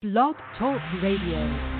Blog Talk Radio.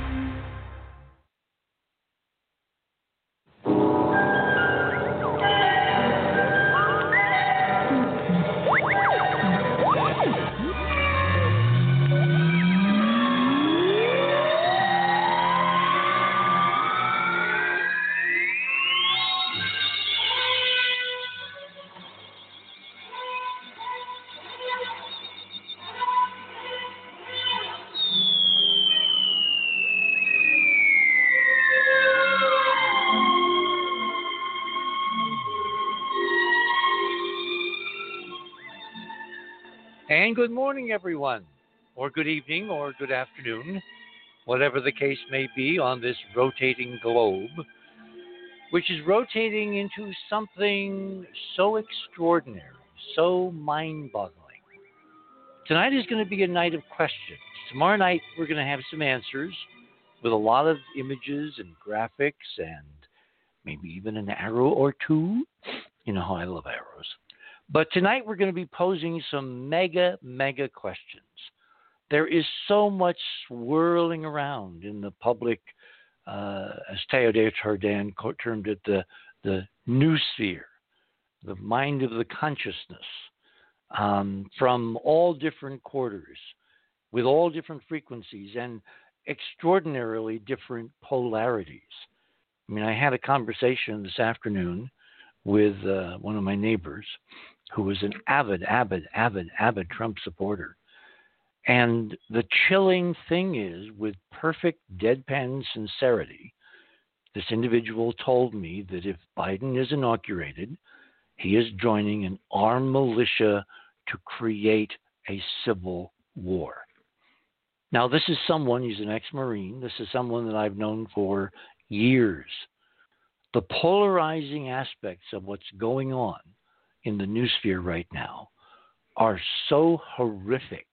Good morning, everyone, or good evening, or good afternoon, whatever the case may be on this rotating globe, which is rotating into something so extraordinary, so mind boggling. Tonight is going to be a night of questions. Tomorrow night, we're going to have some answers with a lot of images and graphics and maybe even an arrow or two. You know how I love arrows. But tonight we're going to be posing some mega, mega questions. There is so much swirling around in the public, uh, as de Chardin termed it, the, the new sphere, the mind of the consciousness, um, from all different quarters, with all different frequencies and extraordinarily different polarities. I mean, I had a conversation this afternoon with uh, one of my neighbors who was an avid, avid, avid, avid Trump supporter. And the chilling thing is, with perfect deadpan sincerity, this individual told me that if Biden is inaugurated, he is joining an armed militia to create a civil war. Now, this is someone, he's an ex Marine, this is someone that I've known for years. The polarizing aspects of what's going on in the noosphere right now are so horrific.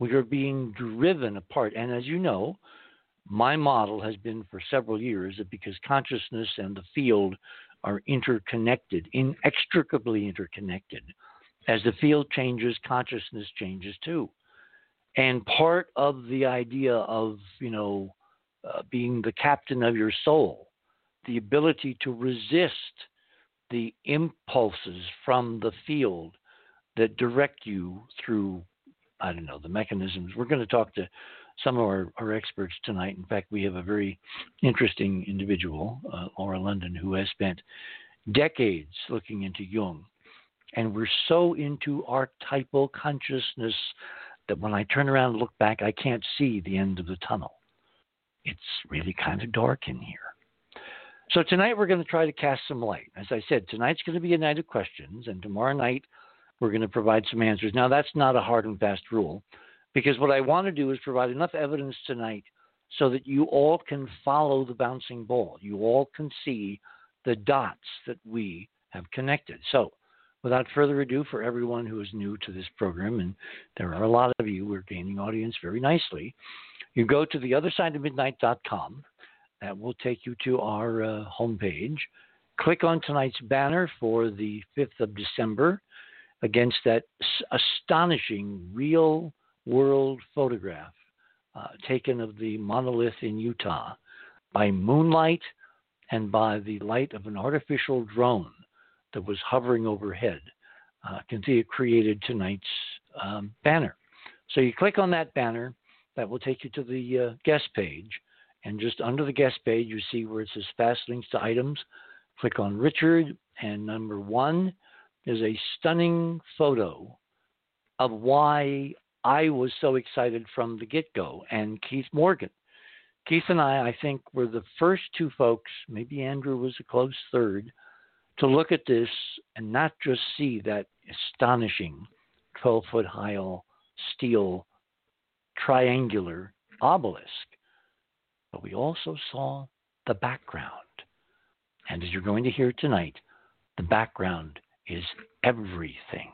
We are being driven apart. And as you know, my model has been for several years that because consciousness and the field are interconnected, inextricably interconnected, as the field changes, consciousness changes too. And part of the idea of, you know, uh, being the captain of your soul, the ability to resist the impulses from the field that direct you through, I don't know, the mechanisms. We're going to talk to some of our, our experts tonight. In fact, we have a very interesting individual, uh, Laura London, who has spent decades looking into Jung. And we're so into archetypal consciousness that when I turn around and look back, I can't see the end of the tunnel. It's really kind of dark in here. So tonight we're going to try to cast some light. As I said, tonight's going to be a night of questions, and tomorrow night we're going to provide some answers. Now, that's not a hard and fast rule, because what I want to do is provide enough evidence tonight so that you all can follow the bouncing ball. You all can see the dots that we have connected. So, without further ado, for everyone who is new to this program, and there are a lot of you, we're gaining audience very nicely, you go to the theothersideofmidnight.com that will take you to our uh, homepage. Click on tonight's banner for the 5th of December against that astonishing real world photograph uh, taken of the monolith in Utah by moonlight and by the light of an artificial drone that was hovering overhead. Uh, can see it created tonight's um, banner. So you click on that banner, that will take you to the uh, guest page. And just under the guest page, you see where it says fast links to items. Click on Richard, and number one is a stunning photo of why I was so excited from the get go, and Keith Morgan. Keith and I, I think, were the first two folks, maybe Andrew was a close third, to look at this and not just see that astonishing 12 foot high steel triangular obelisk, but we also saw the background. And as you're going to hear tonight, the background is everything.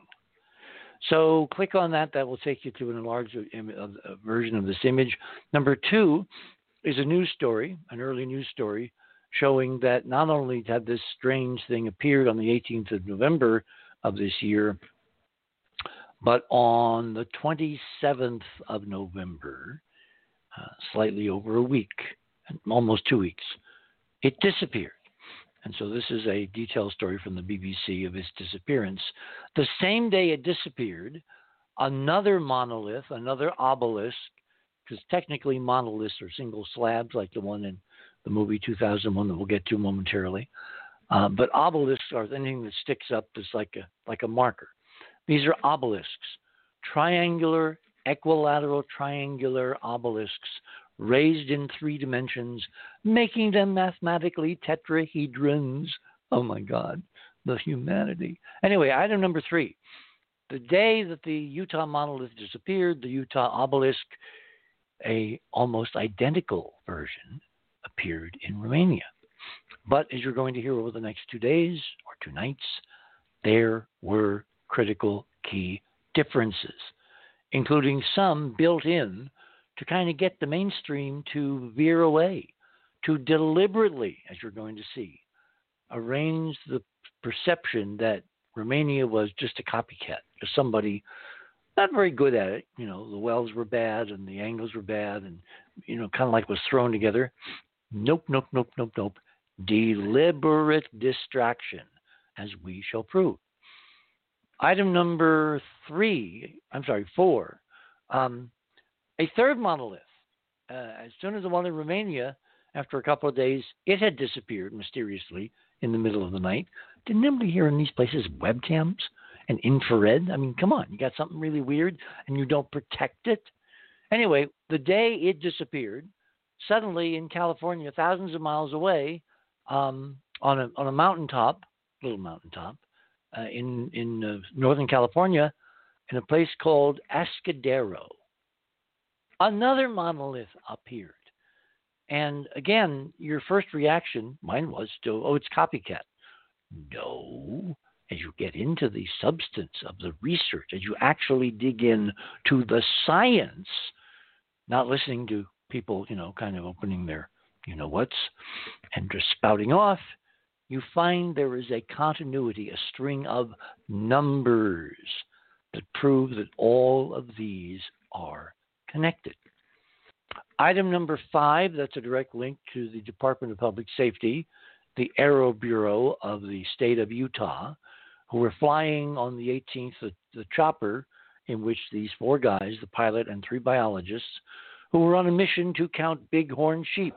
So click on that. That will take you to an enlarged uh, uh, version of this image. Number two is a news story, an early news story, showing that not only had this strange thing appeared on the 18th of November of this year, but on the 27th of November, slightly over a week, almost two weeks. It disappeared. And so this is a detailed story from the BBC of its disappearance. The same day it disappeared, another monolith, another obelisk, because technically monoliths are single slabs like the one in the movie 2001 that we'll get to momentarily. Uh, but obelisks are anything that sticks up as like a like a marker. These are obelisks, triangular, equilateral, triangular obelisks raised in three dimensions, making them mathematically tetrahedrons. Oh my God, the humanity. Anyway, item number three. The day that the Utah monolith disappeared, the Utah obelisk, a almost identical version, appeared in Romania. But as you're going to hear over the next two days or two nights, there were critical key differences, including some built in to kind of get the mainstream to veer away, to deliberately, as you're going to see, arrange the perception that Romania was just a copycat, just somebody not very good at it. You know, the wells were bad and the angles were bad, and you know, kind of like was thrown together. Nope, nope, nope, nope, nope. Deliberate distraction, as we shall prove. Item number three, I'm sorry, four. Um, a third monolith. Uh, as soon as the one in Romania, after a couple of days, it had disappeared mysteriously in the middle of the night. Didn't anybody hear in these places webcams and infrared? I mean, come on, you got something really weird and you don't protect it. Anyway, the day it disappeared, suddenly in California, thousands of miles away, um, on a on a mountaintop, little mountaintop, uh, in in uh, Northern California, in a place called Atascadero another monolith appeared. And again, your first reaction, mine was still, oh, it's copycat. No. As you get into the substance of the research, as you actually dig in to the science, not listening to people, you know, kind of opening their, you know what's, and just spouting off, you find there is a continuity, a string of numbers that prove that all of these are connected. Item number five, that's a direct link to the Department of Public Safety, the Aero Bureau of the state of Utah, who were flying on the 18th, the, the chopper in which these four guys, the pilot and three biologists, who were on a mission to count bighorn sheep.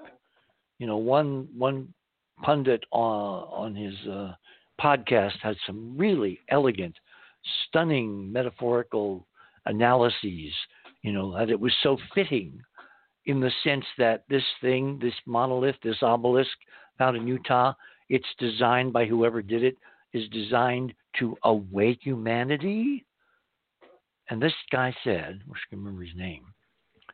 You know, one one pundit on, on his uh, podcast had some really elegant, stunning metaphorical analyses you know, that it was so fitting in the sense that this thing, this monolith, this obelisk found in Utah, it's designed by whoever did it, is designed to awake humanity. And this guy said, I wish I can remember his name.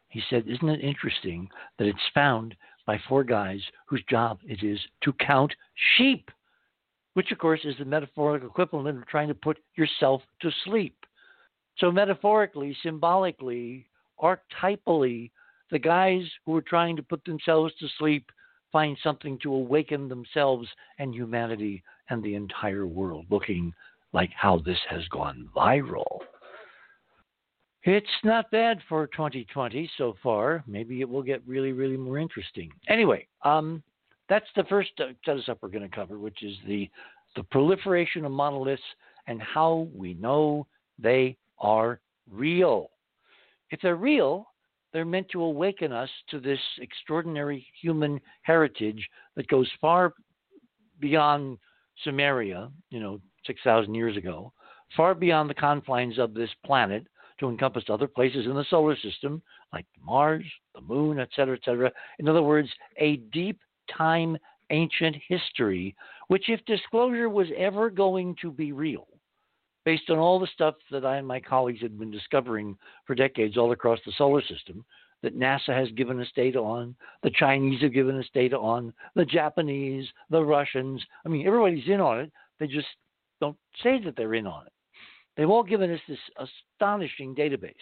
He said, Isn't it interesting that it's found by four guys whose job it is to count sheep? Which, of course, is the metaphorical equivalent of trying to put yourself to sleep. So, metaphorically, symbolically, archetypally, the guys who are trying to put themselves to sleep find something to awaken themselves and humanity and the entire world, looking like how this has gone viral. It's not bad for 2020 so far. Maybe it will get really, really more interesting. Anyway, um, that's the first uh, setup we're going to cover, which is the the proliferation of monoliths and how we know they are real. If they're real, they're meant to awaken us to this extraordinary human heritage that goes far beyond Sumeria, you know, 6,000 years ago, far beyond the confines of this planet to encompass other places in the solar system, like Mars, the moon, etc., etc. In other words, a deep time ancient history, which, if disclosure was ever going to be real, based on all the stuff that I and my colleagues had been discovering for decades all across the solar system that NASA has given us data on, the Chinese have given us data on, the Japanese, the Russians. I mean, everybody's in on it. They just don't say that they're in on it. They've all given us this astonishing database.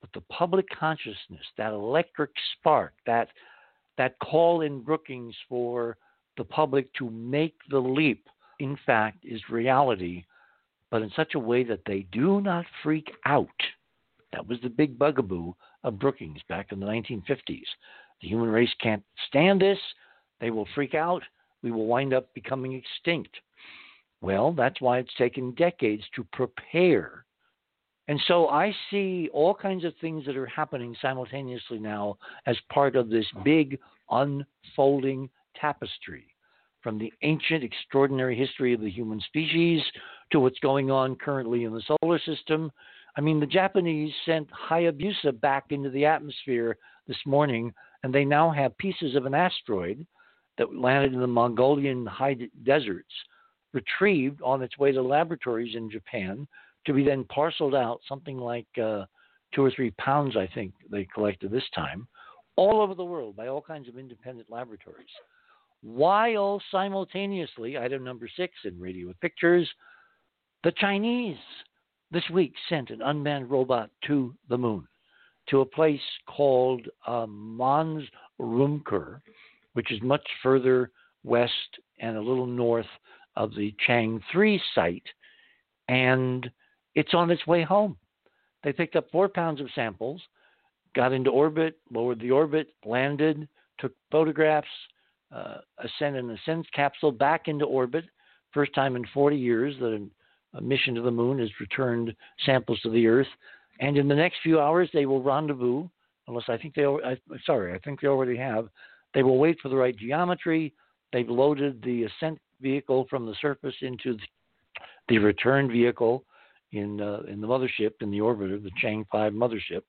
But the public consciousness, that electric spark, that that call in Brookings for the public to make the leap, in fact, is reality but in such a way that they do not freak out That was the big bugaboo of Brookings back in the 1950s. The human race can't stand this. They will freak out. We will wind up becoming extinct. Well, that's why it's taken decades to prepare. And so I see all kinds of things that are happening simultaneously now as part of this mm-hmm. big unfolding tapestry from the ancient, extraordinary history of the human species to what's going on currently in the solar system. I mean, the Japanese sent Hayabusa back into the atmosphere this morning, and they now have pieces of an asteroid that landed in the Mongolian high deserts retrieved on its way to laboratories in Japan to be then parceled out, something like uh, two or three pounds, I think they collected this time, all over the world by all kinds of independent laboratories while simultaneously, item number six in Radio with Pictures, the Chinese this week sent an unmanned robot to the moon, to a place called uh, Mons Rumker, which is much further west and a little north of the Chang 3 site, and it's on its way home. They picked up four pounds of samples, got into orbit, lowered the orbit, landed, took photographs, uh, ascend an ascent capsule back into orbit. First time in 40 years that a, mission to the moon has returned samples to the Earth. And in the next few hours, they will rendezvous. Unless I think they, I, sorry, I think they already have. They will wait for the right geometry. They've loaded the ascent vehicle from the surface into the, return vehicle in uh, in the mothership in the orbiter, the Chang 5 mothership,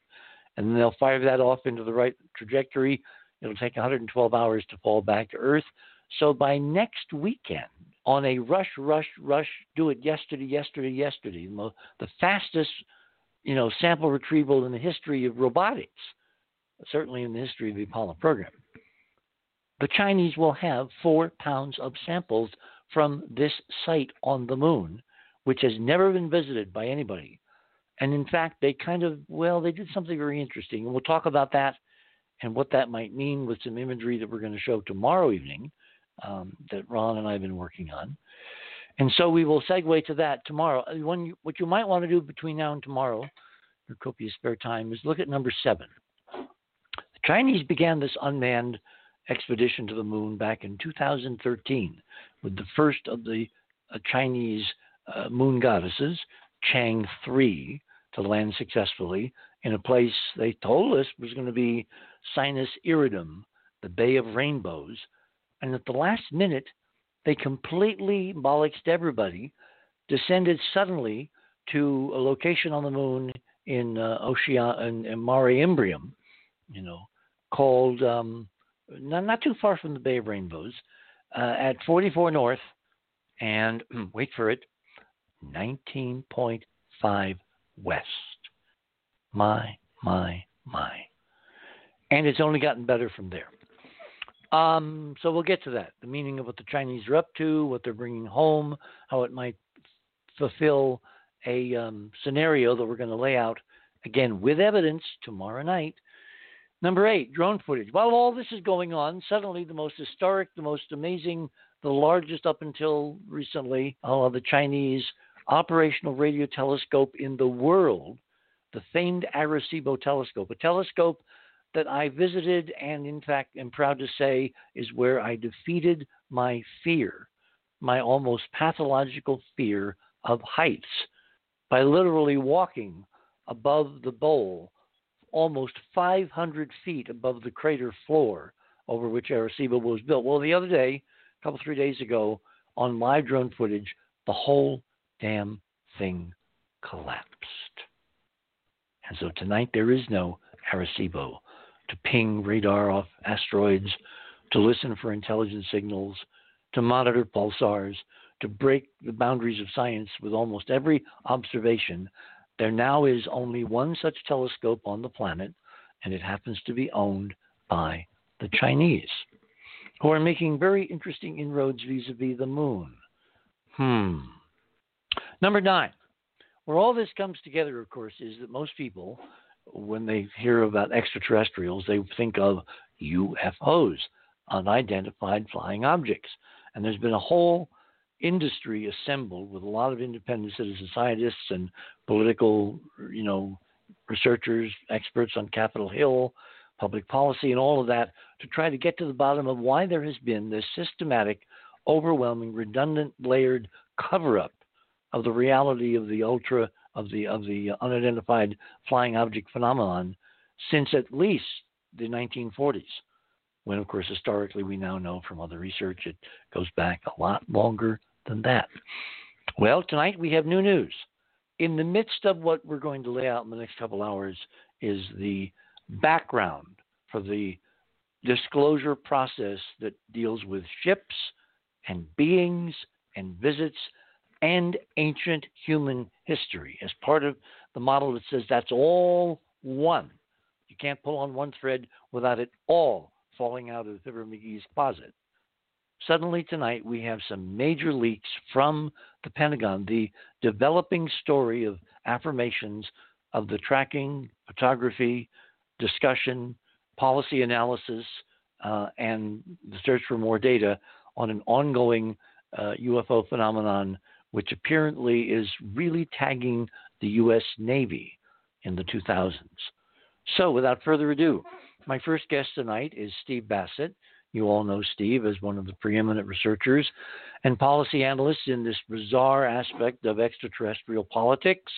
and then they'll fire that off into the right trajectory It'll take 112 hours to fall back to Earth. So by next weekend, on a rush, rush, rush, do it yesterday, yesterday, yesterday, the fastest, you know, sample retrieval in the history of robotics, certainly in the history of the Apollo program. The Chinese will have four pounds of samples from this site on the moon, which has never been visited by anybody. And in fact, they kind of, well, they did something very interesting. And we'll talk about that and what that might mean with some imagery that we're going to show tomorrow evening um, that Ron and I have been working on. And so we will segue to that tomorrow. Uh, what you might want to do between now and tomorrow, your copious spare time, is look at number seven. The Chinese began this unmanned expedition to the moon back in 2013 with the first of the uh, Chinese uh, moon goddesses, Chang 3, to land successfully in a place they told us was going to be Sinus Iridum, the Bay of Rainbows. And at the last minute, they completely bollocksed everybody, descended suddenly to a location on the moon in uh, Ocean in Mare Imbrium, you know, called um, not, not too far from the Bay of Rainbows, uh, at 44 North, and wait for it, 19.5 West. My, my, my. And it's only gotten better from there. Um, so we'll get to that the meaning of what the Chinese are up to, what they're bringing home, how it might fulfill a um, scenario that we're going to lay out again with evidence tomorrow night. Number eight, drone footage. While all this is going on, suddenly the most historic, the most amazing, the largest up until recently, uh, the Chinese operational radio telescope in the world the famed Arecibo telescope, a telescope that I visited and, in fact, am proud to say is where I defeated my fear, my almost pathological fear of heights, by literally walking above the bowl, almost 500 feet above the crater floor over which Arecibo was built. Well, the other day, a couple, three days ago, on live drone footage, the whole damn thing collapsed. And so tonight there is no Arecibo to ping radar off asteroids, to listen for intelligence signals, to monitor pulsars, to break the boundaries of science with almost every observation. There now is only one such telescope on the planet, and it happens to be owned by the Chinese, who are making very interesting inroads vis a vis the moon. Hmm. Number nine, where all this comes together, of course, is that most people, when they hear about extraterrestrials, they think of UFOs, unidentified flying objects. And there's been a whole industry assembled with a lot of independent citizen scientists and political, you know, researchers, experts on Capitol Hill, public policy, and all of that to try to get to the bottom of why there has been this systematic, overwhelming, redundant, layered cover up of the reality of the ultra of the of the unidentified flying object phenomenon since at least the 1940s when of course historically we now know from other research it goes back a lot longer than that. Well tonight we have new news. In the midst of what we're going to lay out in the next couple hours is the background for the disclosure process that deals with ships and beings and visits and ancient human history. As part of the model that says that's all one. You can't pull on one thread without it all falling out of Fibber McGee's closet. Suddenly tonight we have some major leaks from the Pentagon, the developing story of affirmations of the tracking, photography, discussion, policy analysis, uh, and the search for more data on an ongoing uh, UFO phenomenon, which apparently is really tagging the U.S. Navy in the 2000s. So, without further ado, my first guest tonight is Steve Bassett. You all know Steve as one of the preeminent researchers and policy analysts in this bizarre aspect of extraterrestrial politics.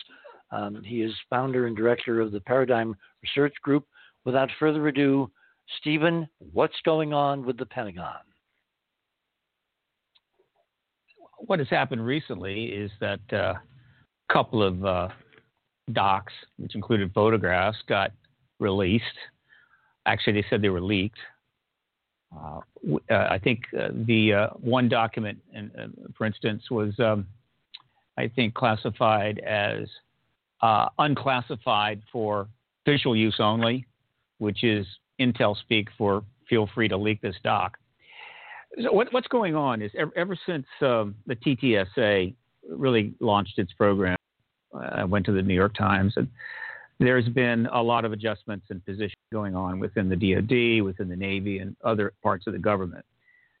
Um, he is founder and director of the Paradigm Research Group. Without further ado, Stephen, what's going on with the Pentagon? What has happened recently is that uh, a couple of uh, docs, which included photographs, got released. Actually, they said they were leaked. Uh, uh I think uh, the uh, one document, in, for instance, was um, I think classified as unclassified for official use only, which is Intel speak for feel free to leak this doc. So what, what's going on is ever, ever since um, the TTSA really launched its program, I went to the New York Times, and there's been a lot of adjustments and positions going on within the DoD, within the Navy, and other parts of the government.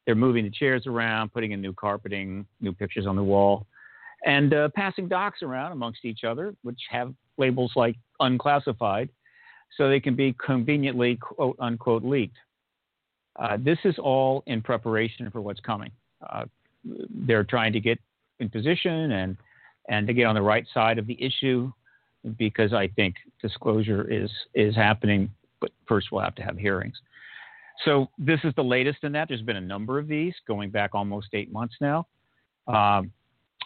They're moving the chairs around, putting in new carpeting, new pictures on the wall, and uh, passing docs around amongst each other, which have labels like unclassified so they can be conveniently quote unquote leaked. Uh, this is all in preparation for what's coming. Uh, they're trying to get in position and and to get on the right side of the issue because I think disclosure is is happening. But first, we'll have to have hearings. So this is the latest in that. There's been a number of these going back almost eight months now. Um,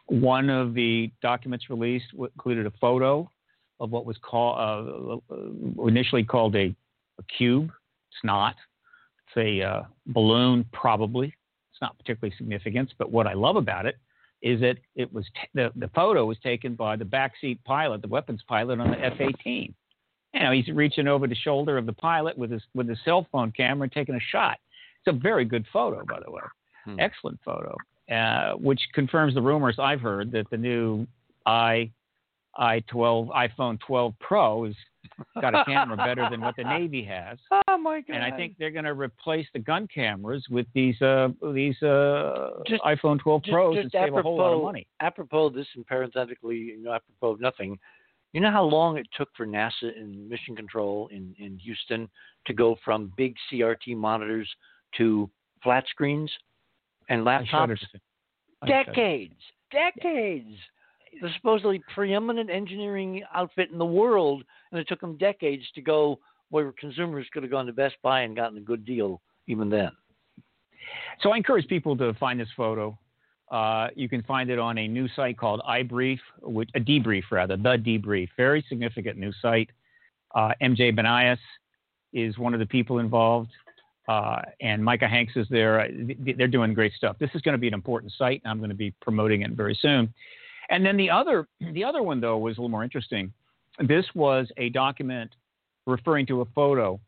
one of the documents released included a photo of what was called uh, initially called a, a, cube. It's not. It's a uh, balloon, probably. It's not particularly significant. But what I love about it is that it was t- the, the photo was taken by the backseat pilot, the weapons pilot on the F-18. You know, he's reaching over the shoulder of the pilot with his with his cell phone camera and taking a shot. It's a very good photo, by the way. Hmm. Excellent photo, uh, which confirms the rumors I've heard that the new I i12 iPhone 12 Pro has got a camera better than what the Navy has. Oh my god! And I think they're going to replace the gun cameras with these uh, these uh, just, iPhone 12 just, Pros just and save apropos, a whole lot of money. Apropos this, and parenthetically, you know, apropos of nothing. You know how long it took for NASA in Mission Control in, in Houston to go from big CRT monitors to flat screens and laptops? Decades, decades the supposedly preeminent engineering outfit in the world, and it took them decades to go where consumers could have gone to Best Buy and gotten a good deal even then. So I encourage people to find this photo. Uh, you can find it on a new site called iBrief, which, a debrief rather, the debrief. Very significant new site. Uh, MJ Banias is one of the people involved, uh, and Micah Hanks is there. They're doing great stuff. This is going to be an important site. and I'm going to be promoting it very soon. And then the other, the other one though was a little more interesting. This was a document referring to a photo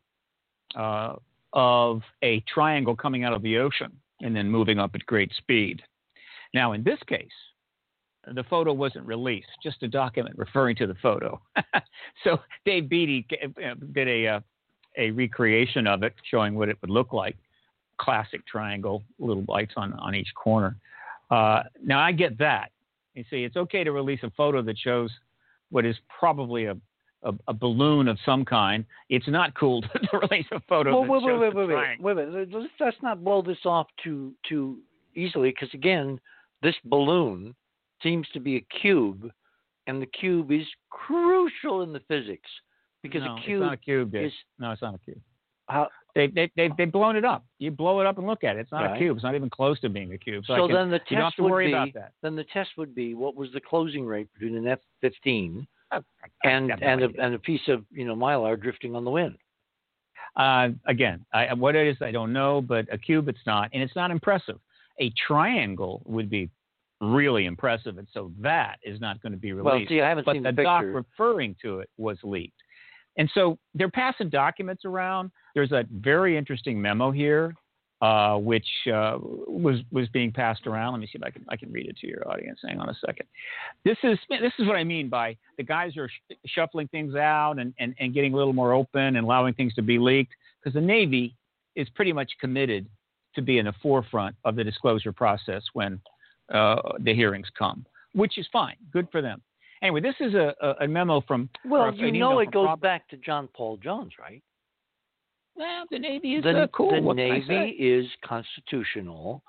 uh, of a triangle coming out of the ocean and then moving up at great speed. Now, in this case, the photo wasn't released, just a document referring to the photo. so Dave Beaty did a, uh, a recreation of it, showing what it would look like. Classic triangle, little lights on, on each corner. Uh, now, I get that. You see, it's okay to release a photo that shows what is probably a, a, a balloon of some kind. It's not cool to release a photo. Well, that wait, wait, shows wait, wait, wait, triangle. wait, wait. Let's, let's not blow this off too too easily, because again, this balloon seems to be a cube, and the cube is crucial in the physics because no, a it's cube not a cube. Is No, it's not a cube. how. They they they they've blown it up. You blow it up and look at it. It's not Right. a cube. It's not even close to being a cube. So, So can- then the you don't have test to would worry be about that. then the test would be what was the closing rate between an F-15 I- and and a, and a piece of you know mylar drifting on the wind. Uh, again, I, what it is, I don't know, but a cube, it's not, and it's not impressive. A triangle would be really impressive, and so that is not going to be released. Well, see, I haven't but seen the the doc referring to it was leaked, and so they're passing documents around. There's a very interesting memo here, uh, which uh, was was being passed around. Let me see if I can I can read it to your audience. Hang on a second. This is this is what I mean by the guys are sh- shuffling things out and, and, and getting a little more open and allowing things to be leaked because the Navy is pretty much committed to be in the forefront of the disclosure process when uh, the hearings come, which is fine, good for them. Anyway, this is a, a, memo from well, you know it goes Rob- back to John Paul Jones, right? Well, the Navy is the, uh, cool. the what Navy is constitutional.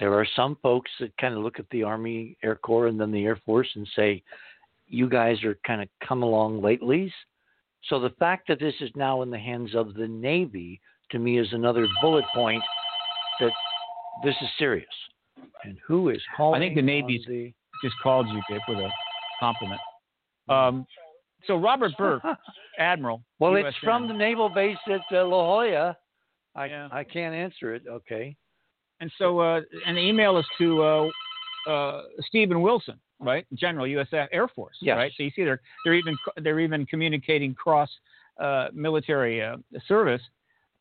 There are some folks that kind of look at the Army, Air Corps, and then the Air Force and say, "You guys are kind of come along latelys." So the fact that this is now in the hands of the Navy, to me, is another bullet point that this is serious. And who is calling? I think the on Navy's the... Just called you, Dick, with a compliment. Um, so Robert Burke, Admiral. well, USN. it's from the naval base at uh, La Jolla. I Yeah. I can't answer it. Okay. And so, uh, and the email is to uh, uh, Stephen Wilson, right, General U.S. Air Force, Yes. right. So you see, they're they're even they're even communicating cross uh, military uh, service.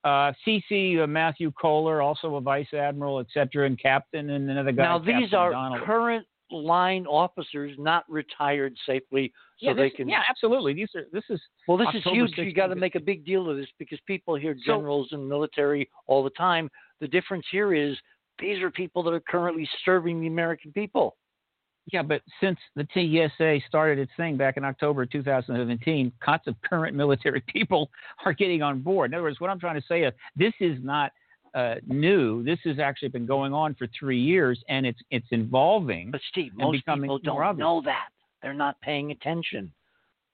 Uh, CC uh, Matthew Kohler, also a vice admiral, et cetera, and captain, and another guy. now these Captain are Donald. current line officers, not retired safely, so yeah, they can. yeah, absolutely. These are this is Well, this October is huge. You got to make a big deal of this because people hear So- generals and military all the time. The difference here is these are people that are currently serving the American people. Yeah, but since the TSA started its thing back in October 2017, lots of current military people are getting on board. In other words, what I'm trying to say is this is not uh, new. This has actually been going on for three years, and it's it's involving. But Steve, most people don't obvious. know that. They're not paying attention.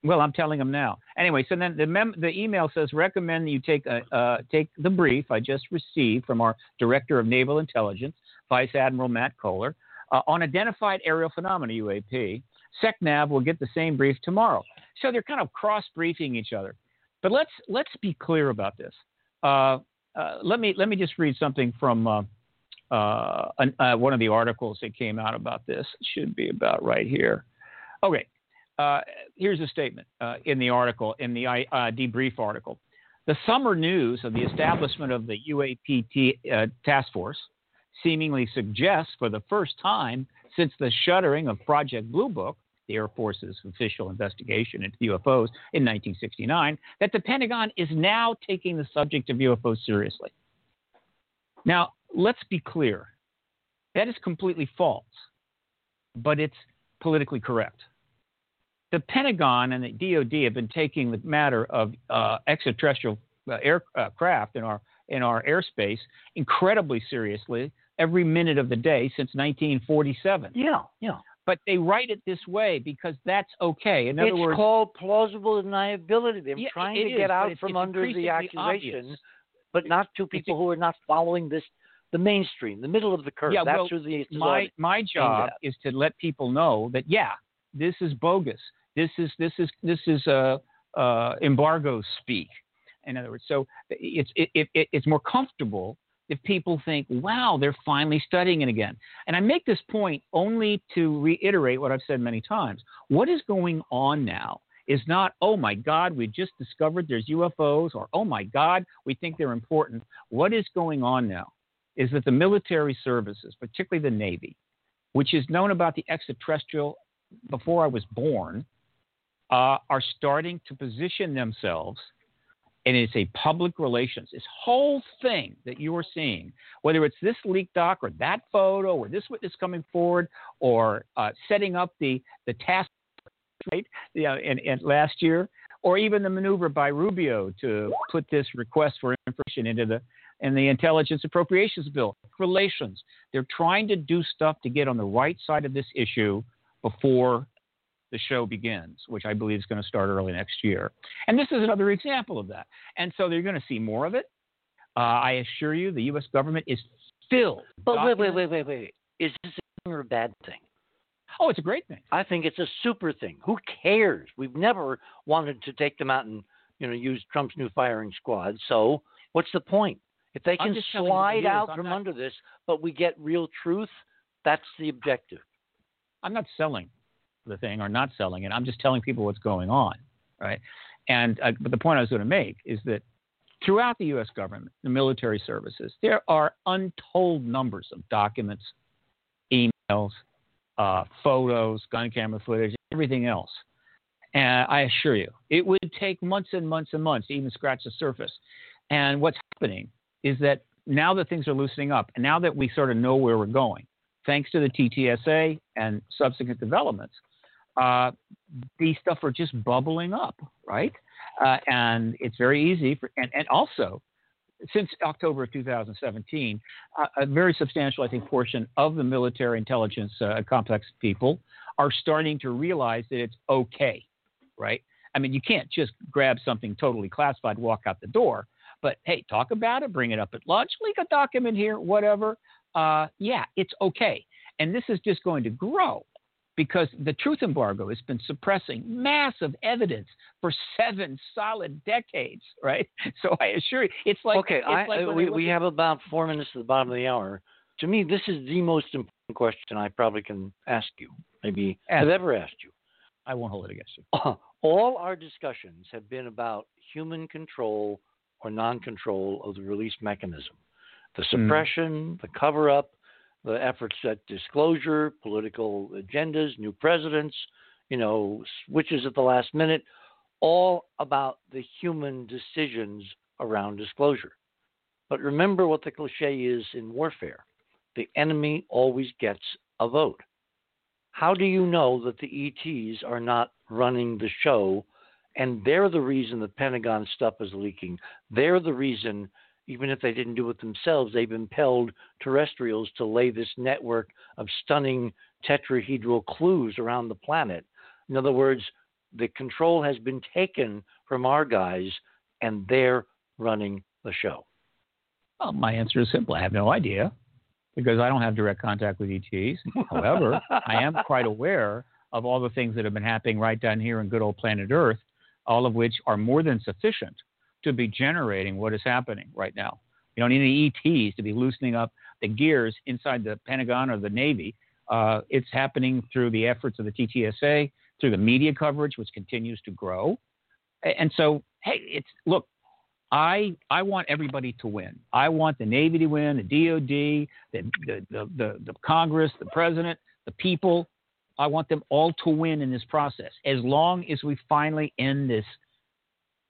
Well, I'm telling them now. Anyway, so then the mem- the email says recommend that you take a, uh, take the brief I just received from our Director of Naval Intelligence, Vice Admiral Matt Kohler, uh, on identified aerial phenomena (UAP). SecNav will get the same brief tomorrow. So they're kind of cross briefing each other. But let's let's be clear about this. Uh, uh, let me let me just read something from uh, uh, an, uh, one of the articles that came out about this. It should be about right here. Okay, uh, here's a statement in the article in the debrief article. The summer news of the establishment of the UAPT task force seemingly suggests, for the first time since the shuttering of Project Blue Book, the Air Force's official investigation into UFOs in 1969, that the Pentagon is now taking the subject of UFOs seriously. Now, let's be clear that is completely false, but it's politically correct. The Pentagon and the DoD have been taking the matter of uh, extraterrestrial uh, aircraft in our in our airspace incredibly seriously every minute of the day since 1947 Yeah, yeah. But they write it this way because that's okay. In other it's words, called plausible deniability. They're Yeah, trying to is, get out from under the accusation, obvious. but not to people who are not following this, the mainstream, the middle of the curve. Yeah, That's well, who the my my job is to let people know that yeah, this is bogus. This is this is this is uh, uh, embargo speak. In other words, so it's it, it, it, it's more comfortable if people think, wow, they're finally studying it again. And I make this point only to reiterate what I've said many times. What is going on now is not, oh my God, we just discovered there's UFOs, or oh my God, we think they're important. What is going on now is that the military services, particularly the Navy, which is known about the extraterrestrial before I was born, uh, are starting to position themselves. And it's a public relations. This whole thing that you are seeing, whether it's this leaked doc or that photo or this witness coming forward or uh, setting up the, the task right, you know, and, and last year, or even the maneuver by Rubio to put this request for information into the in the intelligence appropriations bill. Relations. They're trying to do stuff to get on the right side of this issue before the show begins, which I believe is going to start early next year. And this is another example of that. And so they're going to see more of it. Uh, I assure you, the U.S. government is filled. But wait, wait, wait, wait, wait. Is this a good thing or a bad thing? Oh, it's a great thing. I think it's a super thing. Who cares? We've never wanted to take them out and you know use Trump's new firing squad. So what's the point? If they can slide out from not, under this, but we get real truth, that's the objective. I'm not selling the thing or not selling it. I'm just telling people what's going on, right? And uh, but the point I was going to make is that throughout the U.S. government, the military services, there are untold numbers of documents, emails, uh, photos, gun camera footage, everything else. And I assure you, it would take months and months and months to even scratch the surface. And what's happening is that now that things are loosening up, and now that we sort of know where we're going, thanks to the TTSA and subsequent developments, uh, these stuff are just bubbling up, right? Uh, and it's very easy for, and, and also since October of 2017, uh, a very substantial, I think, portion of the military intelligence uh, complex people are starting to realize that it's okay, right? I mean, you can't just grab something totally classified, walk out the door. But hey, talk about it, bring it up at lunch, leak a document here, whatever. Uh, yeah, it's okay. And this is just going to grow because the truth embargo has been suppressing massive evidence for seven solid decades, right? So I assure you, it's like okay. It's I, like we we have about four minutes to the bottom of the hour. To me, this is the most important question I probably can ask you. Maybe ask. I've ever asked you. I won't hold it against you. All our discussions have been about human control or non-control of the release mechanism, the hmm. suppression, mm. the cover-up, the efforts at disclosure, political agendas, new presidents, you know, switches at the last minute, all about the human decisions around disclosure. But remember what the cliche is in warfare the enemy always gets a vote. How do you know that the ETs are not running the show and they're the reason the Pentagon stuff is leaking? They're the reason even if they didn't do it themselves, they've impelled terrestrials to lay this network of stunning tetrahedral clues around the planet. In other words, the control has been taken from our guys, and they're running the show. Well, my answer is simple I have no idea because I don't have direct contact with ETs. However, I am quite aware of all the things that have been happening right down here in good old planet Earth, all of which are more than sufficient to be generating what is happening right now. You don't need any ETs to be loosening up the gears inside the Pentagon or the Navy. Uh, it's happening through the efforts of the TTSA, through the media coverage, which continues to grow. And so, hey, it's look, I I want everybody to win. I want the Navy to win, the DoD, the the the, the, the Congress, the president, the people. I want them all to win in this process. As long as we finally end this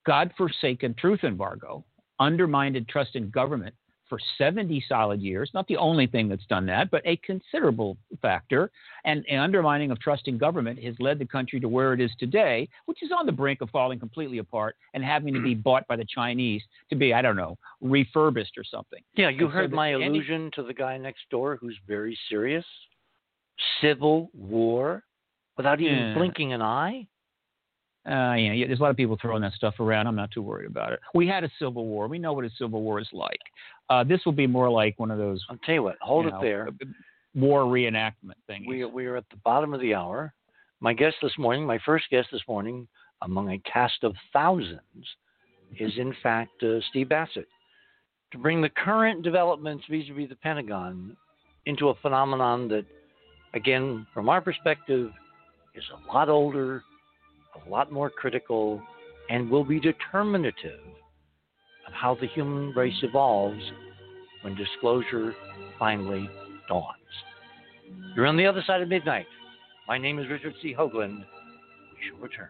God-forsaken truth embargo undermined trust in government for 70 solid years. Not the only thing that's done that, but a considerable factor. And an undermining of trust in government has led the country to where it is today, which is on the brink of falling completely apart and having to be hmm. bought by the Chinese to be, I don't know, refurbished or something. Yeah, you and heard so my allusion to the guy next door who's very serious. Civil war without even yeah. blinking an eye. Uh, you know, there's a lot of people throwing that stuff around. I'm not too worried about it. We had a civil war. We know what a civil war is like. Uh, this will be more like one of those. I'll tell you what. Hold you it know, there. War reenactment thing. We we are at the bottom of the hour. My guest this morning, my first guest this morning, among a cast of thousands, is in fact uh, Steve Bassett. To bring the current developments vis-a-vis the Pentagon into a phenomenon that, again, from our perspective, is a lot older a lot more critical, and will be determinative of how the human race evolves when disclosure finally dawns. You're on the other side of midnight. My name is Richard C. Hoagland. We shall return.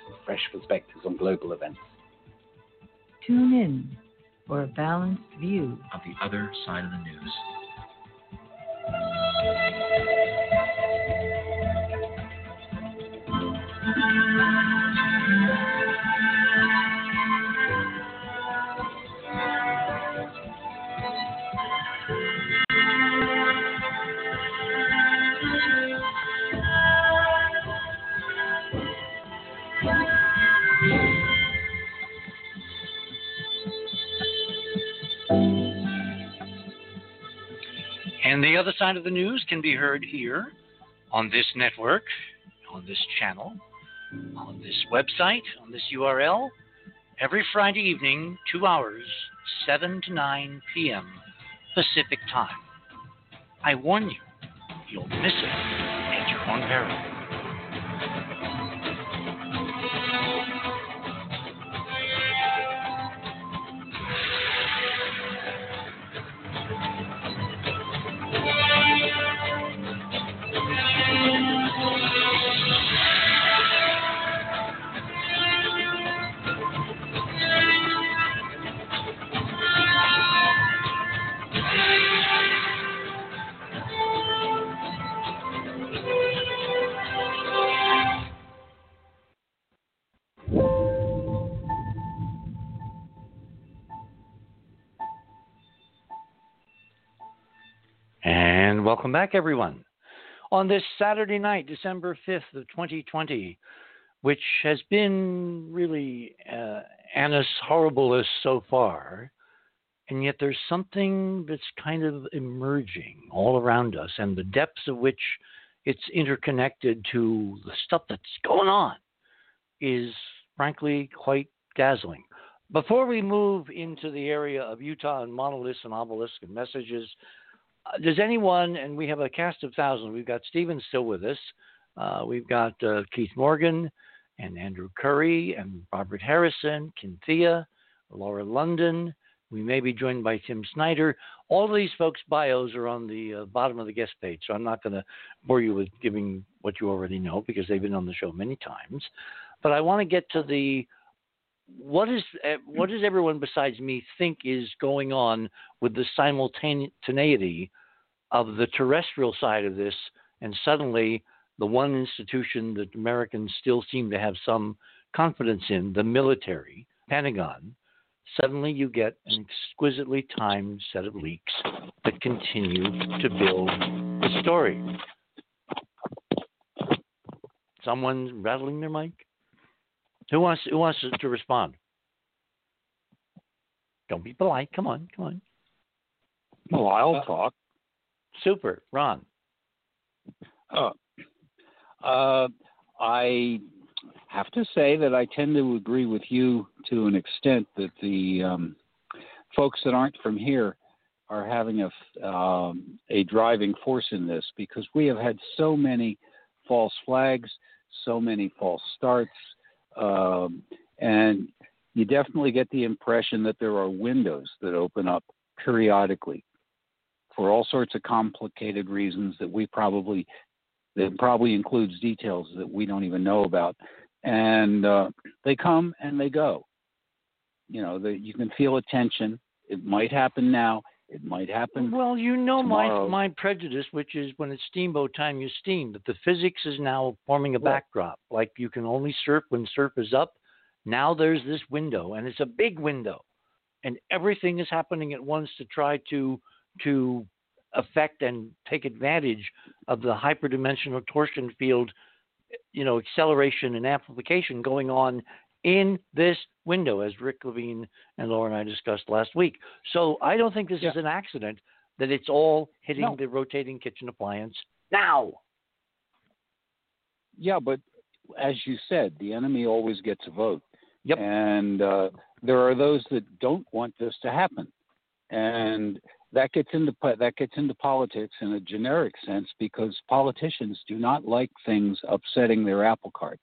fresh perspectives on global events. Tune in for a balanced view. Of the other side of the news. And the other side of the news can be heard here on this network, on this channel, on this website, on this URL, every Friday evening, two hours, 7 to 9 p.m. Pacific time. I warn you, you'll miss it at your own peril. Welcome back, everyone. On this Saturday night, December 5th of 2020, which has been really uh, annus horribilis so far, and yet there's something that's kind of emerging all around us, and the depths of which it's interconnected to the stuff that's going on is frankly quite dazzling. Before we move into the area of Utah and monoliths and obelisks and messages, does anyone, and we have a cast of thousands, we've got Steven still with us, uh, we've got uh, Keith Morgan and Andrew Curry and Robert Harrison, Cynthia, Laura London. We may be joined by Tim Snyder. All of these folks' bios are on the uh, bottom of the guest page, so I'm not going to bore you with giving what you already know because they've been on the show many times. But I want to get to the what is uh, what does everyone besides me think is going on with the simultaneity of the terrestrial side of this and suddenly the one institution that Americans still seem to have some confidence in, the military, Pentagon, suddenly you get an exquisitely timed set of leaks that continue to build the story. Someone's rattling their mic. Who wants who wants to respond? Don't be polite. Come on, come on. Well, I'll talk. Super, Ron. Uh, uh, I have to say that I tend to agree with you to an extent that the um, folks that aren't from here are having a um, a driving force in this because we have had so many false flags, so many false starts, um, and you definitely get the impression that there are windows that open up periodically for all sorts of complicated reasons that we probably that probably includes details that we don't even know about. And uh, they come and they go. You know the, you can feel a tension. It might happen now it might happen Well, you know my tomorrow. my prejudice, which is when it's steamboat time, you steam. But the physics is now forming a Right. backdrop. Like you can only surf when surf is up. Now there's this window, and it's a big window. and everything is happening at once to try to to affect and take advantage of the hyperdimensional torsion field, you know, acceleration and amplification going on in this window, as Rick Levine and Laura and I discussed last week. So I don't think this Yeah. is an accident that it's all hitting No. the rotating kitchen appliance now. Yeah, but as you said, the enemy always gets a vote. Yep. And uh, there are those that don't want this to happen, and that gets into that gets into politics in a generic sense because politicians do not like things upsetting their apple cart.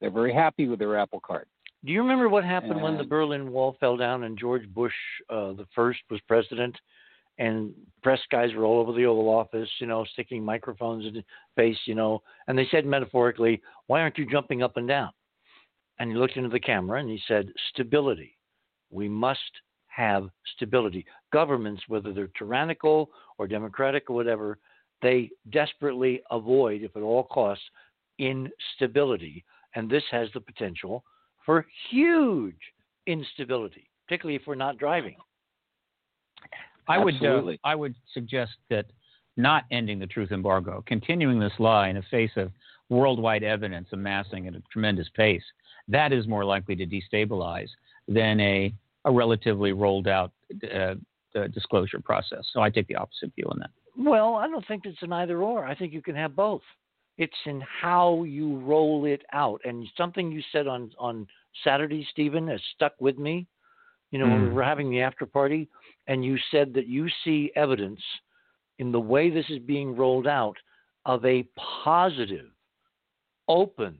They're very happy with their apple cart. Do you remember what happened when the Berlin Wall fell down and George Bush, uh, the first, was president, and press guys were all over the Oval Office, you know, sticking microphones in his face, you know, and they said metaphorically, "Why aren't you jumping up and down?" And he looked into the camera and he said, "Stability. We must have stability. Governments, whether they're tyrannical or democratic or whatever, they desperately avoid, if at all costs, instability, and this has the potential." For huge instability, particularly if we're not driving. I would uh, I would suggest that not ending the truth embargo, continuing this lie in the face of worldwide evidence amassing at a tremendous pace, that is more likely to destabilize than a a relatively rolled out uh, uh, disclosure process. So I take the opposite view on that. Well, I don't think it's an either or. I think you can have both. It's in how you roll it out. And something you said on on Saturday, Stephen, has stuck with me. You know, when we Mm. were having the after party, and you said that you see evidence in the way this is being rolled out of a positive, open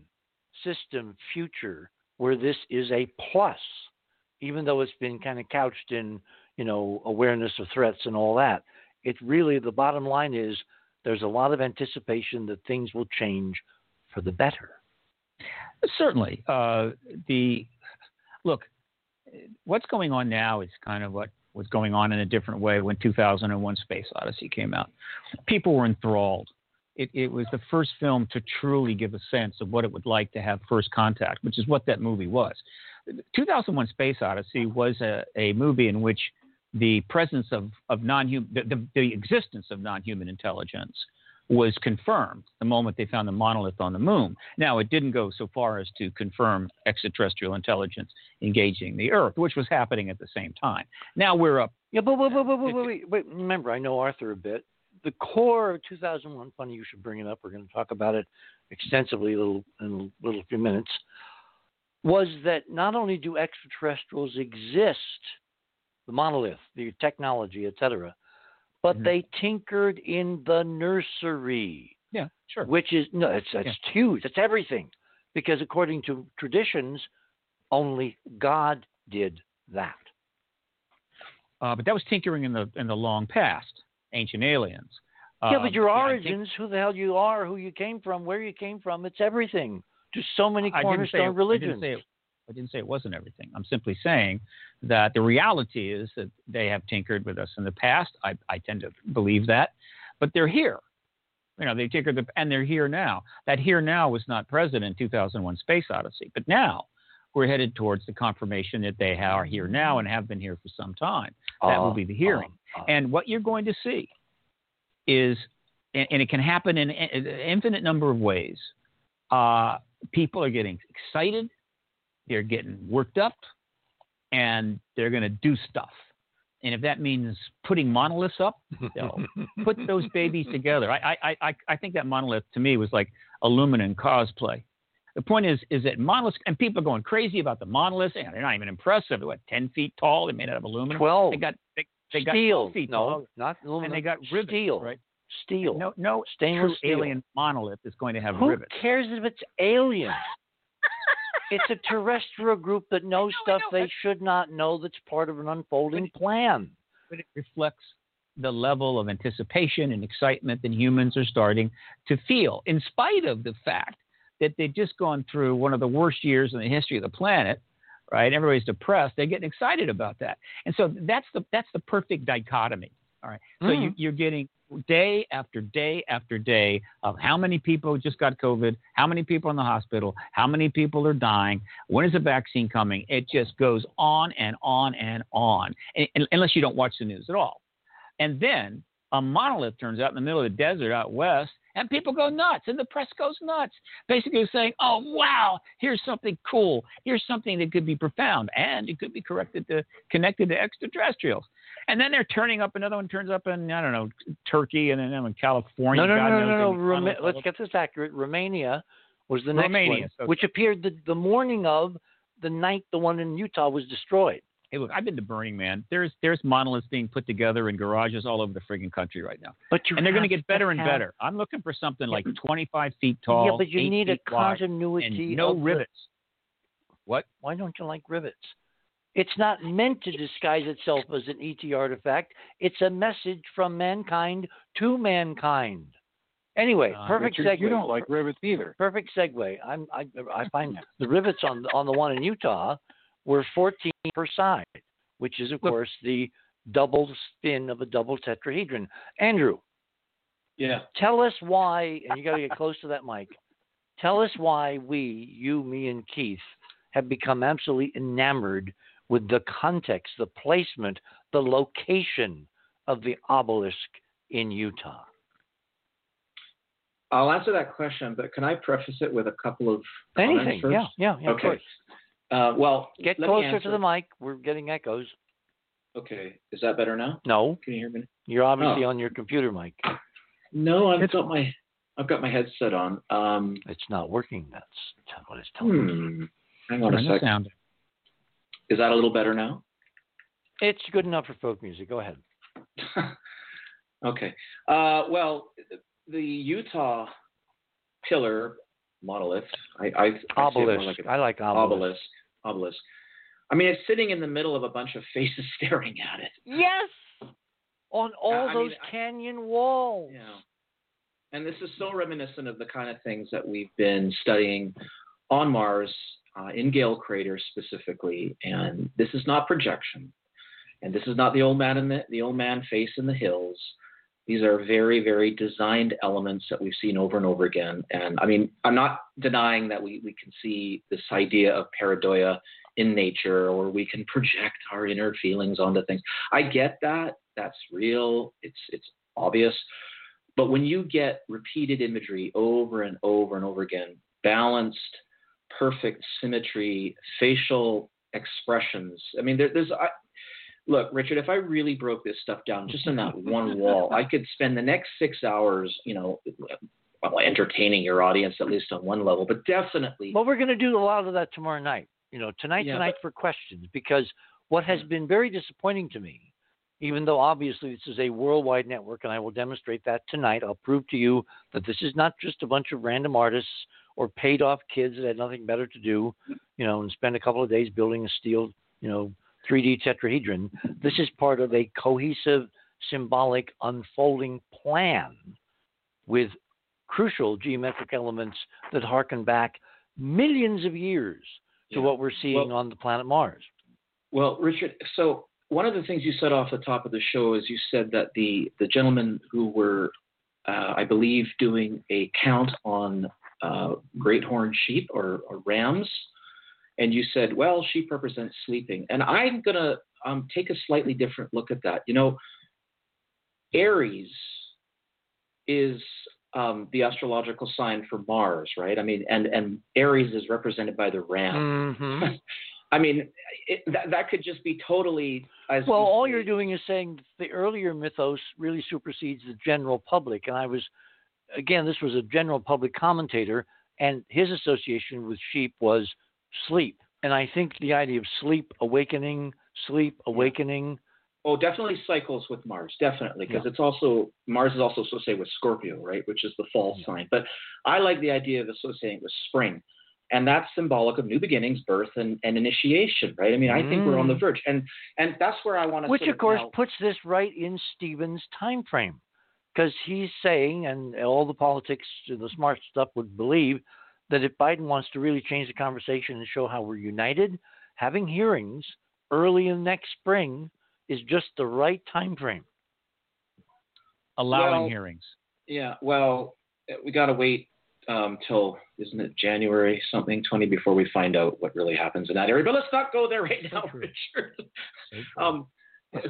system future where this is a plus, even though it's been kind of couched in, you know, awareness of threats and all that. It really, the bottom line is there's a lot of anticipation that things will change for the better. Certainly, uh, the look. What's going on now is kind of what was going on in a different way when 2001: Space Odyssey came out. People were enthralled. It, it was the first film to truly give a sense of what it would like to have first contact, which is what that movie was. 2001: Space Odyssey was a, a movie in which the presence of, of non-human, the, the, the existence of non-human intelligence was confirmed the moment they found the monolith on the moon. Now, it didn't go so far as to confirm extraterrestrial intelligence engaging the Earth, which was happening at the same time. Now we're up. Yeah, but wait, wait, wait, wait, wait, wait, wait. Remember, I know Arthur a bit. The core of 2001, funny you should bring it up. We're going to talk about it extensively a little, in a little few minutes. Was that not only do extraterrestrials exist, the monolith, the technology, etc., but Mhm. they tinkered in the nursery. Yeah, sure. which is no, it's it's huge. It's everything, because according to traditions, only God did that. Uh, but that was tinkering in the in the long past, ancient aliens. yeah, Um, but your I think- origins, who the hell you are, who you came from, where you came from, it's everything. To so many I didn't say cornerstone religions. Didn't, say it, I didn't say it wasn't everything. I'm simply saying that the reality is that they have tinkered with us in the past. I, I tend to believe that, but they're here. You know, they tinkered the, and they're here now. That here now was not present in 2001: Space Odyssey, but now we're headed towards the confirmation that they are here now and have been here for some time. That will Uh, be the hearing. uh, uh, And what you're going to see is, and, and it can happen in an infinite number of ways. Uh, people are getting excited, they're getting worked up, and they're going to do stuff. And if that means putting monoliths up, they'll put those babies together. I, I, I, I think that monolith to me was like aluminum cosplay. The point is, is that monoliths, and people are going crazy about the monoliths, and they're not even impressive. They're what, 10 feet tall? They're made out of aluminum. Twelve. They got, they, they got steel. 12 feet no, tall, not aluminum. and they got rivets, steel. right? Steel. No, no Stainless true steel. alien monolith is going to have Who rivets. cares if it's alien? it's a terrestrial group that knows stuff know, they should not know that's part of an unfolding plan. but it reflects the level of anticipation and excitement that humans are starting to feel, in spite of the fact that they've just gone through one of the worst years in the history of the planet. Right, everybody's depressed. They're getting excited about that, and so that's the that's the perfect dichotomy. All right, so you, Mhm. you're getting day after day after day of how many people just got COVID, how many people in the hospital, how many people are dying, when is the vaccine coming? It just goes on and on and on, unless you don't watch the news at all. And then a monolith turns out in the middle of the desert out west and people go nuts and the press goes nuts basically saying oh wow here's something cool here's something that could be profound and it could be corrected to connected to extraterrestrials and then they're turning up another one turns up in i don't know turkey and then in california no no God no no no. Roma- let's get this accurate romania was the next Romania, one okay. which appeared the, the morning of the night the one in utah was destroyed Hey, look, I've been to Burning Man. There's there's monoliths being put together in garages all over the frigging country right now, but you and they're going to get better and have- better. I'm looking for something like 25 feet tall, yeah but you eight need a continuity and no of the- rivets. What? Why don't you like rivets? It's not meant to disguise itself as an ET artifact. It's a message from mankind to mankind. Anyway, Uh, perfect Richard, segue. You don't like rivets either. Perfect segue. I'm, I, I find the rivets on on the one in Utah were 14 per side, which is of Look- course the double spin of a double tetrahedron. Andrew, Yeah. tell us why, and you got to get close to that mic. Tell us why we, you, me, and Keith, have become absolutely enamored with the context, the placement, the location of the obelisk in Utah. I'll answer that question, but can I preface it with a couple of comments Anything? first? Yeah, yeah, yeah. Of Okay. course. Uh, well, Get let me closer to the mic. We're getting echoes. Okay, is that better now? No, Can you hear me? you're obviously Oh. on your computer mic. No, I've It's- got my I've got my headset on. Um, It's not working. That's what it's telling me. hmm. Hang on Turn a the sec. sound. Is that a little better now? It's good enough for folk music. Go ahead. okay. Uh, well, the Utah pillar monolith. I, I, I say it more Obelisk. like I like obelisk. obelisk. Obelisk. I mean, it's sitting in the middle of a bunch of faces staring at it. Yes. On all mean, those I- canyon walls. Yeah. And this is so reminiscent of the kind of things that we've been studying on Mars, uh, in Gale Crater specifically. And this is not projection. And this is not the old man in the, the old man face in the hills. These are very, very designed elements that we've seen over and over again. And I mean, I'm not denying that we, we can see this idea of pareidolia in nature, or we can project our inner feelings onto things. I get that. That's real. It's it's obvious. But when you get repeated imagery over and over and over again, balanced, perfect symmetry, facial expressions. I mean, there, there's. I, look, Richard, if I really broke this stuff down just on that one wall, I could spend the next six hours, you know, well, entertaining your audience at least on one level, but definitely. Well, we're going to do a lot of that tomorrow night. You know, tonight, Yeah, tonight for questions, because what has mm-hmm. been very disappointing to me, even though obviously this is a worldwide network, and I will demonstrate that tonight. I'll prove to you that this is not just a bunch of random artists or paid off kids that had nothing better to do, you know, and spend a couple of days building a steel, you know, 3D tetrahedron. This is part of a cohesive, symbolic, unfolding plan with crucial geometric elements that harken back millions of years to Yeah. what we're seeing Well- on the planet Mars. Well, Richard, so one of the things you said off the top of the show is you said that the the gentlemen who were, uh, I believe, doing a count on uh, great horned sheep or, or rams, and you said, well, sheep represent sleeping, and I'm gonna um, take a slightly different look at that. You know, Aries is um, the astrological sign for Mars, right? I mean, and and Aries is represented by the ram. Mm-hmm. I mean, it, that, that could just be totally. As Well, all you're doing is saying the earlier mythos really supersedes the general public. And I was, again, this was a general public commentator, and his association with sheep was sleep. And I think the idea of sleep awakening, sleep awakening. Oh, definitely cycles with Mars, definitely, because Yeah. it's also Mars is also associated with Scorpio, right, which is the fall Yeah. sign. But I like the idea of associating with spring, and that's symbolic of new beginnings, birth, and, and initiation, right? I mean, I think we're on the Mm. verge, and and that's where I want to. Which, of course, now- puts this right in Stephen's time frame. Because he's saying, and all the politics, the smart stuff would believe, that if Biden wants to really change the conversation and show how we're united, having hearings early in next spring is just the right time frame. allowing Well, hearings. Yeah, well, we got to wait um, till isn't it January something twenty before we find out what really happens in that area. But let's not go there right now, Richard. Um,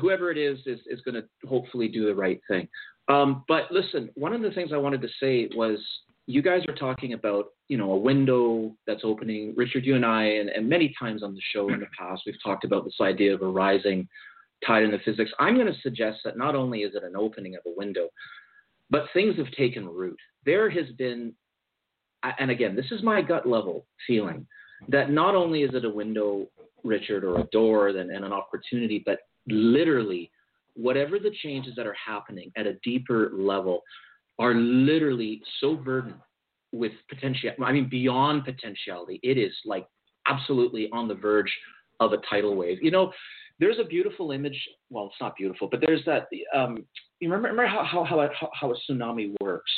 whoever it is is is going to hopefully do the right thing. Um, but listen, one of the things I wanted to say was you guys are talking about you know a window that's opening. Richard, you and I, and, and many times on the show in the past, we've talked about this idea of a rising tide in the physics. I'm going to suggest that not only is it an opening of a window, but things have taken root. There has been, and again, this is my gut level feeling that not only is it a window, Richard, or a door and, and an opportunity, but literally, whatever the changes that are happening at a deeper level are literally so burdened with potential. I mean, beyond potentiality, it is like absolutely on the verge of a tidal wave. You know, there's a beautiful image. Well, it's not beautiful, but there's that. Um, you remember, remember how, how, how, how a tsunami works?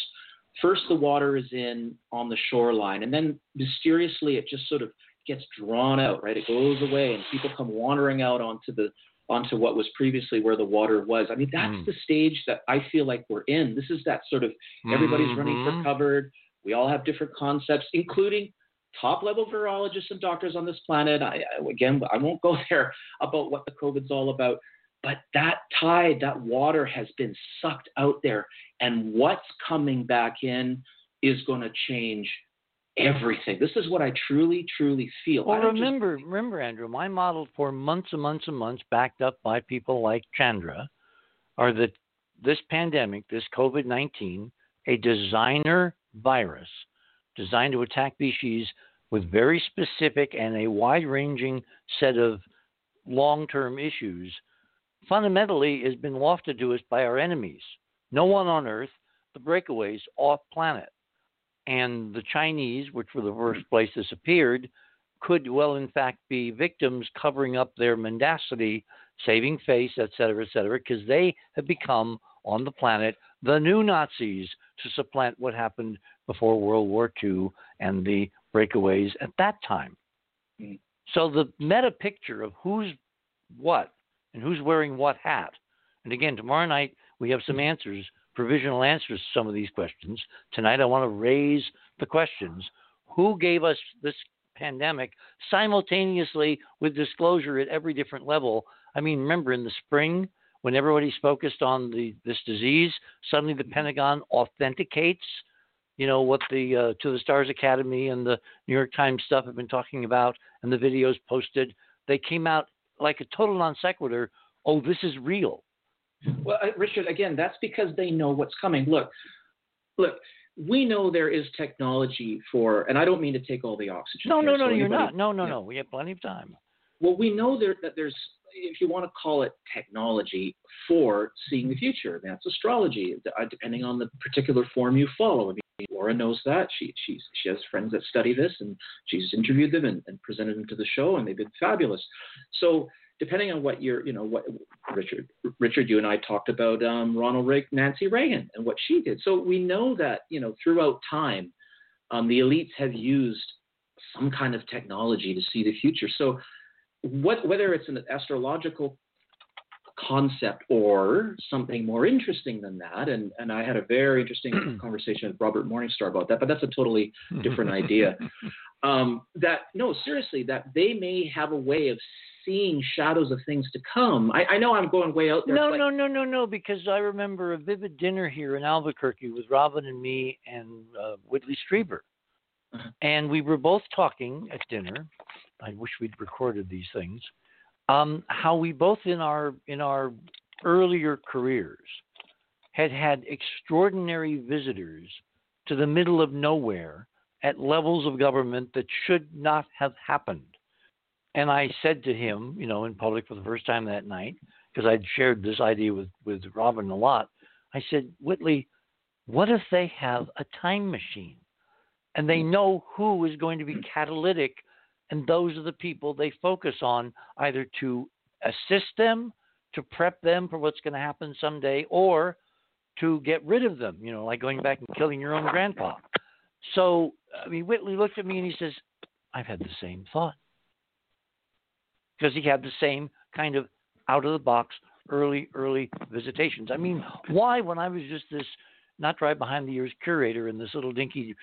First, the water is in on the shoreline, and then mysteriously it just sort of gets drawn out, right? It goes away, and people come wandering out onto the onto what was previously where the water was. I mean, that's Mm. the stage that I feel like we're in. This is that sort of everybody's running for Mhm. covered. We all have different concepts, including top level virologists and doctors on this planet. I, I- again, I won't go there about what the COVID's all about, but that tide, that water has been sucked out there, and what's coming back in is going to change everything. This is what I truly, truly feel. I Well, don't just- remember, remember, Andrew, my model for months and months and months, backed up by people like Chandra, are that this pandemic, this COVID 19, a designer virus designed to attack species with very specific and a wide ranging set of long term issues, fundamentally has been wafted to us by our enemies. No one on Earth, the breakaways off planet. And the Chinese, which were the first place this appeared, could well, in fact, be victims covering up their mendacity, saving face, et cetera, et cetera, because they have become on the planet the new Nazis to supplant what happened before World War II and the breakaways at that time. Mm. So the meta picture of who's what and who's wearing what hat. And again, tomorrow night we have some answers, provisional answers to some of these questions. Tonight I want to raise the questions. Who gave us this pandemic simultaneously with disclosure at every different level? I mean, remember in the spring when everybody's focused on the this disease, suddenly the Pentagon authenticates, you know, what the uh, To the Stars Academy and the New York Times stuff have been talking about, and the videos posted. They came out like a total non sequitur. Oh, this is real. Well, uh, Richard, again, that's because they know what's coming. Look, look, we know there is technology for, and I don't mean to take all the oxygen. No, no, no, so you're not. No, no, yeah. no. We have plenty of time. Well, we know there, that there's, if you want to call it technology for seeing the future, that's astrology, uh, depending on the particular form you follow. I mean, Laura knows that. She, she's, she has friends that study this, and she's interviewed them and, and presented them to the show, and they've been fabulous. So, depending on what you're, you know, what Richard, Richard, you and I talked about um, Ronald Reagan, Nancy Reagan, and what she did. So we know that, you know, throughout time, um, the elites have used some kind of technology to see the future. So what, whether it's an astrological concept or something more interesting than that, and, and I had a very interesting conversation with Robert Morningstar about that, but that's a totally different idea. Um, that no, seriously, that they may have a way of seeing shadows of things to come. I, I know I'm going way out there. No, no, no, no, no. Because I remember a vivid dinner here in Albuquerque with Robin and me and uh, Whitley Strieber, Uh-huh. and we were both talking at dinner. I wish we'd recorded these things. Um, how we both in our in our earlier careers had had extraordinary visitors to the middle of nowhere at levels of government that should not have happened. And I said to him, you know, in public for the first time that night, because I'd shared this idea with, with Robin a lot, I said, Whitley, what if they have a time machine and they mm. know who is going to be catalytic and those are the people they focus on either to assist them, to prep them for what's going to happen someday, or to get rid of them, you know, like going back and killing your own grandpa. So, I mean, Whitley looked at me and he says, I've had the same thought. Because he had the same kind of out of the box early, early visitations. I mean, why, when I was just this not drive behind the ears curator in this little dinky,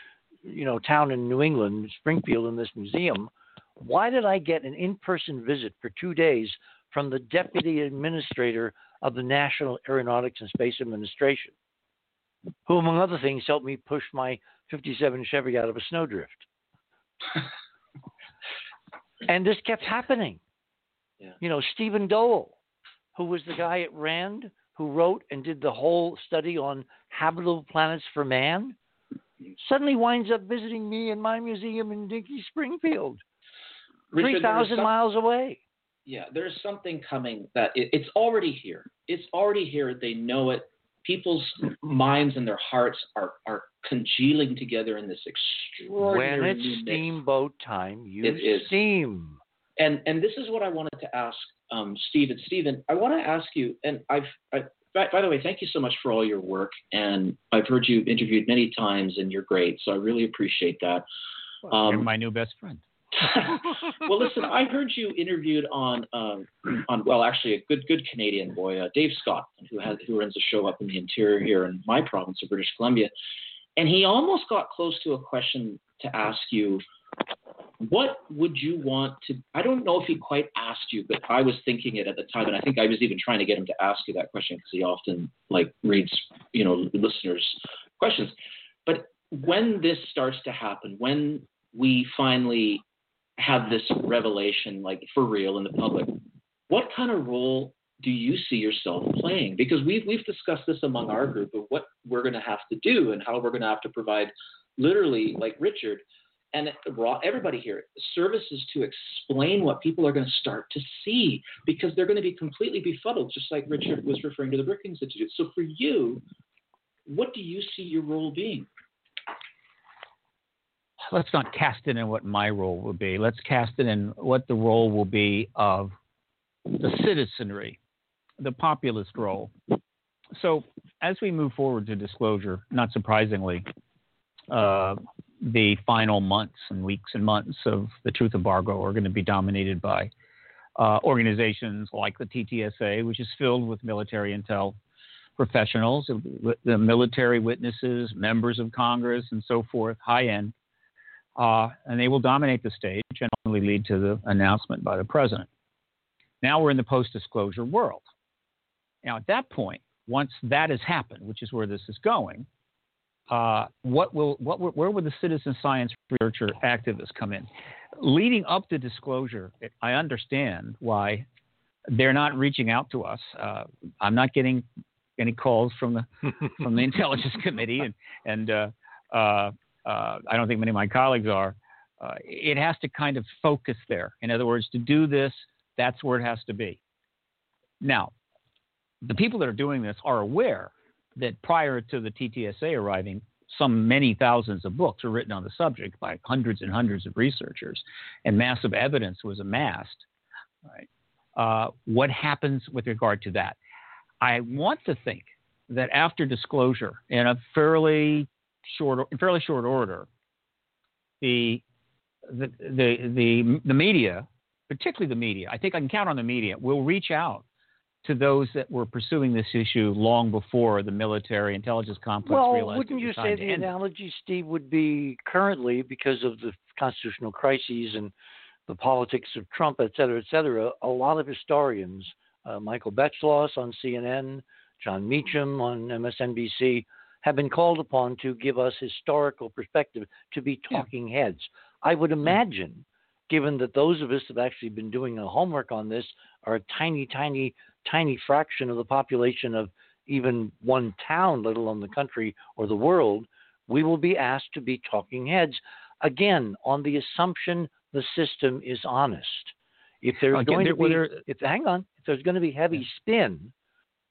you know, town in New England, Springfield, in this museum, why did I get an in-person visit for two days from the deputy administrator of the National Aeronautics and Space Administration, who, among other things, helped me push my 57 Chevy out of a snowdrift? and this kept happening. Yeah. You know, Stephen Dole, who was the guy at Rand who wrote and did the whole study on habitable planets for man, suddenly winds up visiting me in my museum in Dinky Springfield, Richard, three there is thousand some- miles away. Yeah, there's something coming that it, it's already here. It's already here. They know it. People's minds and their hearts are are congealing together in this extraordinary When it's steamboat time, use It is. And and this is what I wanted to ask um, Stephen. Stephen, I want to ask you, and I've I, by, by the way, thank you so much for all your work. And I've heard you interviewed many times, and you're great. So I really appreciate that. You're Um, my new best friend. well, listen, I heard you interviewed on um, on well, actually, a good good Canadian boy, uh, Dave Scott, who has who runs a show up in the interior here in my province of British Columbia, and he almost got close to a question to ask you. What would you want to? I don't know if he quite asked you, but I was thinking it at the time, and I think I was even trying to get him to ask you that question because he often like reads, you know, listeners' questions. But when this starts to happen, when we finally have this revelation, like for real in the public, what kind of role do you see yourself playing? Because we've we've discussed this among our group of what we're going to have to do and how we're going to have to provide, literally, like Richard and everybody here, services to explain what people are going to start to see because they're going to be completely befuddled, just like Richard was referring to the Brookings Institute. So for you, what do you see your role being? let's not cast it in what my role will be. Let's cast it in what the role will be of the citizenry, the populist role. So, as we move forward to disclosure, not surprisingly, uh, the final months and weeks and months of the truth embargo are going to be dominated by uh, organizations like the TTSA, which is filled with military intel professionals, the military witnesses, members of Congress, and so forth, high end uh, and they will dominate the stage and only lead to the announcement by the president. Now we're in the post disclosure world. Now, at that point, once that has happened, which is where this is going, uh, what will, what, where will the citizen science researcher activists come in? Leading up to disclosure, I understand why they're not reaching out to us. Uh, I'm not getting any calls from the from the intelligence committee, and and uh, uh, uh, I don't think many of my colleagues are. Uh, it has to kind of focus there. In other words, to do this, that's where it has to be. Now, the people that are doing this are aware that prior to the TTSA arriving, some many thousands of books were written on the subject by hundreds and hundreds of researchers, and massive evidence was amassed. Right? Uh, what happens with regard to that? I want to think that after disclosure, in a fairly short, in fairly short order, the the the the, the media, particularly the media, I think I can count on the media, will reach out to those that were pursuing this issue long before the military intelligence complex Well, realized. wouldn't you say the analogy, Steve, would be currently because of the constitutional crises and the politics of Trump, et cetera, et cetera? A lot of historians, uh, Michael Beschloss on CNN, Jon Meacham on MSNBC, have been called upon to give us historical perspective, to be Yeah. talking heads. I would imagine, given that those of us that have actually been doing a homework on this are a tiny, tiny, tiny fraction of the population of even one town, let alone the country or the world, we will be asked to be talking heads. Again, on the assumption the system is honest. If there's Again, going there- to be, there- if hang on, if there's going to be heavy spin,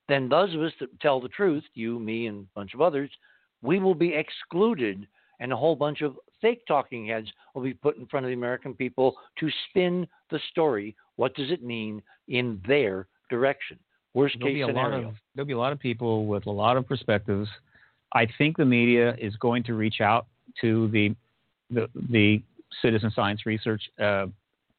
then those of us that tell the truth, you, me, and a bunch of others, we will be excluded, and a whole bunch of fake talking heads will be put in front of the American people to spin the story. What does it mean in their direction? Worst There'll case scenario. lot of there'll be a lot of people with a lot of perspectives. I think the media is going to reach out to the the, the citizen science research uh,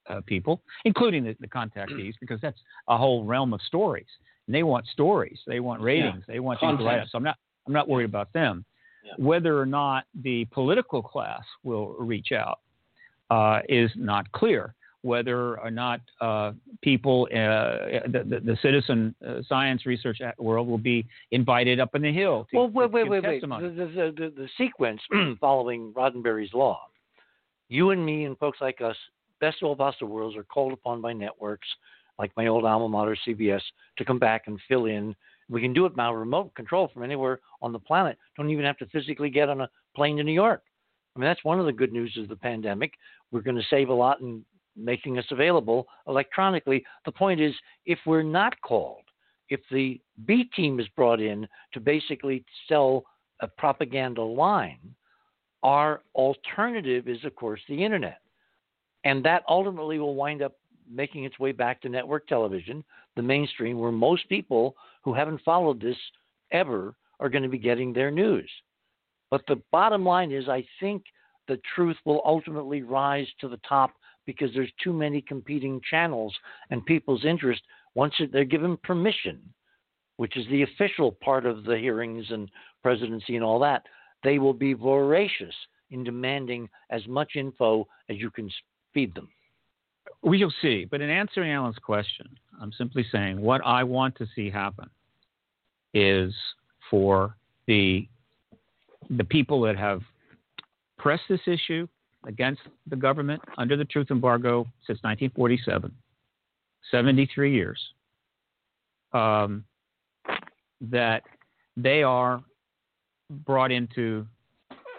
uh, people, including the, the contactees, because that's a whole realm of stories. and they want stories, they want ratings, Yeah. they want Content. to write up. So I'm not I'm not worried about them. Yeah. Whether or not the political class will reach out uh, is not clear. Whether or not uh, people, uh, the, the, the citizen uh, science research world will be invited up on the hill to, well, wait, wait, wait, wait. testimony. The, the, the, the sequence following Roddenberry's law. You and me and folks like us, best of all possible worlds, are called upon by networks like my old alma mater, CBS, to come back and fill in. We can do it now, remote control from anywhere on the planet. Don't even have to physically get on a plane to New York. I mean, that's one of the good news of the pandemic. We're going to save a lot in making us available electronically. The point is, if we're not called, if the B team is brought in to basically sell a propaganda line, our alternative is, of course, the internet. And that ultimately will wind up making its way back to network television, the mainstream, where most people who haven't followed this ever are going to be getting their news. But the bottom line is, I think the truth will ultimately rise to the top because there's too many competing channels and people's interest once they're given permission, which is the official part of the hearings and presidency and all that, they will be voracious in demanding as much info as you can feed them. We shall see. But in answering Alan's question, I'm simply saying what I want to see happen is for the the people that have pressed this issue against the government under the truth embargo since 1947, 73 years, um, that they are brought into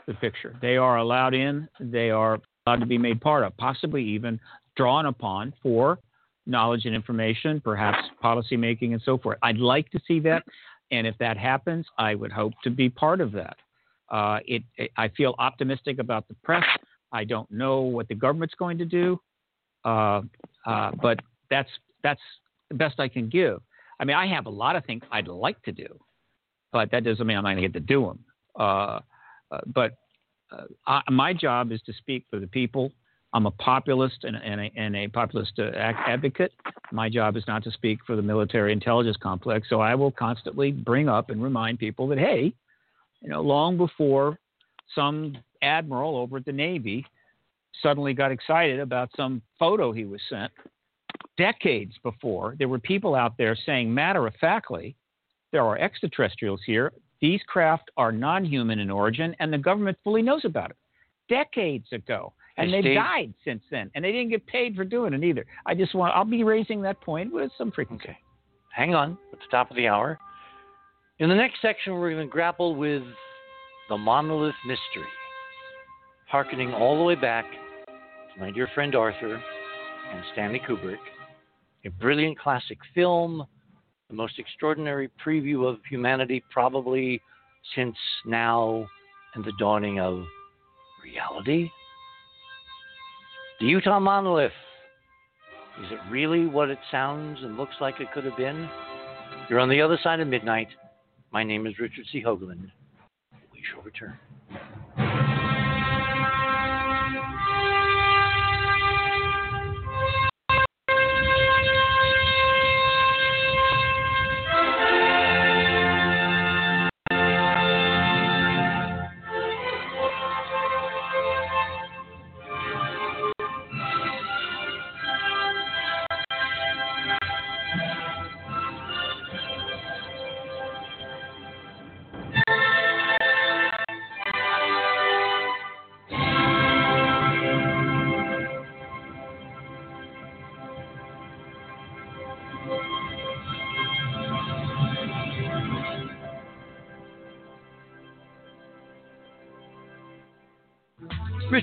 the picture. They are allowed in, they are allowed to be made part of, possibly even drawn upon for knowledge and information, perhaps policy making and so forth. I'd like to see that. And if that happens, I would hope to be part of that. Uh, it, it, I feel optimistic about the press. I don't know what the government's going to do, uh, uh, but that's that's the best I can give. I mean, I have a lot of things I'd like to do, but that doesn't mean I'm going to get to do them. Uh, uh, but uh, I, my job is to speak for the people. I'm a populist and, and, a, and a, populist uh, advocate. My job is not to speak for the military intelligence complex. So I will constantly bring up and remind people that, hey, you know, long before some admiral over at the Navy suddenly got excited about some photo he was sent, decades before, there were people out there saying matter of factly, there are extraterrestrials here. These craft are non human in origin, and the government fully knows about it. Decades ago. And they've died since then. And they didn't get paid for doing it either. I just want, I'll be raising that point with some frequency. Okay. Hang on at the top of the hour. In the next section, we're going to grapple with the monolith mystery, harkening all the way back to my dear friend Arthur and Stanley Kubrick, a brilliant classic film, the most extraordinary preview of humanity probably since now and the dawning of reality. The Utah monolith. Is it really what it sounds and looks like it could have been? You're on the other side of midnight. My name is Richard C. Hoagland. We shall return.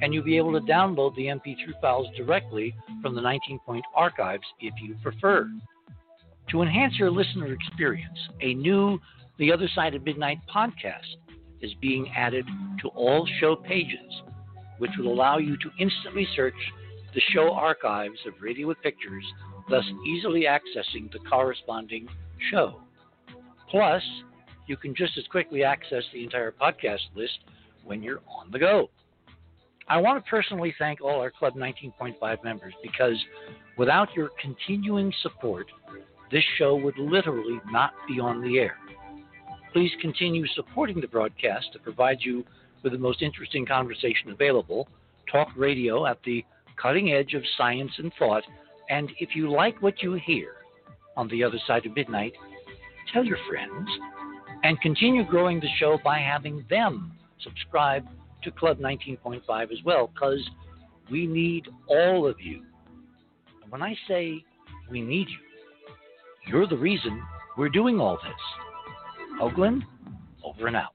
and you'll be able to download the MP3 files directly from the 19 Point archives if you prefer. To enhance your listener experience, a new The Other Side of Midnight podcast is being added to all show pages, which will allow you to instantly search the show archives of Radio with Pictures, thus easily accessing the corresponding show. Plus, you can just as quickly access the entire podcast list when you're on the go. I want to personally thank all our Club 19.5 members because without your continuing support, this show would literally not be on the air. Please continue supporting the broadcast to provide you with the most interesting conversation available, talk radio at the cutting edge of science and thought, and if you like what you hear on the other side of midnight, tell your friends and continue growing the show by having them subscribe to Club 19.5 as well, because we need all of you. And when I say we need you, you're the reason we're doing all this. Hoagland, over and out.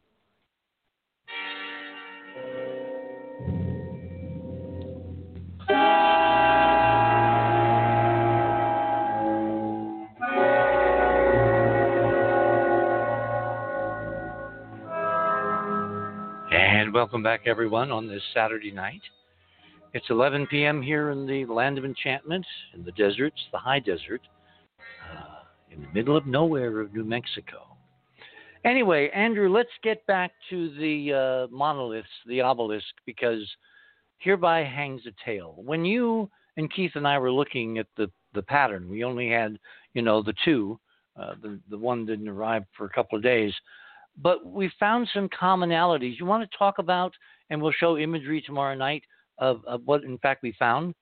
And welcome back, everyone, on this Saturday night. It's 11 p.m. here in the land of enchantment, in the deserts, the high desert, uh, in the middle of nowhere of New Mexico. Anyway, Andrew, let's get back to the uh, monoliths, the obelisk, because hereby hangs a tale. When you and Keith and I were looking at the, the pattern, we only had, you know, the two. Uh, the, the one didn't arrive for a couple of days. But we found some commonalities. You want to talk about, and we'll show imagery tomorrow night of, of what, in fact, we found?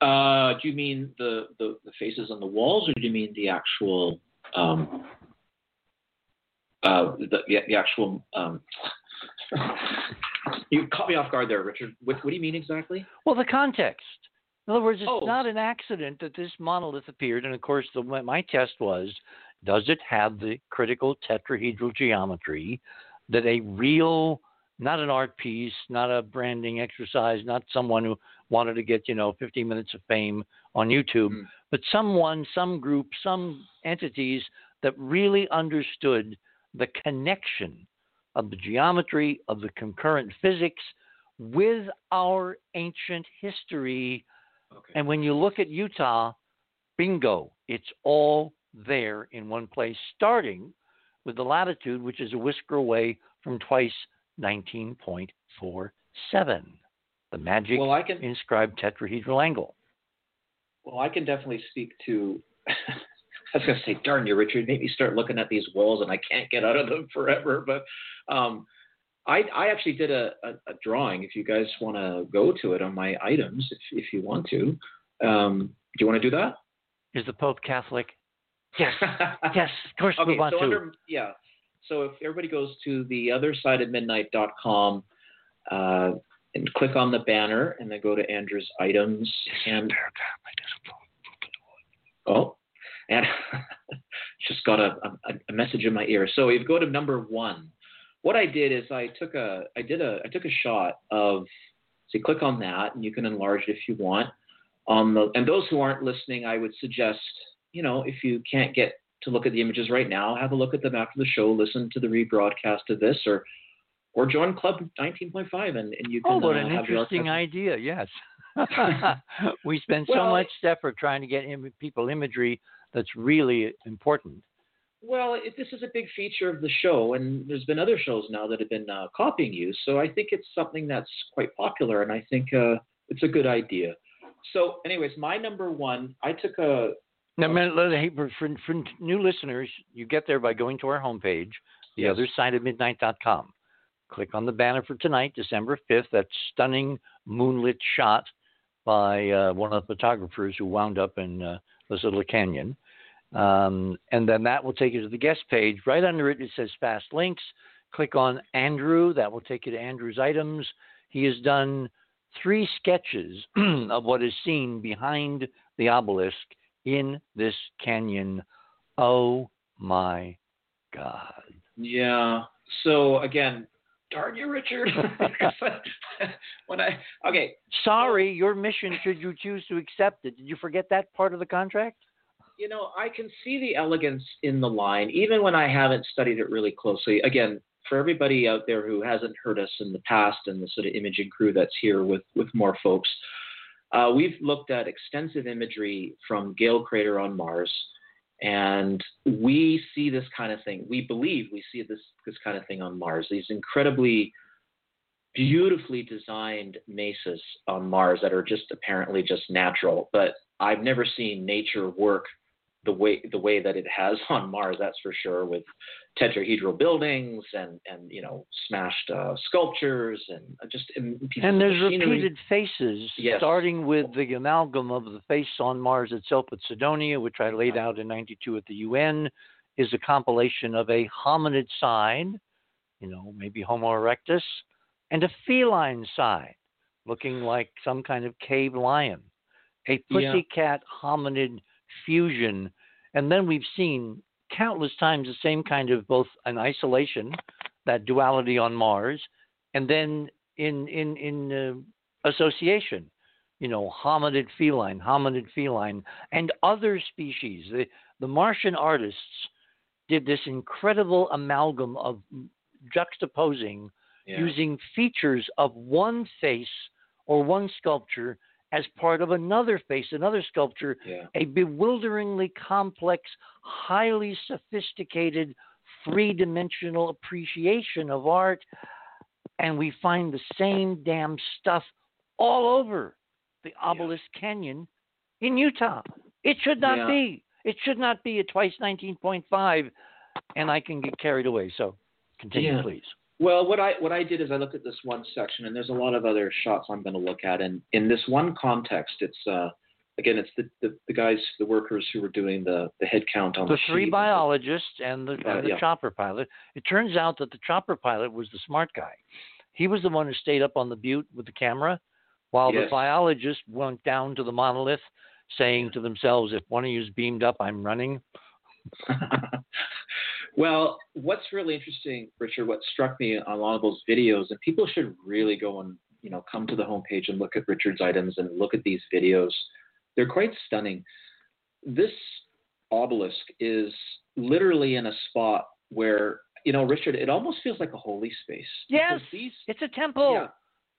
Uh, do you mean the, the, the, faces on the walls, or do you mean the actual um, uh, the, the, actual? Um, you caught me off guard there, Richard. What, what, do you mean exactly? Well, the context. In other words, it's oh. not an accident that this monolith appeared, and of course, the, my test was: does it have the critical tetrahedral geometry that a real not an art piece, not a branding exercise, not someone who wanted to get, you know, 15 minutes of fame on YouTube, mm. but someone, some group, some entities that really understood the connection of the geometry of the concurrent physics with our ancient history. Okay. And when you look at Utah, bingo, it's all there in one place, starting with the latitude, which is a whisker away from twice 19.47, the magic well, I can, inscribed tetrahedral angle. Well, I can definitely speak to. I was going to say, darn you, Richard, maybe start looking at these walls and I can't get out of them forever. But um, I, I, actually did a, a, a, drawing. If you guys want to go to it on my items, if, if you want to, um, do you want to do that? Is the Pope Catholic? Yes, yes, of course okay, we want so to. Under, yeah, so if everybody goes to the other side of midnight.com uh, and click on the banner and then go to Andrew's items and oh, and just got a, a, a, message in my ear. So if you go to number one, what I did is I took a I did a I took a shot of so you click on that and you can enlarge it if you want. On the and those who aren't listening, I would suggest you know if you can't get to look at the images right now, have a look at them after the show, listen to the rebroadcast of this, or or join Club 19.5, and, and you can. Oh, what uh, an interesting idea! Yes, we spend well, so much effort trying to get Im- people imagery that's really important. Well, it, this is a big feature of the show, and there's been other shows now that have been uh, copying you. So I think it's something that's quite popular, and I think uh, it's a good idea. So, anyways, my number one, I took a now, for, for, for new listeners, you get there by going to our homepage, yes. theothersideofmidnight.com. Click on the banner for tonight, December 5th, that stunning moonlit shot by uh, one of the photographers who wound up in uh, this little canyon. Um, and then that will take you to the guest page. Right under it, it says Fast Links. Click on Andrew. That will take you to Andrew's items. He has done three sketches of what is seen behind the obelisk in this canyon. Oh my God. Yeah. So again, darn you, Richard. when I okay. Sorry, your mission should you choose to accept it. Did you forget that part of the contract? You know, I can see the elegance in the line, even when I haven't studied it really closely. Again, for everybody out there who hasn't heard us in the past and the sort of imaging crew that's here with with more folks, uh, we've looked at extensive imagery from Gale Crater on Mars and we see this kind of thing. We believe we see this this kind of thing on Mars. These incredibly beautifully designed mesas on Mars that are just apparently just natural. But I've never seen nature work the way the way that it has on Mars. That's for sure. With tetrahedral buildings and and you know smashed uh, sculptures and just and, and there's repeated faces, yes. starting with the amalgam of the face on Mars itself at Cydonia, which I laid out in '92 at the UN, is a compilation of a hominid sign, you know, maybe Homo erectus, and a feline sign, looking like some kind of cave lion, a pussycat yeah. hominid fusion. And then we've seen countless times the same kind of both an isolation, that duality on Mars, and then in in in uh, association, you know, hominid feline, hominid feline, and other species. The the Martian artists did this incredible amalgam of juxtaposing yeah. using features of one face or one sculpture as part of another face, another sculpture, yeah. a bewilderingly complex, highly sophisticated, three dimensional appreciation of art. And we find the same damn stuff all over the Obelisk yeah. Canyon in Utah. It should not yeah. be. It should not be a twice 19.5, and I can get carried away. So continue, please. Well, what I what I did is I looked at this one section, and there's a lot of other shots I'm going to look at. And in this one context, it's uh, again, it's the, the, the guys, the workers who were doing the the head count on the, the three sheet. biologists and the, Uh, and the yeah. chopper pilot. It turns out that the chopper pilot was the smart guy. He was the one who stayed up on the butte with the camera, while the Yes. biologist went down to the monolith, saying to themselves, "If one of you is beamed up, I'm running." well, what's really interesting, Richard, what struck me on a lot of those videos, and people should really go and you know come to the homepage and look at Richard's items and look at these videos. They're quite stunning. This obelisk is literally in a spot where you know, Richard, it almost feels like a holy space. Yes, these, it's a temple. yeah,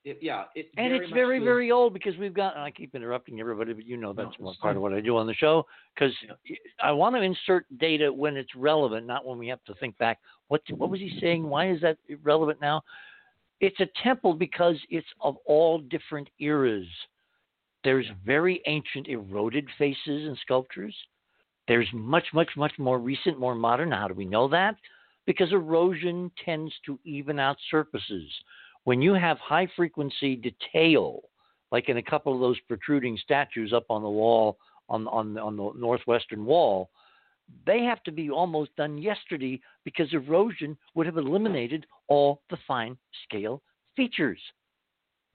it, yeah, it And very it's very, very old because we've got, and I keep interrupting everybody, but you know that's No, part fine. of what I do on the show because Yeah. I want to insert data when it's relevant, not when we have to think back. What what was he saying? Why is that relevant now? It's a temple because it's of all different eras. There's very ancient eroded faces and sculptures. There's much, much, much more recent, more modern. How do we know that? Because erosion tends to even out surfaces. When you have high frequency detail, like in a couple of those protruding statues up on the wall, on, on, on the northwestern wall, they have to be almost done yesterday because erosion would have eliminated all the fine scale features.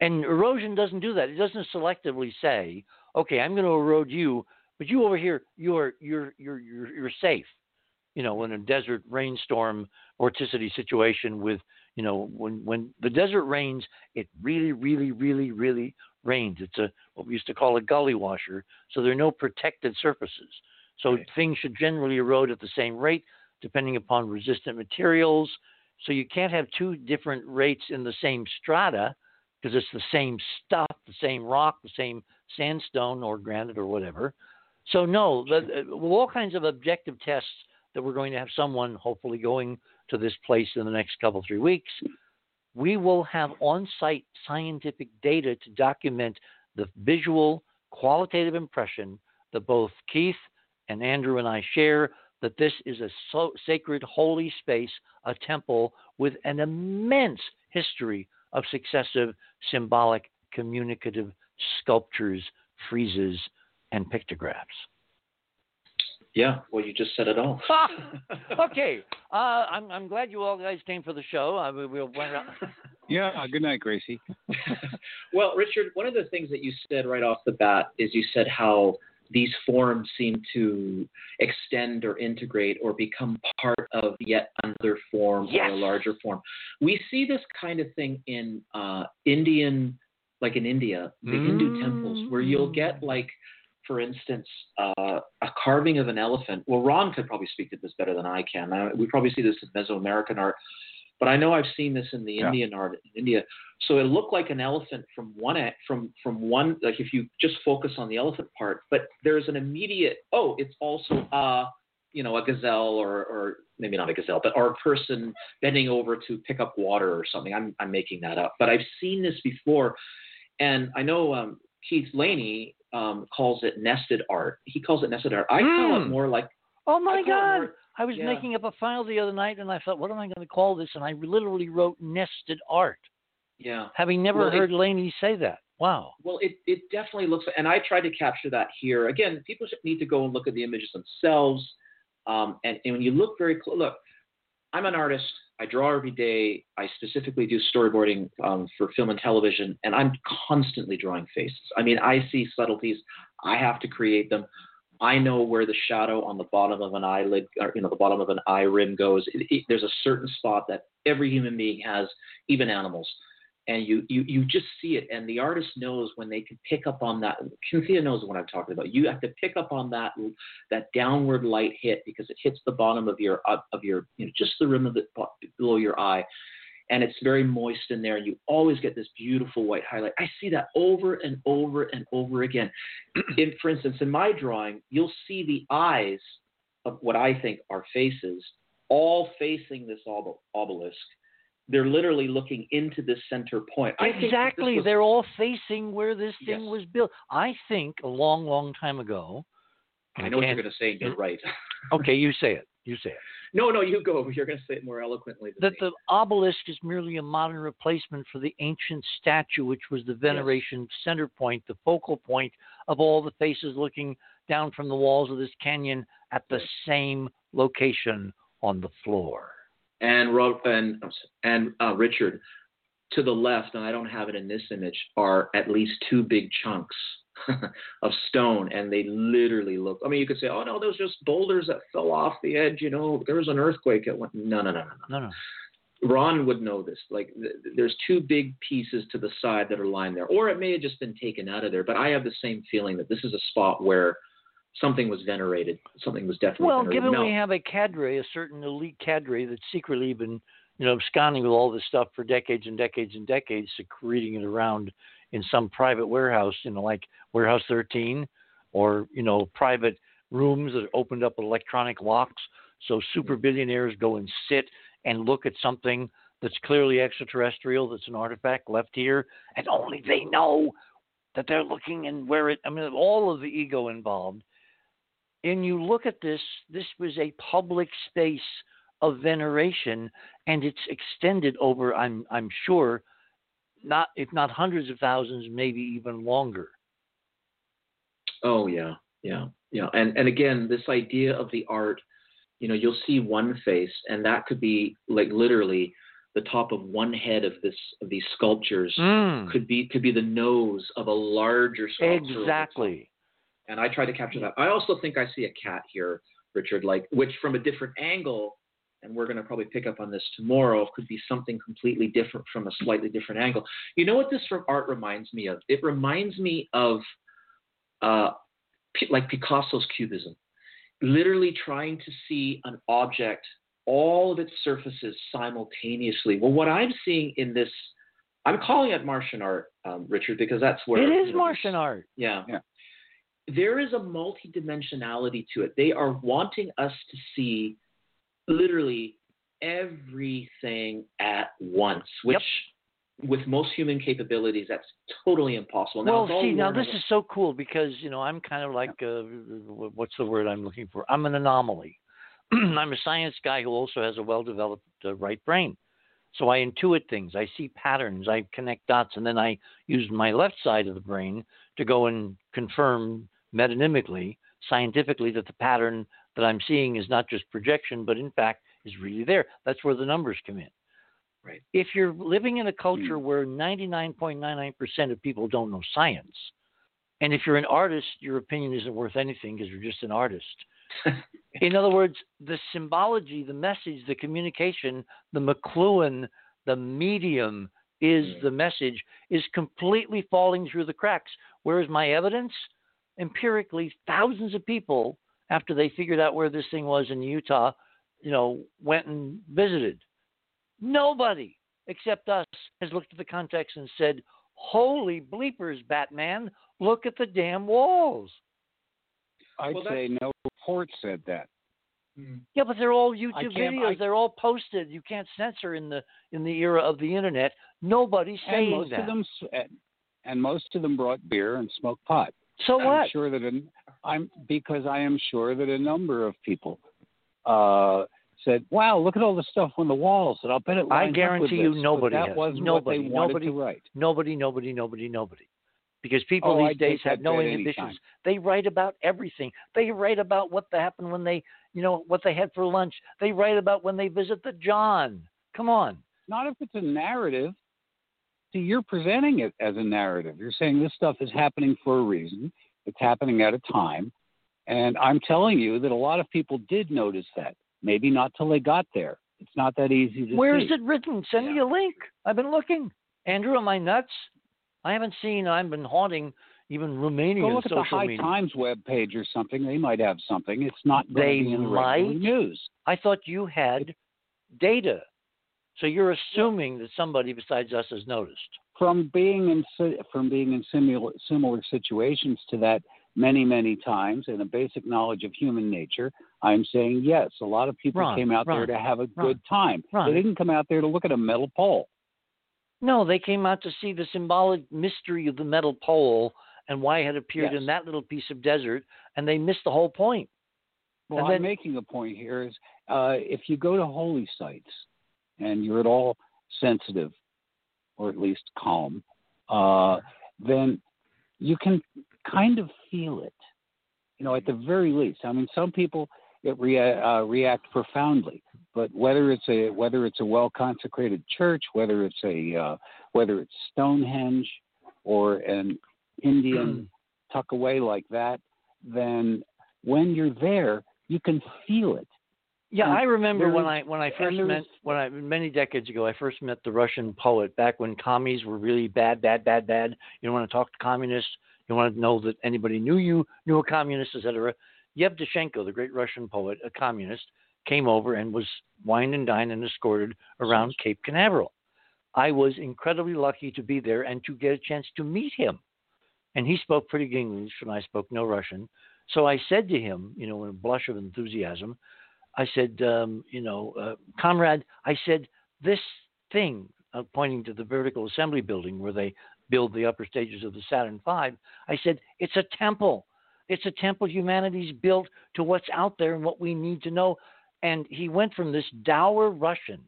And erosion doesn't do that. It doesn't selectively say, okay, I'm going to erode you, but you over here, you're you're you're you're, you're safe. You know, in a desert rainstorm vorticity situation with, you know, when when the desert rains, it really, really, really, really rains. It's a what we used to call a gully washer. So there are no protected surfaces. So Right. things should generally erode at the same rate, depending upon resistant materials. So you can't have two different rates in the same strata because it's the same stuff, the same rock, the same sandstone or granite or whatever. So no, the, with all kinds of objective tests that we're going to have someone hopefully going to this place in the next couple three weeks, we will have on-site scientific data to document the visual qualitative impression that both Keith and Andrew and I share that this is a so sacred holy space, a temple with an immense history of successive symbolic communicative sculptures, friezes, and pictographs. Yeah, well, you just said it all. okay, uh, I'm I'm glad you all guys came for the show. I, we, we'll went out. Yeah. Good night, Gracie. well, Richard, one of the things that you said right off the bat is you said how these forms seem to extend or integrate or become part of yet another form Yes. or a larger form. We see this kind of thing in uh, Indian, like in India, the Hindu temples, where you'll get like, for instance, uh, a carving of an elephant. Well, Ron could probably speak to this better than I can. I, we probably see this in Mesoamerican art, but I know I've seen this in the Yeah. Indian art in India. So it looked like an elephant from one from from one like if you just focus on the elephant part, but there's an immediate oh, it's also uh you know a gazelle or or maybe not a gazelle, but or a person bending over to pick up water or something. I'm I'm making that up, but I've seen this before, and I know um, Keith Laney um, calls it nested art. He calls it nested art. I call it Hmm. more like Oh my I God! more- I was yeah. making up a file the other night, and I thought, what am I going to call this? And I literally wrote nested art, yeah. having never Well, it- heard Laney say that. Wow. Well, it, it definitely looks, and I tried to capture that here. Again, people should need to go and look at the images themselves. Um, and, and when you look very close, look, I'm an artist. I draw every day. I specifically do storyboarding um, for film and television, and I'm constantly drawing faces. I mean, I see subtleties. I have to create them. I know where the shadow on the bottom of an eyelid, or you know, the bottom of an eye rim goes. It, it, there's a certain spot that every human being has, even animals and you, you you just see it and the artist knows when they can pick up on that cynthia knows what i'm talking about. You have to pick up on that that downward light hit because it hits the bottom of your of your you know just the rim of the below your eye and it's very moist in there and you always get this beautiful white highlight. I see that over and over and over again. In for instance in my drawing you'll see the eyes of what i think are faces all facing this obel- obelisk they're literally looking into this center point. I think that this Exactly. was- They're all facing where this thing Yes. was built. I think a long, long time ago. I know what you're going to say. You're mm. right. Okay, you say it. You say it. no, no, you go. You're going to say it more eloquently That me. the obelisk is merely a modern replacement for the ancient statue, which was the veneration center point, the focal point of all the faces looking down from the walls of this canyon at the same location on the floor. And Rob and and uh, Richard to the left, and I don't have it in this image, are at least two big chunks of stone, and they literally look. I mean, you could say, "Oh no, those are just boulders that fell off the edge." You know, there was an earthquake at one. No, no, no, no, no. No, no. Ron would know this. Like, th- there's two big pieces to the side that are lying there, or it may have just been taken out of there. But I have the same feeling that this is a spot where something was venerated. Something was definitely Well, venerated. given No. we have a cadre, a certain elite cadre that's secretly been, you know, absconding with all this stuff for decades and decades and decades, secreting it around in some private warehouse, you know, like Warehouse 13, or you know, private rooms that are opened up with electronic locks, so super mm. billionaires go and sit and look at something that's clearly extraterrestrial, that's an artifact left here, and only they know that they're looking and where it. I mean, all of the ego involved and you look at this, this was a public space of veneration, and it's extended over, I'm, I'm sure, not if not hundreds of thousands, maybe even longer. Oh yeah, yeah, yeah. And and again, this idea of the art, you know, you'll see one face, and that could be like literally the top of one head of this of these sculptures Mm, could be could be the nose of a larger sculpture. exactly. And I try to capture that. I also think I see a cat here, Richard, like which from a different angle, and we're going to probably pick up on this tomorrow, could be something completely different from a slightly different angle. You know what this art reminds me of? It reminds me of uh, like Picasso's cubism, literally trying to see an object, all of its surfaces simultaneously. Well, what I'm seeing in this, I'm calling it Martian art, um, Richard, because that's where It is you know, Martian art. yeah. Yeah. There is a multidimensionality to it. They are wanting us to see literally everything at once, which with most human capabilities, that's totally impossible. Now, Well, see, now this is so cool because you know I'm kind of like uh, what's the word I'm looking for? I'm an anomaly. I'm a science guy who also has a well-developed uh, right brain, so I intuit things. I see patterns. I connect dots, and then I use my left side of the brain to go and confirm metonymically, scientifically, that the pattern that I'm seeing is not just projection, but in fact is really there. That's where the numbers come in. Right. If you're living in a culture Hmm. where 99.99% of people don't know science, and if you're an artist, your opinion isn't worth anything because you're just an artist. in other words, the symbology, the message, the communication, the McLuhan, the medium is Mm. the message, is completely falling through the cracks. Whereas my evidence, empirically, thousands of people, after they figured out where this thing was in Utah, you know, went and visited. Nobody except us has looked at the context and said, Holy bleepers, Batman, look at the damn walls. I'd Well, say no report said that. Hmm. Yeah, but they're all YouTube videos. I- they're all posted. You can't censor in the in the era of the internet. Nobody's And most that. of them, and- and most of them brought beer and smoked pot. So what? I'm sure that an, I'm because I am sure that a number of people uh, said, "Wow, look at all the stuff on the walls," and I'll bet it. I lines up with guarantee you this," nobody But that has. wasn't Nobody, what they wanted nobody- to write. Nobody, nobody, nobody, nobody. Because people Oh, these I'd days have no inhibitions. They write about everything. They write about what happened when they, you know, what they had for lunch. They write about when they visit the John. Come on. Not if it's a narrative. See, you're presenting it as a narrative. You're saying this stuff is happening for a reason. It's happening at a time, and I'm telling you that a lot of people did notice that. Maybe not till they got there. It's not that easy to Where see. is it written? Send me a link. I've been looking. Andrew, am I nuts? I haven't seen. I've been haunting even Romanian Go look at the High media. Times web page or something. They might have something. It's not They in the might. news. I thought you had data. So you're assuming that somebody besides us has noticed. From being in from being in similar similar situations to that many many times and a basic knowledge of human nature, I'm saying yes. A lot of people Ron, came out Ron, there to have a Ron, good time. They didn't come out there to look at a metal pole. No, they came out to see the symbolic mystery of the metal pole and why it had appeared Yes. in that little piece of desert, and they missed the whole point. Well, I'm making a point here is uh, if you go to holy sites and you're at all sensitive or at least calm, uh, then you can kind of feel it. You know, at the very least. I mean, some people it rea- uh, react profoundly, but whether it's a whether it's a well consecrated church, whether it's a uh, whether it's Stonehenge or an Indian tuck away like that, then when you're there, you can feel it. Yeah, And I remember when I when I first met when I many decades ago I first met the Russian poet back when commies were really bad, bad, bad, bad. You don't want to talk to communists. You want to know that anybody knew you, knew a communist, etc. Yevtushenko, the great Russian poet, a communist, came over and was wined and dined and escorted around Cape Canaveral. I was incredibly lucky to be there and to get a chance to meet him. And he spoke pretty good English, and I spoke no Russian. So I said to him, you know, in a blush of enthusiasm, I said, um, you know, uh, comrade, I said, this thing, uh, pointing to the vertical assembly building where they build the upper stages of the Saturn V, I said, it's a temple. It's a temple humanity's built to what's out there and what we need to know. And he went from this dour Russian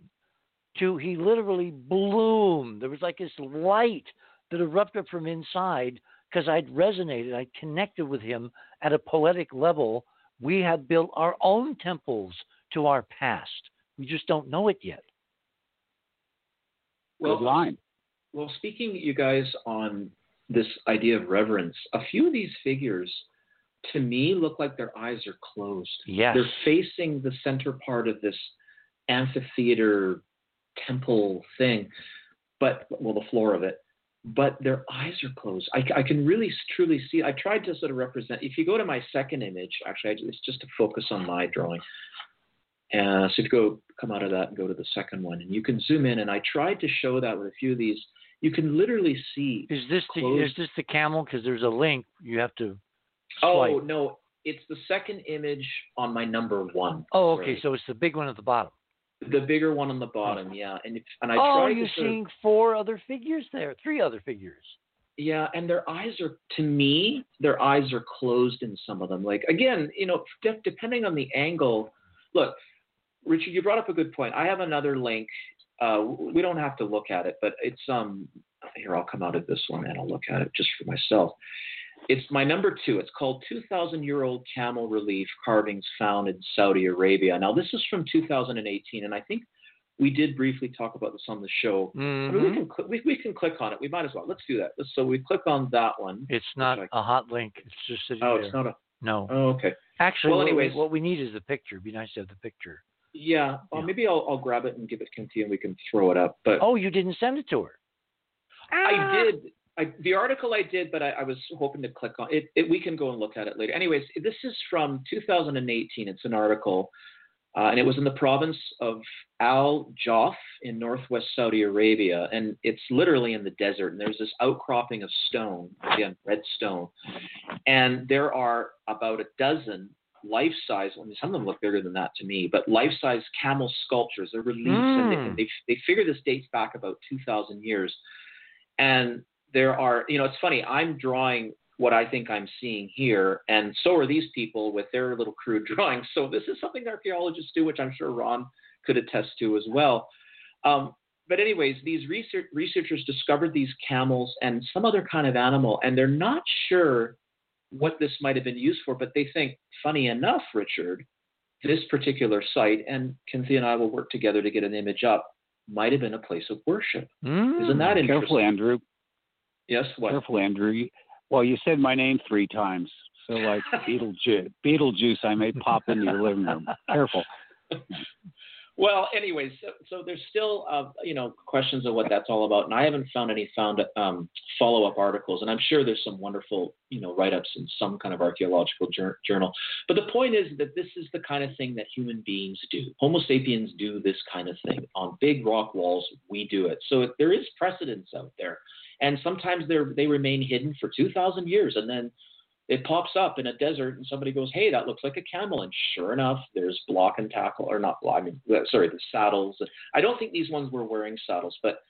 to he literally bloomed. There was like this light that erupted from inside because I'd resonated, I connected with him at a poetic level. We have built our own temples to our past. We just don't know it yet. Good line. Well, speaking, you guys, on this idea of reverence, a few of these figures to me look like their eyes are closed. Yes. They're facing the center part of this amphitheater temple thing, but, well, the floor of it, but their eyes are closed. I, I can really truly see. I tried to sort of represent, if you go to my second image, actually, I, it's just to focus on my drawing. Uh, so if you go come out of that and go to the second one, and you can zoom in, and I tried to show that with a few of these. You can literally see. Is this the closed- is this the camel? Because there's a link you have to. Oh no, it's the second image on my number one. Oh, okay. Right. So it's the big one at the bottom. The bigger one on the bottom, yeah. And if, and I oh, tried you're to sort of- seeing four other figures there, three other figures. Yeah, and their eyes are, to me, their eyes are closed in some of them. Like again, you know, de- depending on the angle. Look, Richard, you brought up a good point. I have another link. Uh, we don't have to look at it, but it's um. Here, I'll come out of this one and I'll look at it just for myself. It's my number two. It's called 2,000 Year Old Camel Relief Carvings Found in Saudi Arabia. Now, this is from 2018, and I think we did briefly talk about this on the show. Mm-hmm. I mean, we, can cl- we, we can click on it. We might as well. Let's do that. So we click on that one. It's not I- a hot link. It's just sitting Oh, there. it's not a. no. Oh, okay. Actually, well, what, anyways- what we need is the picture. It'd be nice to have the picture. Yeah. Well, Yeah. maybe I'll, I'll grab it and give it to you, and we can throw it up. But Oh, you didn't send it to her. I did. I, the article I did, but I, I was hoping to click on it, it. We can go and look at it later. Anyways, this is from 2018. It's an article, uh, and it was in the province of Al Jauf in northwest Saudi Arabia, and it's literally in the desert. And there's this outcropping of stone, again red stone, and there are about a dozen life-size. I mean, some of them look bigger than that to me, but life-size camel sculptures. They're reliefs, and, they, Mm. and they they figure this dates back about 2,000 years. And there are, you know, it's funny. I'm drawing what I think I'm seeing here, and so are these people with their little crude drawings. So this is something archaeologists do, which I'm sure Ron could attest to as well. Um, but anyways, these research, researchers discovered these camels and some other kind of animal, and they're not sure what this might have been used for, but they think, funny enough, Richard, this particular site, and Cynthia and I will work together to get an image up, might have been a place of worship. Mm. Isn't that interesting? Careful, Andrew. Yes, what? Careful, Andrew. Well, you said my name three times, so like Beetlejuice, Beetlejuice, I may pop into your living room. Careful. Well, anyways, so, so there's still, uh, you know, questions of what that's all about, and I haven't found any found um, follow-up articles, and I'm sure there's some wonderful, you know, write-ups in some kind of archaeological jour- journal. But the point is that this is the kind of thing that human beings do. Homo sapiens do this kind of thing on big rock walls. We do it, so there is precedence out there, and sometimes they they remain hidden for 2,000 years, and then it pops up in a desert and somebody goes, Hey, that looks like a camel. And sure enough, there's block and tackle, or not block, I mean, uh, sorry, the saddles. I don't think these ones were wearing saddles, but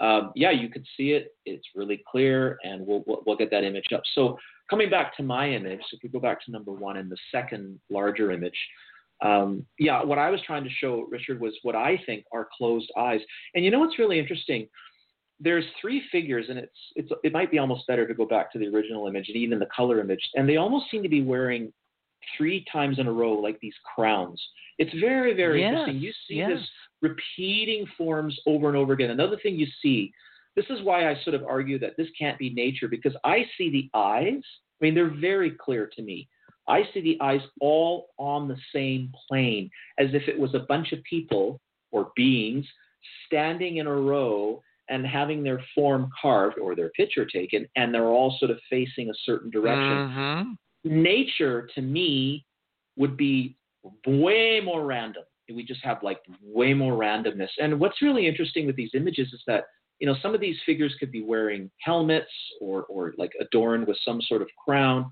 um, yeah, you could see it. It's really clear, and we'll, we'll, we'll get that image up. So coming back to my image, if we go back to number one and the second larger image, um, yeah, what I was trying to show, Richard, was what I think are closed eyes. And you know what's really interesting? There's three figures, and it's it's it might be almost better to go back to the original image and even the color image, and they almost seem to be wearing three times in a row like these crowns. It's very very Yes, interesting. You see yes. this repeating forms over and over again. Another thing you see, this is why I sort of argue that this can't be nature because I see the eyes. I mean, they're very clear to me. I see the eyes all on the same plane, as if it was a bunch of people or beings standing in a row and having their form carved or their picture taken, and they're all sort of facing a certain direction. Mhm. Nature, to me, would be way more random. We just have like way more randomness. And what's really interesting with these images is that you know some of these figures could be wearing helmets or or like adorned with some sort of crown,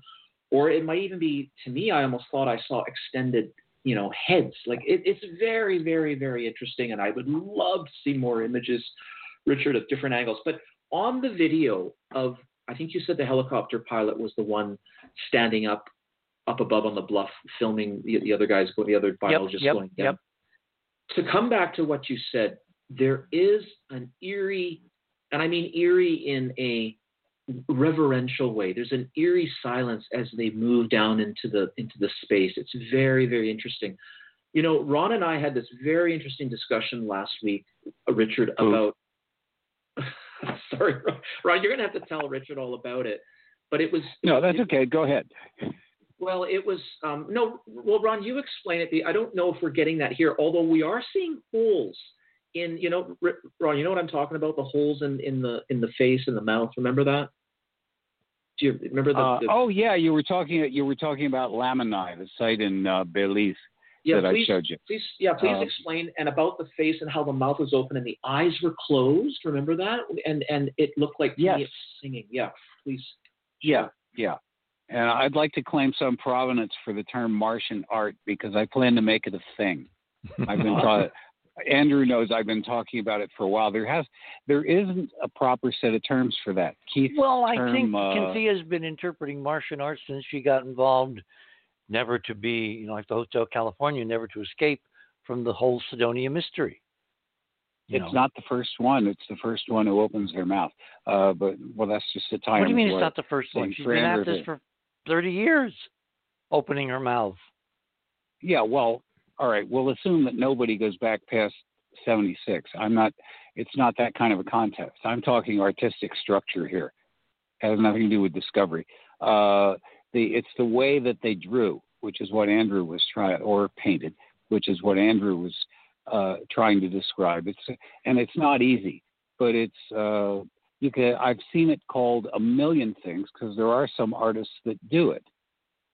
or it might even be. To me, I almost thought I saw extended you know heads. Like it, it's very very very interesting, and I would love to see more images Richard, of different angles. But on the video of, I think you said the helicopter pilot was the one standing up, up above on the bluff, filming the, the other guys going, the other biologists yep, going down. yep. To come back to what you said, there is an eerie, and I mean eerie in a reverential way. There's an eerie silence as they move down into the into the space. It's very very interesting. You know, Ron and I had this very interesting discussion last week, uh, Richard, about. Sorry, Ron. You're going to have to tell Richard all about it. But it was No, that's it- okay. Go ahead. well, it was um, no. Well, Ron, you explain it. I don't know if we're getting that here, although we are seeing holes in. You know, Ron, you know what I'm talking about? The holes in, in the in the face and the mouth. Remember that? Do you remember the? Uh, the oh yeah, you were talking. You were talking about Lamanai, the site in uh, Belize yeah, that please, I showed you. please, yeah, please Um, explain and about the face and how the mouth was open and the eyes were closed. Remember that? And and it looked like to me Yes. it singing. Yeah, please. Yeah, yeah. And I'd like to claim some provenance for the term Martian art because I plan to make it a thing. I've been taught. Andrew knows I've been talking about it for a while. There has, there isn't a proper set of terms for that. Keith, Well, I term, think uh, Cynthia's been interpreting Martian art since she got involved, never to be, you know, like the Hotel California, never to escape from the whole Cydonia mystery. You it's know. not the first one. It's the first one who opens their mouth. Uh, but well, that's just the time. What do you mean it's not the first one? She's been at this for 30 years, opening her mouth. Yeah, well, all right. We'll assume that nobody goes back past 76. I'm not. It's not that kind of a contest. I'm talking artistic structure here. has nothing to do with discovery. Uh, the it's the way that they drew, which is what Andrew was trying, or painted, which is what Andrew was uh, trying to describe. It's and it's not easy, but it's. Uh, you can. I've seen it called a million things because there are some artists that do it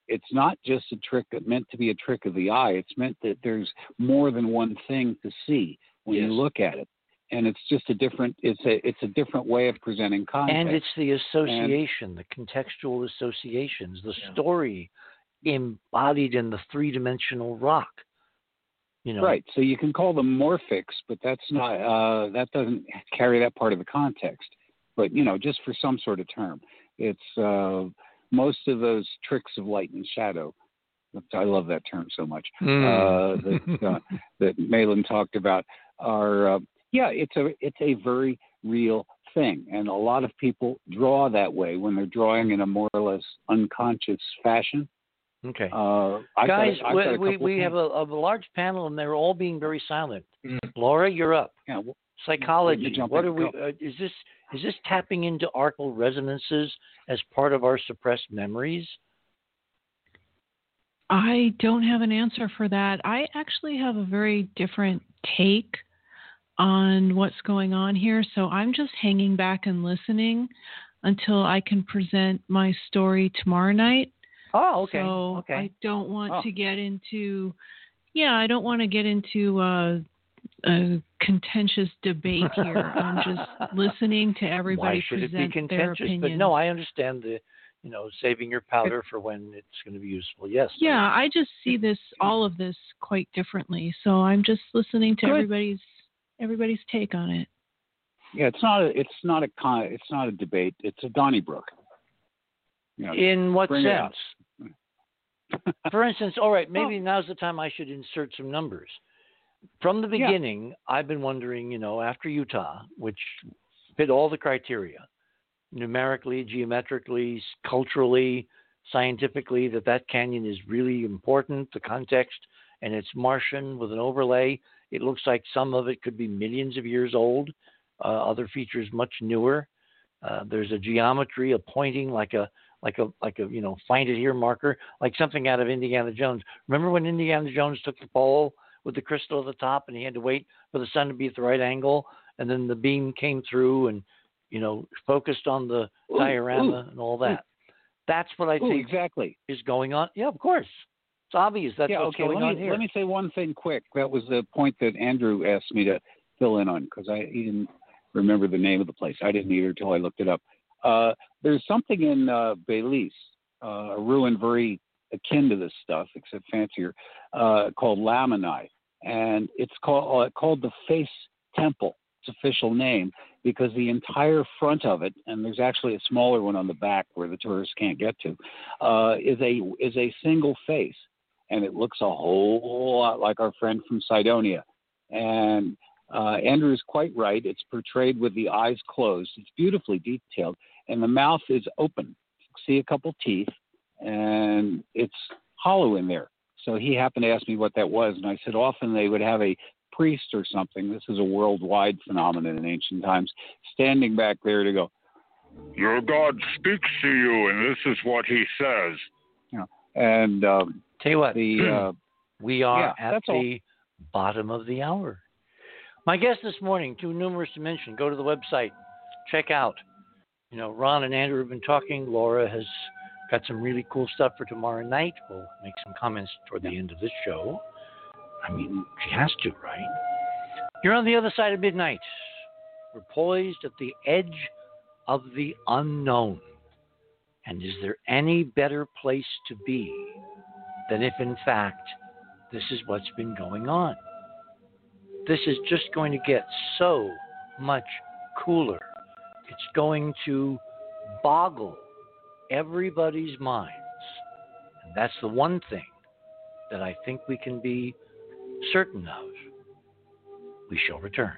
it's not just a trick meant to be a trick of the eye. It's meant that there's more than one thing to see when Yes. you look at it, and it's just a different. It's a it's a different way of presenting context. And it's the association, the contextual associations, the Yeah. story embodied in the three dimensional rock. You know, right. So you can call them morphics, but that's not. Uh, that doesn't carry that part of the context. But you know, just for some sort of term, it's uh, most of those tricks of light and shadow. I love that term so much. Hmm. uh, that uh, that Malin talked about are uh, yeah, it's a it's a very real thing, and a lot of people draw that way when they're drawing in a more or less unconscious fashion. Okay. Uh, I've got Guys, a- I've got a we, we, couple we things- have a, a large panel and they're all being very silent. Mm. Laura, you're up. yeah, well, Psychology. What are we? Uh, is this is this tapping into arcal resonances as part of our suppressed memories? I don't have an answer for that. I actually have a very different take on what's going on here. So I'm just hanging back and listening until I can present my story tomorrow night. Oh, okay. So okay. I don't want Oh. to get into, yeah, I don't want to get into uh, a contentious debate here. I'm just listening to everybody Why should it be present their contentious? opinion. But no, I understand the, you know, saving your powder for when it's going to be useful. Yes. Yeah, I just see this all of this quite differently. So I'm just listening to Good. everybody's everybody's take on it. yeah, it's not a it's not a con it's not a debate. It's a Donnybrook. You know, In what bring it out. sense? For instance, all right, maybe now's the time I should insert some numbers. From the Yeah. beginning, I've been wondering, you know, after Utah, which fit all the criteria, numerically, geometrically, culturally, scientifically, that that canyon is really important, the context, and it's Martian with an overlay. It looks like some of it could be millions of years old, uh, other features much newer. Uh, there's a geometry, a pointing like a like a like a you know find it here marker, like something out of Indiana Jones. Remember when Indiana Jones took the pole with the crystal at the top, and he had to wait for the sun to be at the right angle, and then the beam came through and you know focused on the Ooh, diorama ooh, and all that. That's what I ooh, think exactly. is going on. Yeah, of course. It's obvious that's yeah, what's okay. going let on me, here. Let me say one thing quick. That was the point that Andrew asked me to fill in on because I he didn't remember the name of the place. I didn't either until I looked it up. Uh, there's something in uh, Belize, uh, a ruin very akin to this stuff, except fancier, uh, called Lamanai, and it's called uh, called the Face Temple. Its official name because the entire front of it, and there's actually a smaller one on the back where the tourists can't get to, uh, is a is a single face and it looks a whole lot like our friend from Cydonia. And uh, Andrew is quite right. It's portrayed with the eyes closed. It's beautifully detailed, and the mouth is open. See a couple teeth, and it's hollow in there. So he happened to ask me what that was, and I said often they would have a priest or something. This is a worldwide phenomenon in ancient times, standing back there to go, Your God speaks to you, and this is what he says. and um, Tell you what, the uh, we are yeah, at that's all. the bottom of the hour. My guest this morning, too numerous to mention. Go to the website, check out. You know, Ron and Andrew have been talking. Laura has got some really cool stuff for tomorrow night. We'll make some comments toward the end of this show. I mean, she has to, right? You're on the other side of midnight. We're poised at the edge of the unknown. And is there any better place to be than if, in fact, this is what's been going on? This is just going to get so much cooler. It's going to boggle everybody's minds. And that's the one thing that I think we can be certain of. We shall return.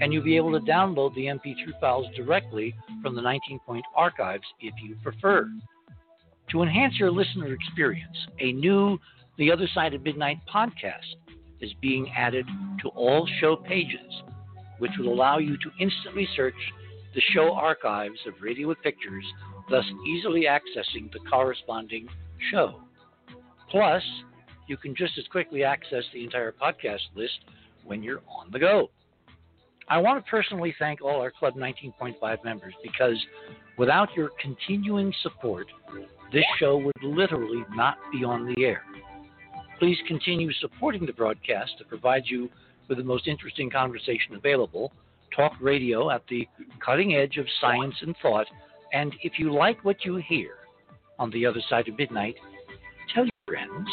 and you'll be able to download the MP3 files directly from the 19 Point archives if you prefer. To enhance your listener experience, a new The Other Side of Midnight podcast is being added to all show pages, which will allow you to instantly search the show archives of Radio with Pictures, thus easily accessing the corresponding show. Plus, you can just as quickly access the entire podcast list when you're on the go. I want to personally thank all our Club 19.5 members because without your continuing support, this show would literally not be on the air. Please continue supporting the broadcast that provides you with the most interesting conversation available, talk radio at the cutting edge of science and thought, and if you like what you hear on the other side of midnight, tell your friends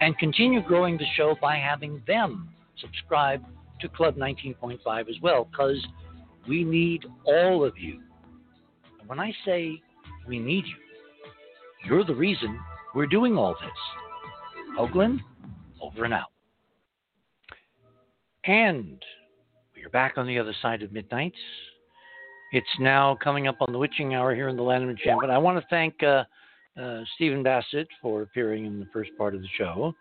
and continue growing the show by having them subscribe to Club 19.5 as well because we need all of you. And when I say we need you, you're the reason we're doing all this. Hoagland, over and out. And we are back on the other side of midnight. It's now coming up on the witching hour here in the land of enchantment. I want to thank uh, uh, Stephen Bassett for appearing in the first part of the show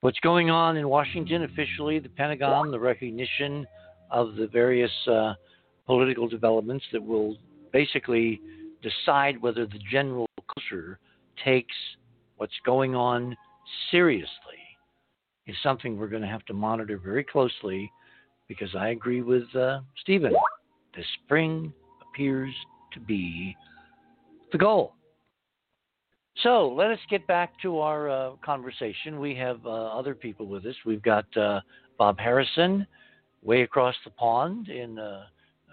what's going on in Washington officially, the Pentagon, the recognition of the various uh, political developments that will basically decide whether the general culture takes what's going on seriously is something we're going to have to monitor very closely because I agree with uh, Stephen. The spring appears to be the goal. So let us get back to our uh, conversation. We have uh, other people with us. We've got uh, Bob Harrison, way across the pond in uh,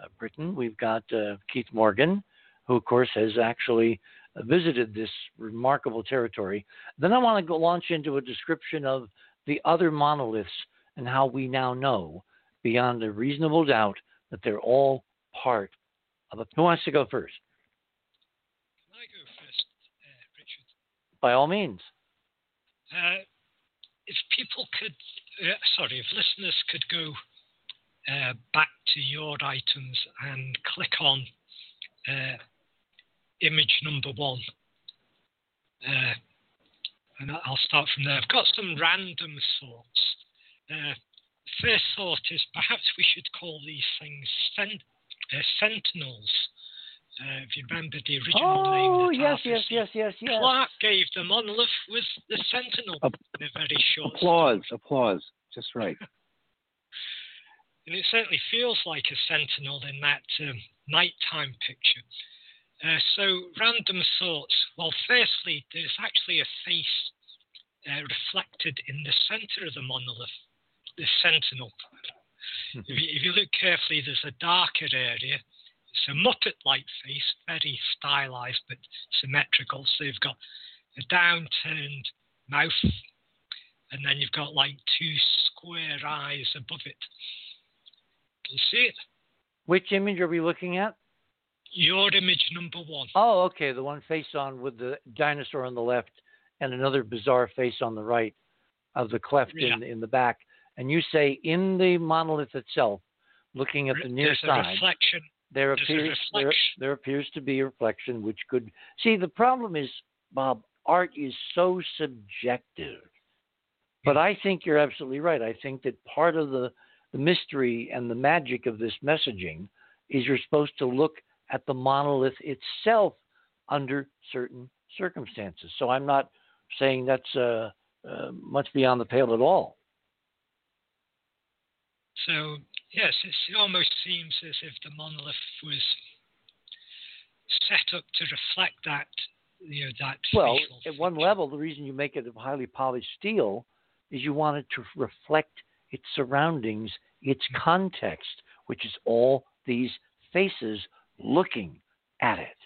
uh, Britain. We've got uh, Keith Morgan, who, of course, has actually visited this remarkable territory. Then I want to go launch into a description of the other monoliths and how we now know, beyond a reasonable doubt, that they're all part of a. Who wants to go first? By all means. Uh, if people could, uh, sorry, if listeners could go uh, back to your items and click on uh, image number one. Uh, and I'll start from there. I've got some random thoughts. Uh, first thought is perhaps we should call these things sen- sentinels uh, if you remember the original oh, name. Oh, yes, yes, yes, yes, yes. Clarke gave the monolith was the Sentinel a- in a very short Applause, story. applause. Just right. and it certainly feels like a sentinel in that um, nighttime picture. Uh, so, random thoughts. Well, firstly, there's actually a face uh, reflected in the center of the monolith, the sentinel. if, you, if you look carefully, there's a darker area it's a Muppet-like face, very stylized but symmetrical. So you've got a downturned mouth, and then you've got like two square eyes above it. Can you see it? Which image are we looking at? Your image number one. Oh, okay, the one face on with the dinosaur on the left and another bizarre face on the right of the cleft yeah. in in the back. And you say in the monolith itself, looking at the near There's side. A reflection there appears there, there appears to be a reflection which could see the problem is Bob art is so subjective but I think you're absolutely right I think that part of the the mystery and the magic of this messaging is you're supposed to look at the monolith itself under certain circumstances. So I'm not saying that's uh, uh, much beyond the pale at all. So yes, it almost seems as if the monolith was set up to reflect that. You know that. Well, at one level, the reason you make it of highly polished steel is you want it to reflect its surroundings, its mm-hmm. context, which is all these faces looking at it.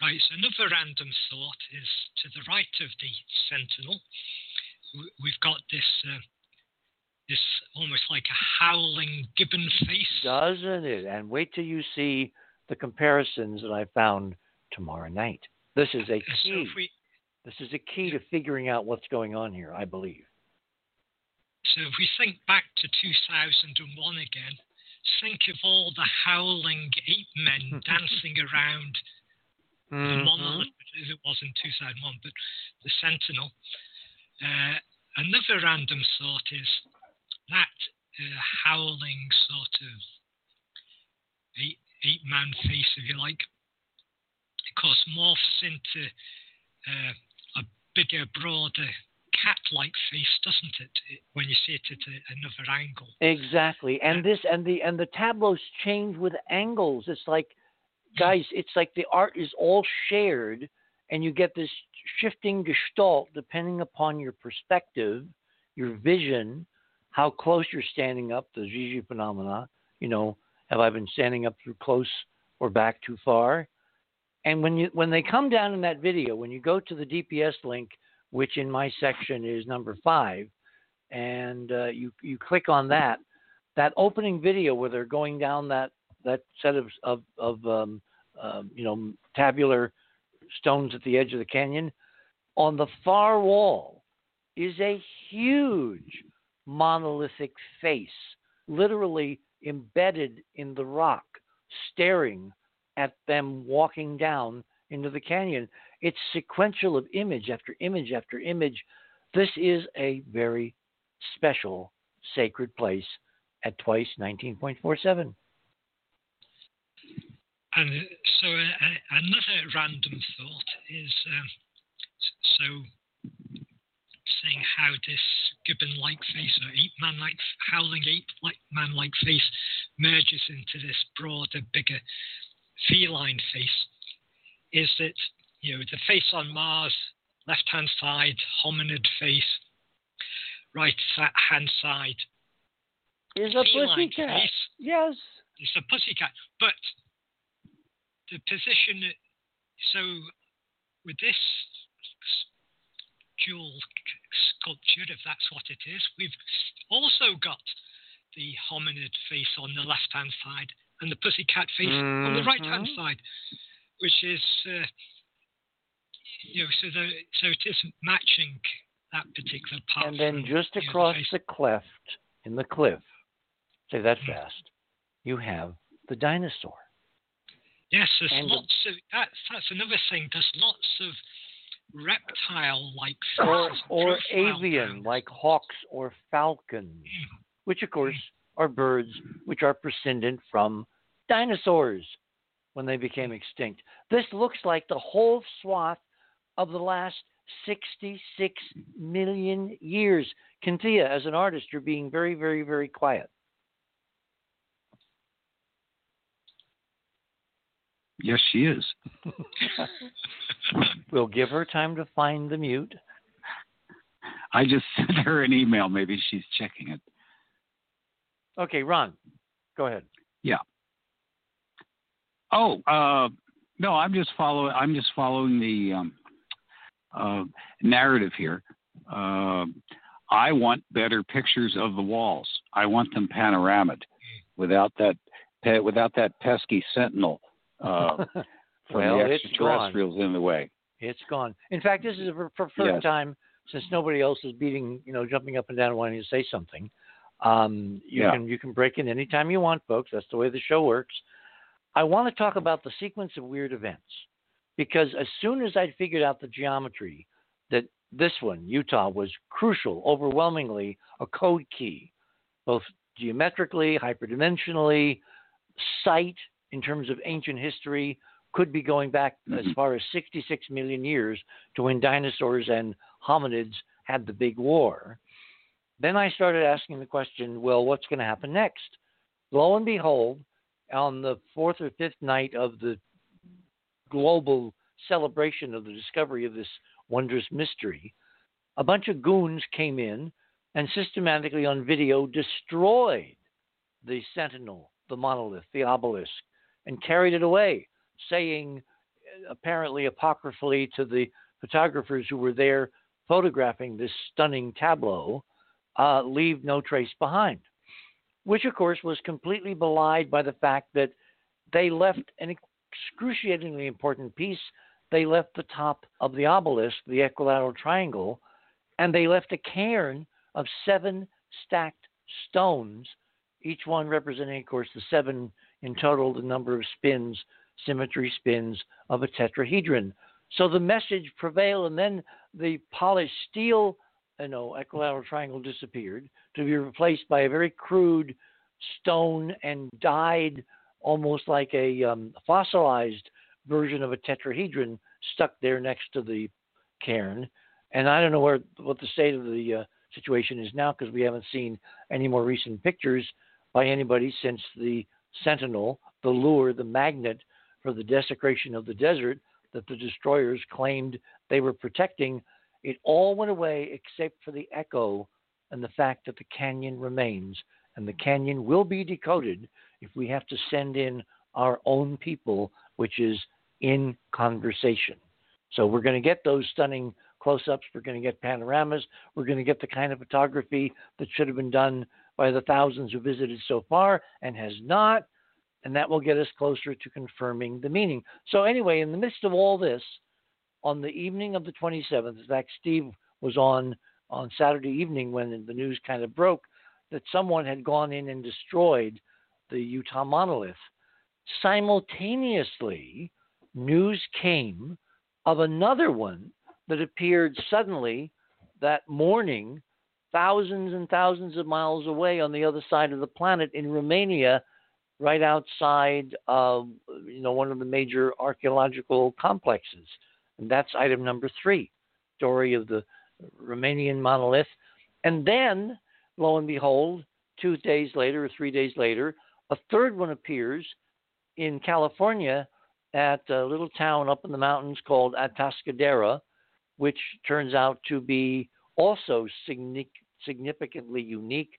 Right, so another random thought is to the right of the sentinel, we've got this uh, this almost like a howling gibbon face. Doesn't it? And wait till you see the comparisons that I found tomorrow night. This is a key. So we, this is a key to figuring out what's going on here, I believe. So if we think back to 2001 again, think of all the howling ape men dancing around mm-hmm. the monolith, as it was in 2001, but the Sentinel. Uh, another random thought is that uh, howling sort of eight, eight man face, if you like, of course, morphs into uh, a bigger, broader cat-like face, doesn't it? When you see it at a, another angle. Exactly, and this and the and the tableaus change with angles. It's like, guys, it's like the art is all shared, and you get this shifting gestalt depending upon your perspective, your vision, how close you're standing up. The Gigi phenomena. You know, have I been standing up too close or back too far? And when you when they come down in that video, when you go to the DPS link which in my section is number five, and uh, you you click on that, that opening video where they're going down that that set of of, of um, uh, you know tabular stones at the edge of the canyon, on the far wall is a huge monolithic face, literally embedded in the rock, staring at them walking down into the canyon. It's sequential of image after image after image. This is a very special sacred place at twice 19.47. And so uh, another random thought is um, so saying how this gibbon-like face or ape-man-like howling ape like man like face merges into this broader, bigger feline face is that you know, the face on Mars, left hand side, hominid face, right hand side. Is a pussycat. Face. Yes. It's a pussycat. But the position, so with this jewel sculpture, if that's what it is, we've also got the hominid face on the left hand side and the pussycat face mm-hmm. on the right hand mm-hmm. side, which is. Uh, you know, so the, so it is matching that particular part. And then just across the, the cleft in the cliff, say that mm. fast, you have the dinosaur. Yes, there's and lots the, of that's that's another thing. There's lots of reptile-like or or avian, like hawks or falcons, which of course are birds which are descended from dinosaurs when they became extinct. This looks like the whole swath of the last 66 million years. Cynthia, as an artist, you're being very, very, very quiet. Yes, she is. we'll give her time to find the mute. I just sent her an email. Maybe she's checking it. Okay, Ron, go ahead. Yeah. Oh, uh, no, I'm just following. I'm just following the um, uh, narrative here. Uh, I want better pictures of the walls. I want them panoramic, without that without that pesky sentinel uh, from well, the extraterrestrials in the way. It's gone. In fact, this is a preferred yes. time since nobody else is beating, you know, jumping up and down wanting to say something. Um, you yeah. can you can break in anytime you want, folks. That's the way the show works. I want to talk about the sequence of weird events because as soon as I'd figured out the geometry, that this one, Utah, was crucial, overwhelmingly a code key, both geometrically, hyperdimensionally, sight in terms of ancient history could be going back as Mhm. far as 66 million years to when dinosaurs and hominids had the big war. Then I started asking the question, well, what's going to happen next? Lo and behold, on the fourth or fifth night of the global celebration of the discovery of this wondrous mystery, a bunch of goons came in and systematically on video destroyed the sentinel, the monolith, the obelisk, and carried it away, saying apparently apocryphally to the photographers who were there photographing this stunning tableau, uh, leave no trace behind. Which, of course, was completely belied by the fact that they left an excruciatingly important piece. They left the top of the obelisk, the equilateral triangle, and they left a cairn of seven stacked stones, each one representing, of course, the seven in total, the number of spins, symmetry spins of a tetrahedron. So the message prevailed, and then the polished steel, you know, equilateral triangle disappeared to be replaced by a very crude stone and dyed, almost like a um, fossilized version of a tetrahedron stuck there next to the cairn. And I don't know where what the state of the uh, situation is now because we haven't seen any more recent pictures by anybody since the Sentinel, the lure, the magnet for the desecration of the desert that the destroyers claimed they were protecting. It all went away except for the echo and the fact that the canyon remains. And the canyon will be decoded if we have to send in our own people, which is in conversation. So we're going to get those stunning close ups. We're going to get panoramas. We're going to get the kind of photography that should have been done by the thousands who visited so far and has not. And that will get us closer to confirming the meaning. So, anyway, in the midst of all this, on the evening of the 27th, in fact, Steve was on on Saturday evening when the news kind of broke that someone had gone in and destroyed the Utah monolith. Simultaneously, news came of another one that appeared suddenly that morning, thousands and thousands of miles away on the other side of the planet in Romania, right outside of you know one of the major archaeological complexes. And that's item number three, story of the Romanian monolith. And then, lo and behold, two days later or three days later, a third one appears in California at a little town up in the mountains called Atascadero, which turns out to be also significantly unique.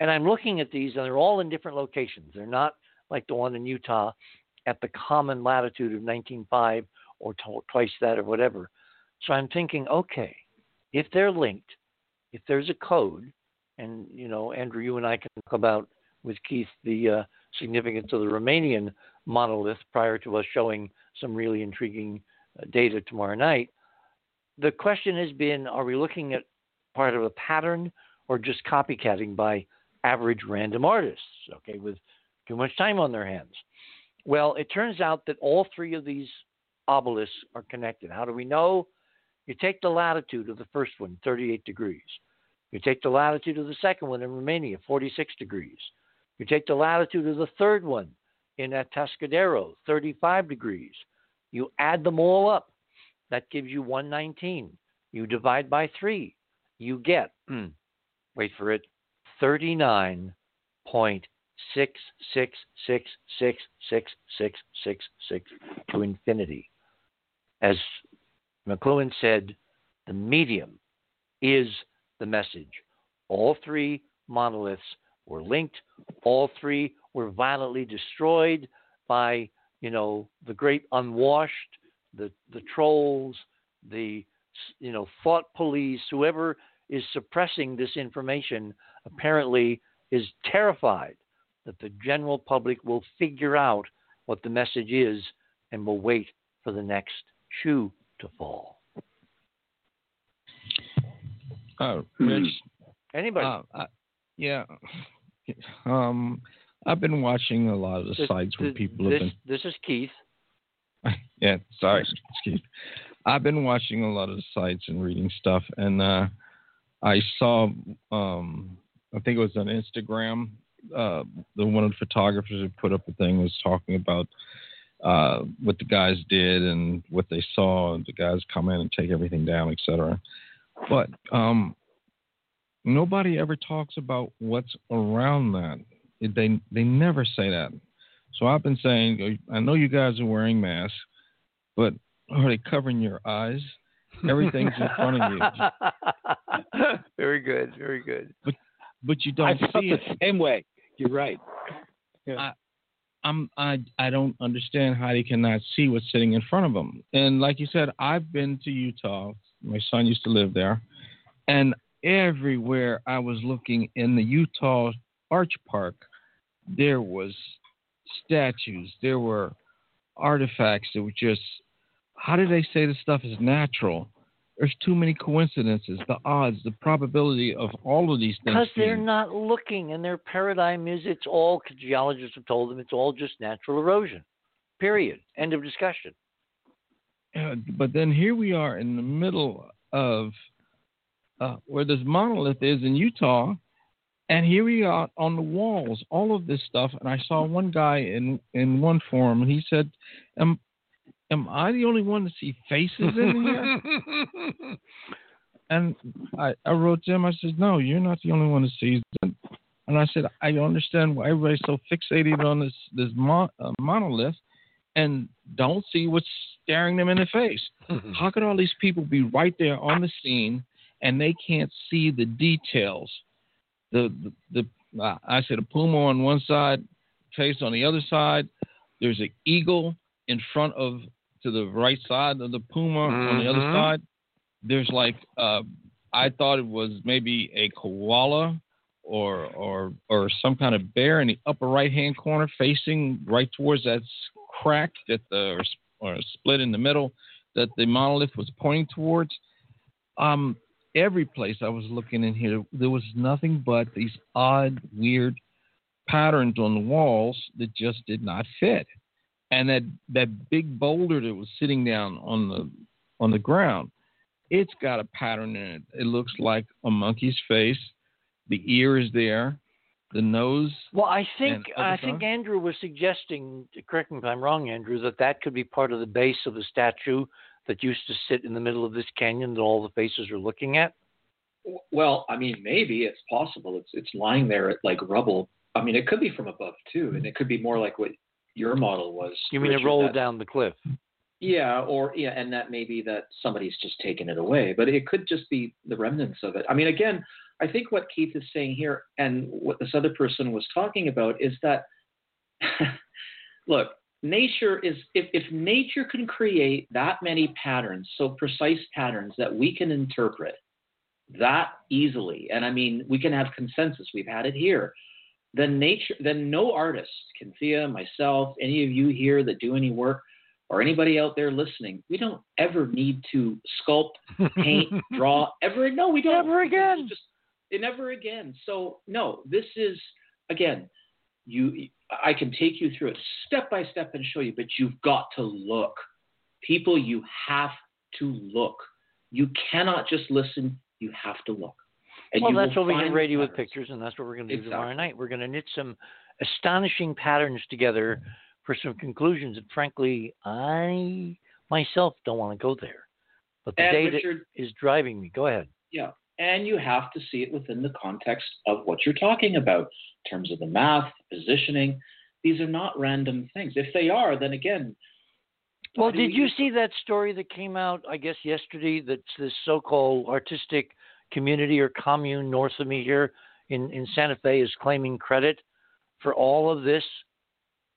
And I'm looking at these, and they're all in different locations. They're not like the one in Utah at the common latitude of 19.5 or t- twice that or whatever. So I'm thinking, okay, if they're linked, if there's a code, and you know, Andrew, you and I can talk about with Keith the uh, significance of the Romanian monolith prior to us showing some really intriguing uh, data tomorrow night. The question has been are we looking at part of a pattern or just copycatting by average random artists, okay, with too much time on their hands? Well, it turns out that all three of these obelisks are connected. How do we know? You take the latitude of the first one, 38 degrees. You take the latitude of the second one in Romania, 46 degrees. You take the latitude of the third one in Atascadero, 35 degrees. You add them all up. That gives you 119. You divide by 3. You get, hmm, wait for it, 39.666666666 to infinity. As McLuhan said, the medium is the message. All three monoliths were linked. All three were violently destroyed by, you know, the great unwashed, the the trolls, the you know, thought police, whoever is suppressing this information apparently is terrified that the general public will figure out what the message is and will wait for the next shoe to fall. Uh, Rich, Anybody? uh, I, yeah, um, I've been watching a lot of the This- sites where this- people this, been. this is Keith. Yeah, sorry, excuse. me. I've been watching a lot of the sites and reading stuff, and uh, I saw, um, I think it was on Instagram, uh, the one of the photographers who put up the thing was talking about uh, what the guys did and what they saw, and the guys come in and take everything down, etc. But um, nobody ever talks about what's around that. It, they they never say that. So I've been saying, I know you guys are wearing masks, but are they covering your eyes? Everything's in front of you. very good, very good. But but you don't I see the same way. You're right. I, I'm I I don't understand how they cannot see what's sitting in front of them. And like you said, I've been to Utah. My son used to live there, and everywhere I was looking in the Utah Arch Park, there was statues. There were artifacts that were just. How do they say this stuff is natural? There's too many coincidences. The odds, the probability of all of these things. Because they're not looking, and their paradigm is it's all geologists have told them it's all just natural erosion. Period. End of discussion. But then here we are in the middle of uh, where this monolith is in Utah, and here we are on the walls, all of this stuff. And I saw one guy in in one forum, and he said, "Am am I the only one to see faces in here?" and I, I wrote to him. I said, "No, you're not the only one that sees them." And I said, "I understand why everybody's so fixated on this this mon- uh, monolith." and don't see what's staring them in the face. How could all these people be right there on the scene and they can't see the details? The the, the uh, I said a puma on one side, face on the other side. There's an eagle in front of to the right side of the puma on the other Mhm. side. There's like uh, I thought it was maybe a koala or or or some kind of bear in the upper right hand corner facing right towards that crack that the or, or split in the middle that the monolith was pointing towards um every place i was looking in here there was nothing but these odd weird patterns on the walls that just did not fit and that that big boulder that was sitting down on the on the ground it's got a pattern in it it looks like a monkey's face the ear is there the nose Well, I think I think stuff? Andrew was suggesting. Correct me if I'm wrong, Andrew. That that could be part of the base of the statue that used to sit in the middle of this canyon that all the faces are looking at. Well, I mean, maybe it's possible. It's it's lying there at like rubble. I mean, it could be from above too, and it could be more like what your model was. You mean it rolled that- down the cliff? Yeah, or yeah, and that maybe that somebody's just taken it away, but it could just be the remnants of it. I mean, again, I think what Keith is saying here, and what this other person was talking about, is that look, nature is if if nature can create that many patterns, so precise patterns that we can interpret that easily, and I mean, we can have consensus. We've had it here. Then nature, then no artist, Cynthia, myself, any of you here that do any work or anybody out there listening, we don't ever need to sculpt, paint, draw ever. No, we don't. Never again. Just never again. So no, this is again. You, I can take you through it step by step and show you, but you've got to look. People, you have to look. You cannot just listen. You have to look. And well, that's what we find radio with pictures, and that's what we're going to do Exactly. tomorrow night. We're going to knit some astonishing patterns together for some conclusions And frankly, I myself don't want to go there. But the And data Richard- is driving me. Go ahead. Yeah. And you have to see it within the context of what you're talking about in terms of the math, positioning. These are not random things. If they are, then again. Well, did we you see that story that came out, I guess, yesterday? That's this so-called artistic community or commune north of me here in, in Santa Fe is claiming credit for all of this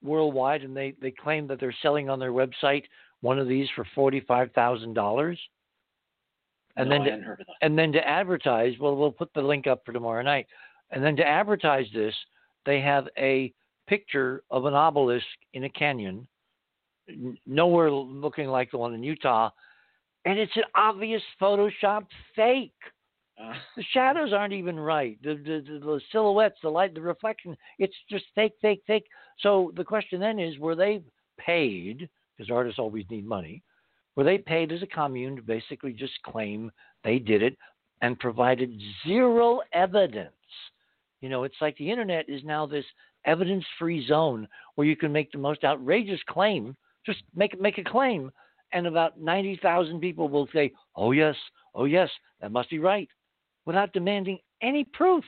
worldwide, and they, they claim that they're selling on their website one of these for forty-five thousand dollars. And No, then to, hadn't heard of that. and then to advertise, well, we'll put the link up for tomorrow night. And then to advertise this, they have a picture of an obelisk in a canyon, nowhere looking like the one in Utah, and it's an obvious Photoshop fake. The shadows aren't even right. The, the, the, silhouettes, the light, the reflection, it's just fake, fake, fake. So the question then is were they paid, because artists always need money, were they paid as a commune to basically just claim they did it and provided zero evidence You know, it's like the internet is now this evidence free zone where you can make the most outrageous claim. Just make make a claim, and about ninety thousand people will say, "Oh yes, oh yes, that must be right," without demanding any proof.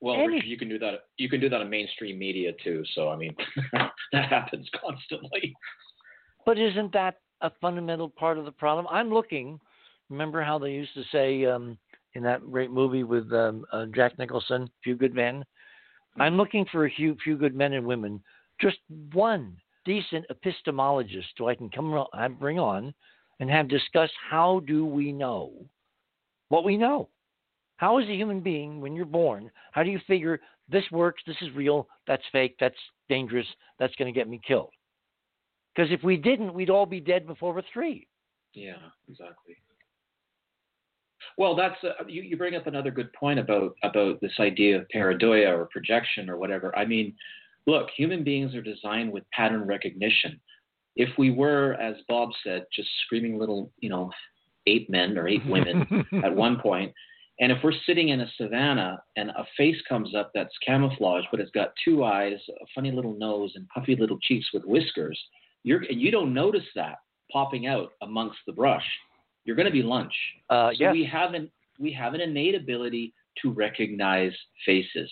Well, Any- Richard, you can do that. You can do that in mainstream media too. So I mean, that happens constantly. But isn't that a fundamental part of the problem? I'm looking. Remember how they used to say um, in that great movie with um, uh, Jack Nicholson, "Few Good Men." I'm looking for a few, few good men and women, just one decent epistemologist who I can come I bring on and have discuss how do we know what we know. How is a human being when you're born? How do you figure this works? This is real. That's fake. That's dangerous. That's going to get me killed. Because if we didn't, we'd all be dead before we're three. Yeah, exactly. Well, that's uh, you, you bring up another good point about about this idea of pareidolia or projection or whatever. I mean, look, human beings are designed with pattern recognition. If we were, as Bob said, just screaming little, you know, ape men or ape women at one point, and if we're sitting in a savannah and a face comes up that's camouflaged, but it's got two eyes, a funny little nose, and puffy little cheeks with whiskers, you're and you don't notice that popping out amongst the brush, you're going to be lunch. Uh, so yes. we have an we have an innate ability to recognize faces,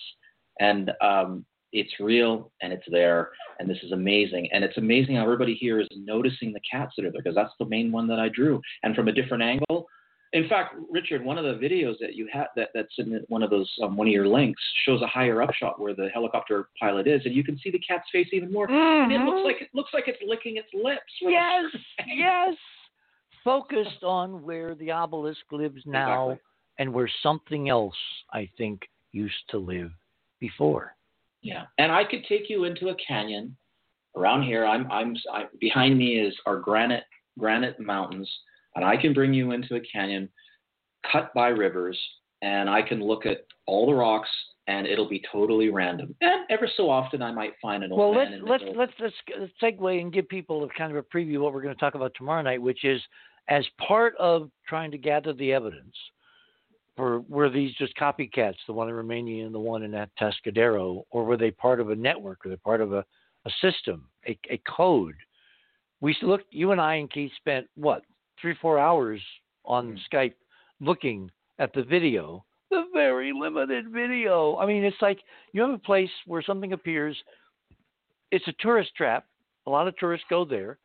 and um, it's real and it's there, and this is amazing. And it's amazing how everybody here is noticing the cats that are there because that's the main one that I drew, and from a different angle. In fact, Richard, one of the videos that you had that, that's in one of those um, one of your links shows a higher up shot where the helicopter pilot is, and you can see the cat's face even more. And it looks Mhm. like it looks like it's licking its lips. Yes, yes. Focused on where the obelisk lives now Exactly. and where something else, I think, used to live before. Yeah, and I could take you into a canyon around here. I'm, I'm, I, behind me is our granite, granite mountains, and I can bring you into a canyon cut by rivers, and I can look at all the rocks, and it'll be totally random. And ever so often, I might find an old Well, man let's let's let's let's let's segue and give people a kind of a preview of what we're going to talk about tomorrow night, which is as part of trying to gather the evidence for were these just copycats, the one in Romania and the one in that Tascadero, or were they part of a network, or they're part of a, a system, a, a code? We looked, you and I and Keith spent what three four hours on hmm. Skype looking at the video, the very limited video. I mean, it's like you have a place where something appears it's a tourist trap. A lot of tourists go there.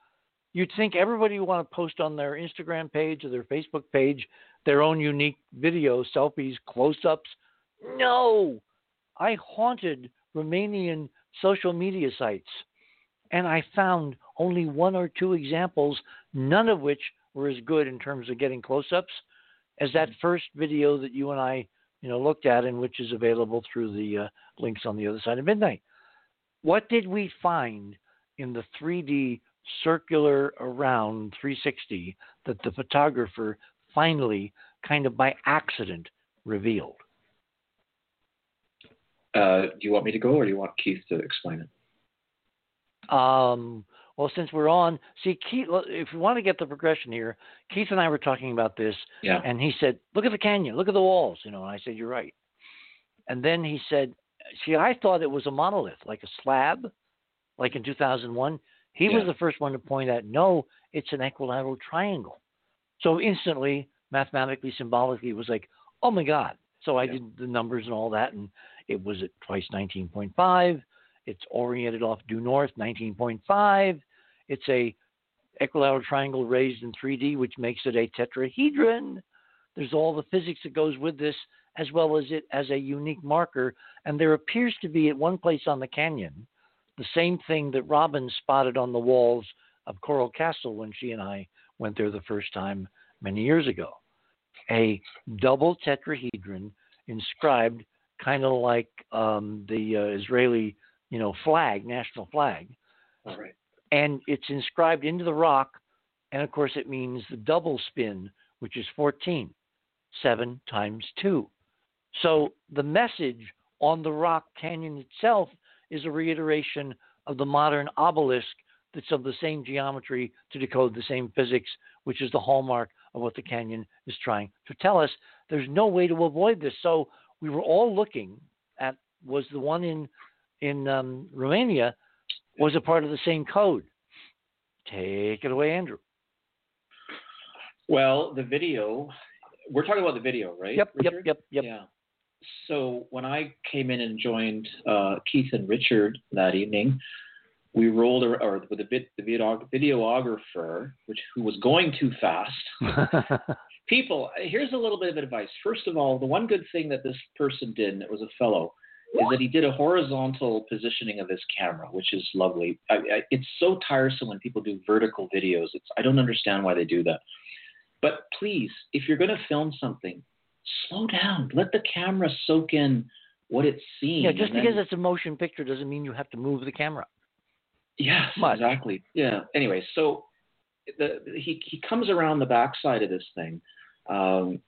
You'd think everybody would want to post on their Instagram page or their Facebook page their own unique video, selfies, close ups. No! I haunted Romanian social media sites and I found only one or two examples, none of which were as good in terms of getting close ups as that first video that you and I you know, looked at and which is available through the uh, links on the other side of midnight. What did we find in the 3D circular around 360 that the photographer finally, kind of by accident, revealed? Uh, do you want me to go, or do you want Keith to explain it? Um, well, since we're on, see, Keith, if you want to get the progression here, Keith and I were talking about this, Yeah. and he said, "Look at the canyon, look at the walls," you know. And I said, "You're right." And then he said, "See, I thought it was a monolith, like a slab, like in 2001." He was the first one to point out, "No, it's an equilateral triangle." So instantly, mathematically, symbolically, it was like, "Oh my God!" So I did the numbers and all that, and it was at twice 19.5. It's oriented off due north, 19.5. It's a equilateral triangle raised in 3D, which makes it a tetrahedron. There's all the physics that goes with this, as well as it as a unique marker. And there appears to be at one place on the canyon the same thing that Robin spotted on the walls of Coral Castle when she and I went there the first time many years ago. A double tetrahedron inscribed kind of like um, the uh, Israeli, you know, flag, national flag, All right. and it's inscribed into the rock, and of course it means the double spin, which is 14, seven times two. So the message on the rock canyon itself is a reiteration of the modern obelisk that's of the same geometry to decode the same physics, which is the hallmark of what the canyon is trying to tell us. There's no way to avoid this. So we were all looking at was the one in in um, Romania was a part of the same code. Take it away, Andrew. Well, the video, we're talking about the video, right? Yep, yep, yep, yep. Yeah. So when I came in and joined uh, Keith and Richard that evening, we rolled, or with the, bit, the videographer, which who was going too fast. People, here's a little bit of advice. First of all, the one good thing that this person did, and it was a fellow, is that he did a horizontal positioning of his camera, which is lovely. I, I, it's so tiresome when people do vertical videos. It's I don't understand why they do that. But please, if you're going to film something, slow down. Let the camera soak in what it's seeing. yeah, just because then- it's a motion picture doesn't mean you have to move the camera. Yes, Much. exactly. Yeah. Anyway, so the, he he comes around the backside of this thing. Um,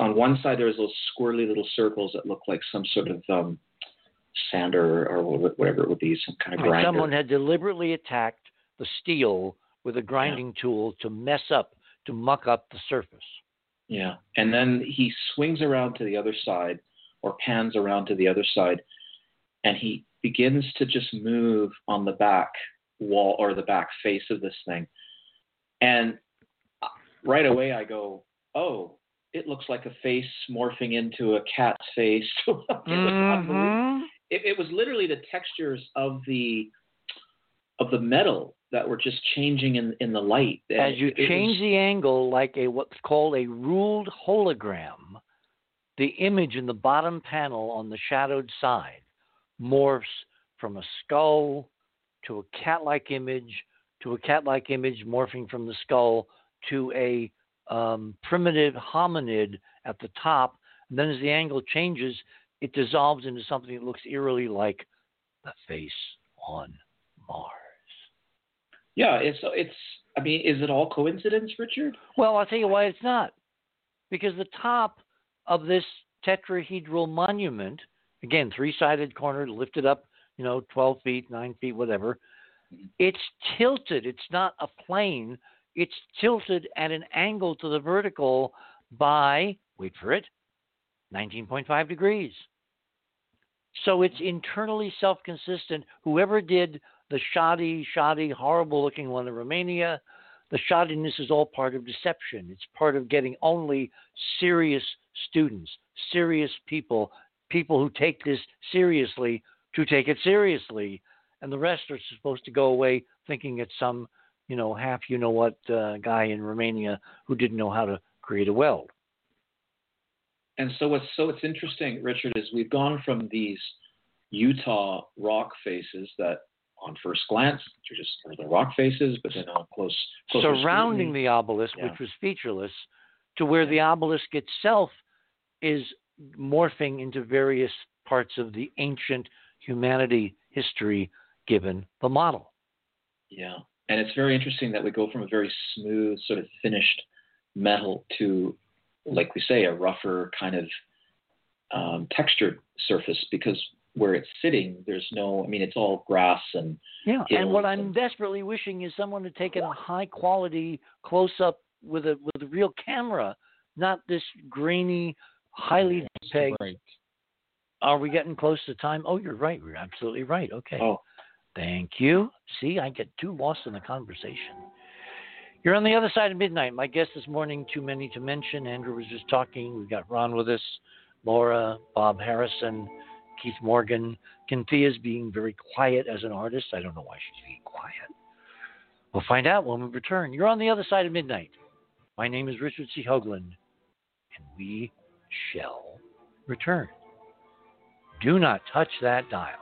on one side, there's those squirrely little circles that look like some sort of um, sander or whatever it would be, some kind of grinder. Someone had deliberately attacked the steel with a grinding tool to mess up, to muck up the surface. Yeah. And then he swings around to the other side or pans around to the other side and he begins to just move on the back wall or the back face of this thing. And right away I go, oh, it looks like a face morphing into a cat's face. it. Mhm. it, it was literally the textures of the of the metal that were just changing in in the light. As you it- it was- change the angle, like a what's called a ruled hologram, the image in the bottom panel on the shadowed side morphs from a skull to a cat-like image to a cat-like image morphing from the skull to a um, primitive hominid at the top. And then as the angle changes, it dissolves into something that looks eerily like the face on Mars. Yeah, it's it's. I mean, is it all coincidence, Richard? Well, I'll tell you why it's not. Because the top of this tetrahedral monument, again, three sided corner, lifted up, you know, 12 feet, 9 feet, whatever, mm-hmm. it's tilted. It's not a plane. It's tilted at an angle to the vertical by, wait for it, 19.5 degrees. So it's mm-hmm. internally self consistent. Whoever did the shoddy, shoddy, horrible looking one in Romania, the shoddiness is all part of deception. It's part of getting only serious students, serious people, people who take this seriously to take it seriously. And the rest are supposed to go away thinking it's some, you know, half you know what uh, guy in Romania who didn't know how to create a weld. And so what's so it's interesting, Richard, is we've gone from these Utah rock faces that, on first glance, are just are the rock faces, but then on close surrounding scrutiny- the obelisk, Yeah. which was featureless, to where the obelisk itself is morphing into various parts of the ancient humanity history given the model. Yeah, and it's very interesting that we go from a very smooth, sort of finished metal to, like we say, a rougher kind of um, textured surface because where it's sitting, there's no. I mean, it's all grass and Yeah, and what I'm desperately wishing is someone to take a high quality close up with a with a real camera, not this grainy, highly peg. Right. Are we getting close to time? Oh, you're right. You're absolutely right. Okay. Oh, Thank you. See, I get too lost in the conversation. You're on the other side of midnight. My guest this morning, too many to mention. Andrew was just talking. We've got Ron with us, Laura, Bob Harrison, Keith Morgan. Cynthia's being very quiet as an artist. I don't know why she's being quiet. We'll find out when we return. You're on the other side of midnight. My name is Richard C. Hoagland, and we shall return. Do not touch that dial.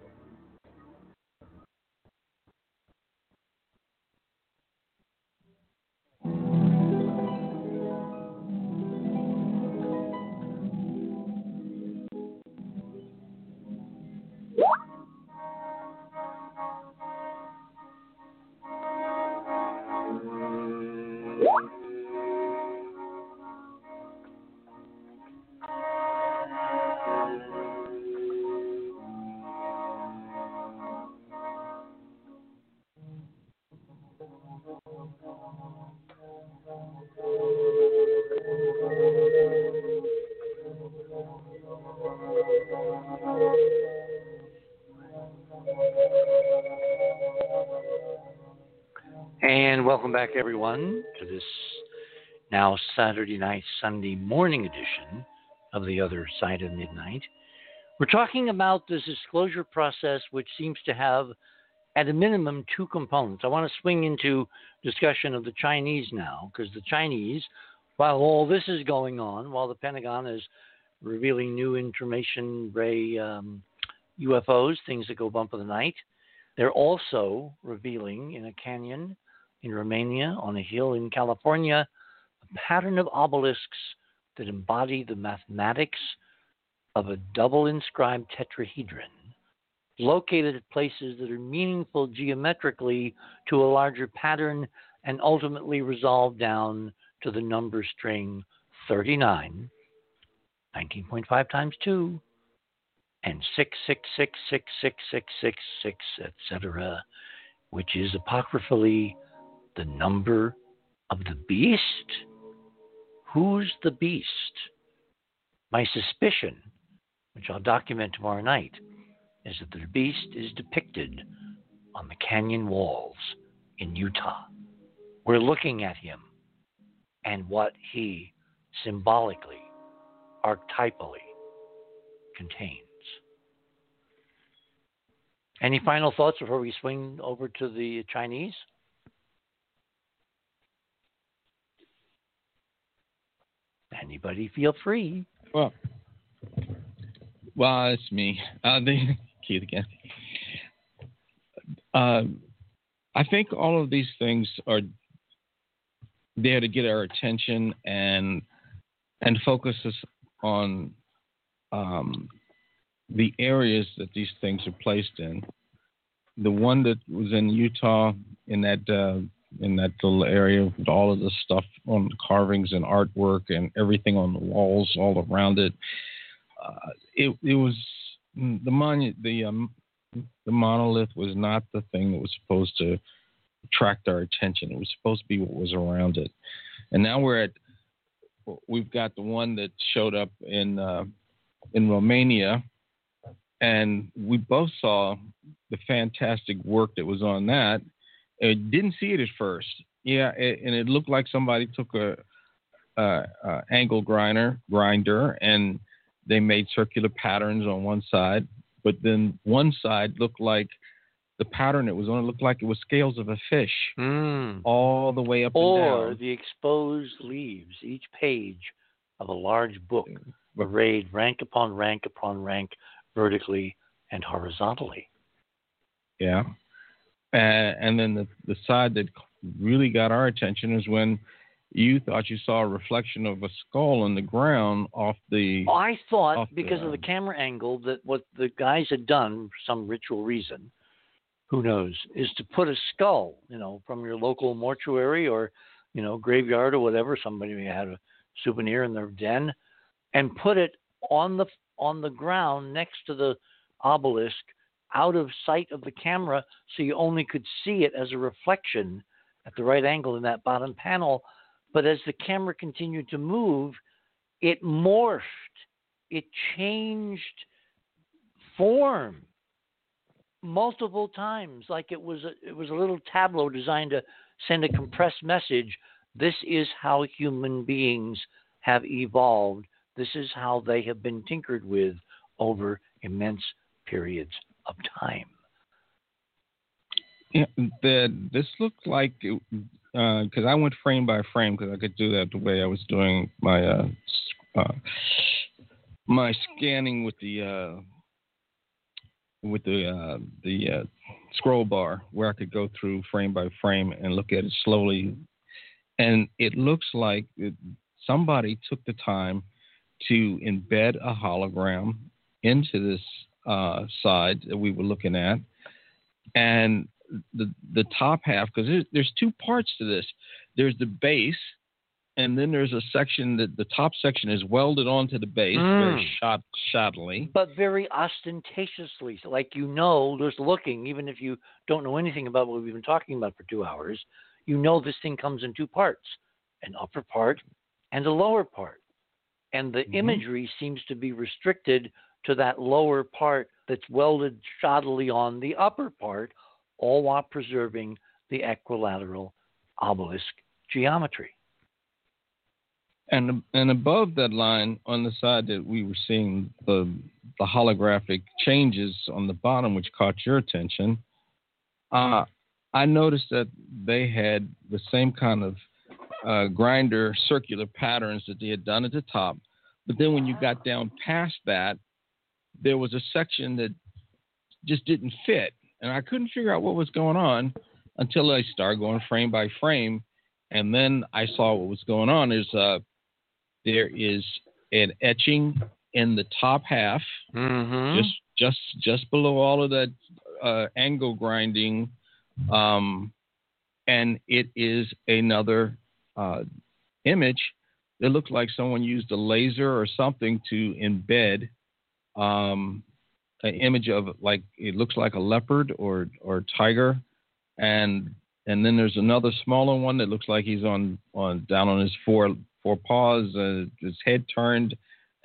welcome back, everyone, to this now Saturday night, Sunday morning edition of The Other Side of Midnight. We're talking about this disclosure process, which seems to have, at a minimum, two components. I want to swing into discussion of the Chinese now, because the Chinese, while all this is going on, while the Pentagon is revealing new information ray um, UFOs, things that go bump in the night, they're also revealing in a canyon in Romania, on a hill in California, a pattern of obelisks that embody the mathematics of a double inscribed tetrahedron, located at places that are meaningful geometrically to a larger pattern and ultimately resolve down to the number string 39, 19.5 times 2, and 666666666, etc., which is apocryphally the number of the beast? Who's the beast? My suspicion, which I'll document tomorrow night, is that the beast is depicted on the canyon walls in Utah. We're looking at him and what he symbolically, archetypally contains. Any final thoughts before we swing over to the Chinese? Anybody feel free. Well, well, it's me. Uh, the Keith again. Uh, I think all of these things are there to get our attention and and focus us on um, the areas that these things are placed in. The one that was in Utah in that uh, in that little area with all of the stuff on the carvings and artwork and everything on the walls all around it. Uh, it it was the monu- the um, the monolith was not the thing that was supposed to attract our attention. It was supposed to be what was around it. And now we're at we've got the one that showed up in uh, in Romania, and we both saw the fantastic work that was on that I didn't see it at first. Yeah, it, and it looked like somebody took a, a, a angle grinder grinder and they made circular patterns on one side, but then one side looked like the pattern it was on. It looked like it was scales of a fish, mm. all the way up or the exposed leaves, each page of a large book, arrayed rank upon rank upon rank, vertically and horizontally. Yeah, and, and then the, the side that really got our attention is when you thought you saw a reflection of a skull on the ground off the. I thought because the, of the um, camera angle that what the guys had done for some ritual reason, who knows, is to put a skull, you know, from your local mortuary or, you know, graveyard or whatever. Somebody may have a souvenir in their den, and put it on the on the ground next to the obelisk out of sight of the camera so you only could see it as a reflection at the right angle in that bottom panel. But as the camera continued to move, it morphed, it changed form multiple times like it was a, it was a little tableau designed to send a compressed message this is how human beings have evolved this is how they have been tinkered with over immense periods of time. Yeah, the, this looked like because I went frame by frame because I could do that the way I was doing my uh, uh, my scanning with the uh, with the uh, the uh, scroll bar where I could go through frame by frame and look at it slowly, and it looks like it, somebody took the time to embed a hologram into this uh, side that we were looking at, and the the top half because there's, there's two parts to this. There's the base, and then there's a section that the top section is welded onto the base, very Mm. shot shoddily. but very ostentatiously so like you know just looking even if you don't know anything about what we've been talking about for two hours you know this thing comes in two parts an upper part and a lower part and the imagery seems to be restricted to that lower part that's welded shoddily on the upper part all while preserving the equilateral obelisk geometry And and above that line on the side that we were seeing the the holographic changes on the bottom, which caught your attention, uh, I noticed that they had the same kind of uh, grinder circular patterns that they had done at the top. But then when you got down past that, there was a section that just didn't fit. And I couldn't figure out what was going on until I started going frame by frame. And then I saw what was going on. Is uh, there is an etching in the top half, mm-hmm. just just just below all of that uh, angle grinding, um, and it is another uh, image. It looks like someone used a laser or something to embed um, an image of like it looks like a leopard or or tiger, and and then there's another smaller one that looks like he's on on down on his four four paws, uh, his head turned,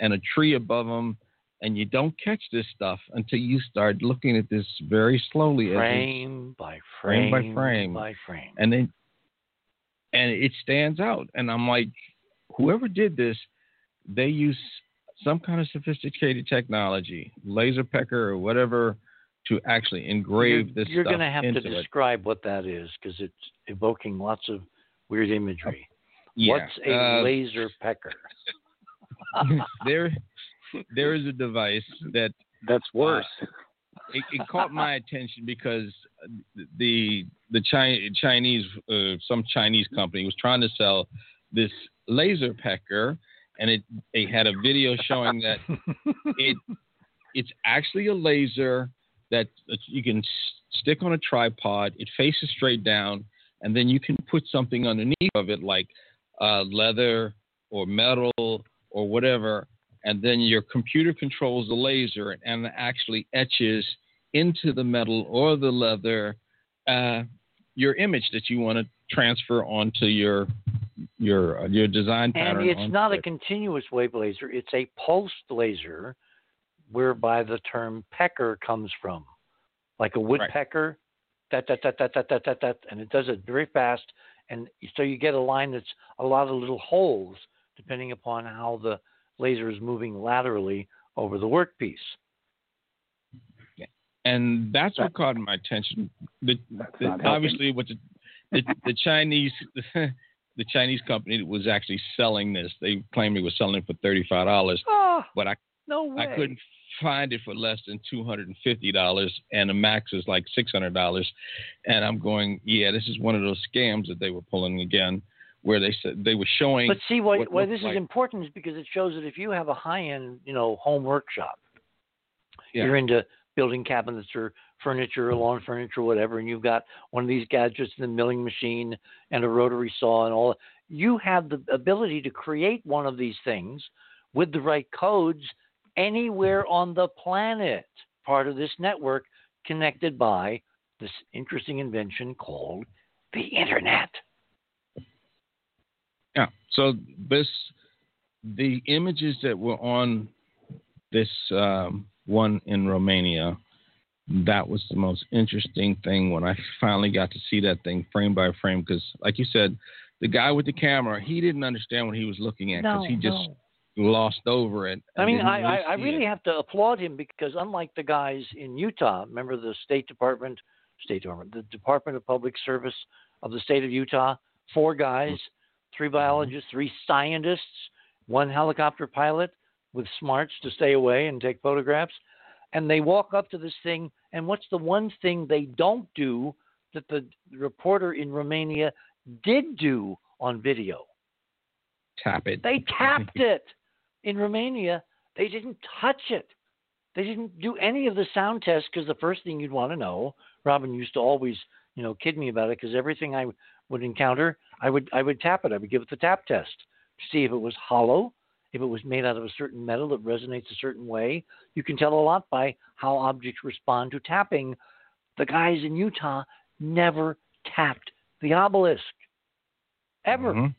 and a tree above him. And you don't catch this stuff until you start looking at this very slowly, frame by frame frame by frame. by frame and then and it stands out. And I'm like, whoever did this, they use some kind of sophisticated technology, laser pecker or whatever, to actually engrave you're, this You're going to have to into it. describe what that is because it's evoking lots of weird imagery. Yeah, What's a uh, laser pecker? there, there is a device that that's worse. it, it caught my attention because the the Chi- Chinese uh, some Chinese company was trying to sell this laser pecker, and it they had a video showing that it it's actually a laser that you can stick on a tripod. It faces straight down, and then you can put something underneath of it, like uh, leather or metal or whatever, and then your computer controls the laser and actually etches into the metal or the leather uh, your image that you want to transfer onto your your uh, your design pattern. And it's not a continuous wave laser; it's a pulsed laser, whereby the term pecker comes from, like a woodpecker, right. that that that that that that that, and it does it very fast, and so you get a line that's a lot of little holes, depending upon how the laser is moving laterally over the workpiece. And that's that, what caught my attention. The, the, obviously, what the, the, the Chinese the Chinese company that was actually selling this, they claimed it was selling it for thirty five dollars, Oh, but I no way. I couldn't find it for less than two hundred and fifty dollars, and the max is like six hundred dollars. And I'm going, yeah, this is one of those scams that they were pulling again, where they said they were showing. But see, why, what why this like- is important is because it shows that if you have a high-end, you know, home workshop, Yeah. you're into building cabinets or furniture or lawn furniture whatever, and you've got one of these gadgets, the milling machine and a rotary saw and all, you have the ability to create one of these things with the right codes anywhere on the planet, part of this network connected by this interesting invention called the internet. Yeah. So this, the images that were on this um, one in Romania, that was the most interesting thing when I finally got to see that thing frame by frame. Because, like you said, the guy with the camera, he didn't understand what he was looking at because No, he just no. glossed over it. I mean, I, I, I really it. have to applaud him because unlike the guys in Utah, remember the State Department, State Department, the Department of Public Service of the state of Utah, four guys, three mm-hmm. biologists, three scientists, one helicopter pilot with smarts to stay away and take photographs. And they walk up to this thing, and what's the one thing they don't do that the reporter in Romania did do on video? tap it. They tapped it. In Romania, they didn't touch it. They didn't do any of the sound tests because the first thing you'd want to know, Robin used to always, you know, kid me about it because everything I would encounter, I would I would tap it. I would give it the tap test to see if it was hollow, if it was made out of a certain metal that resonates a certain way. You can tell a lot by how objects respond to tapping. The guys in Utah never tapped the obelisk. Ever. Mhm.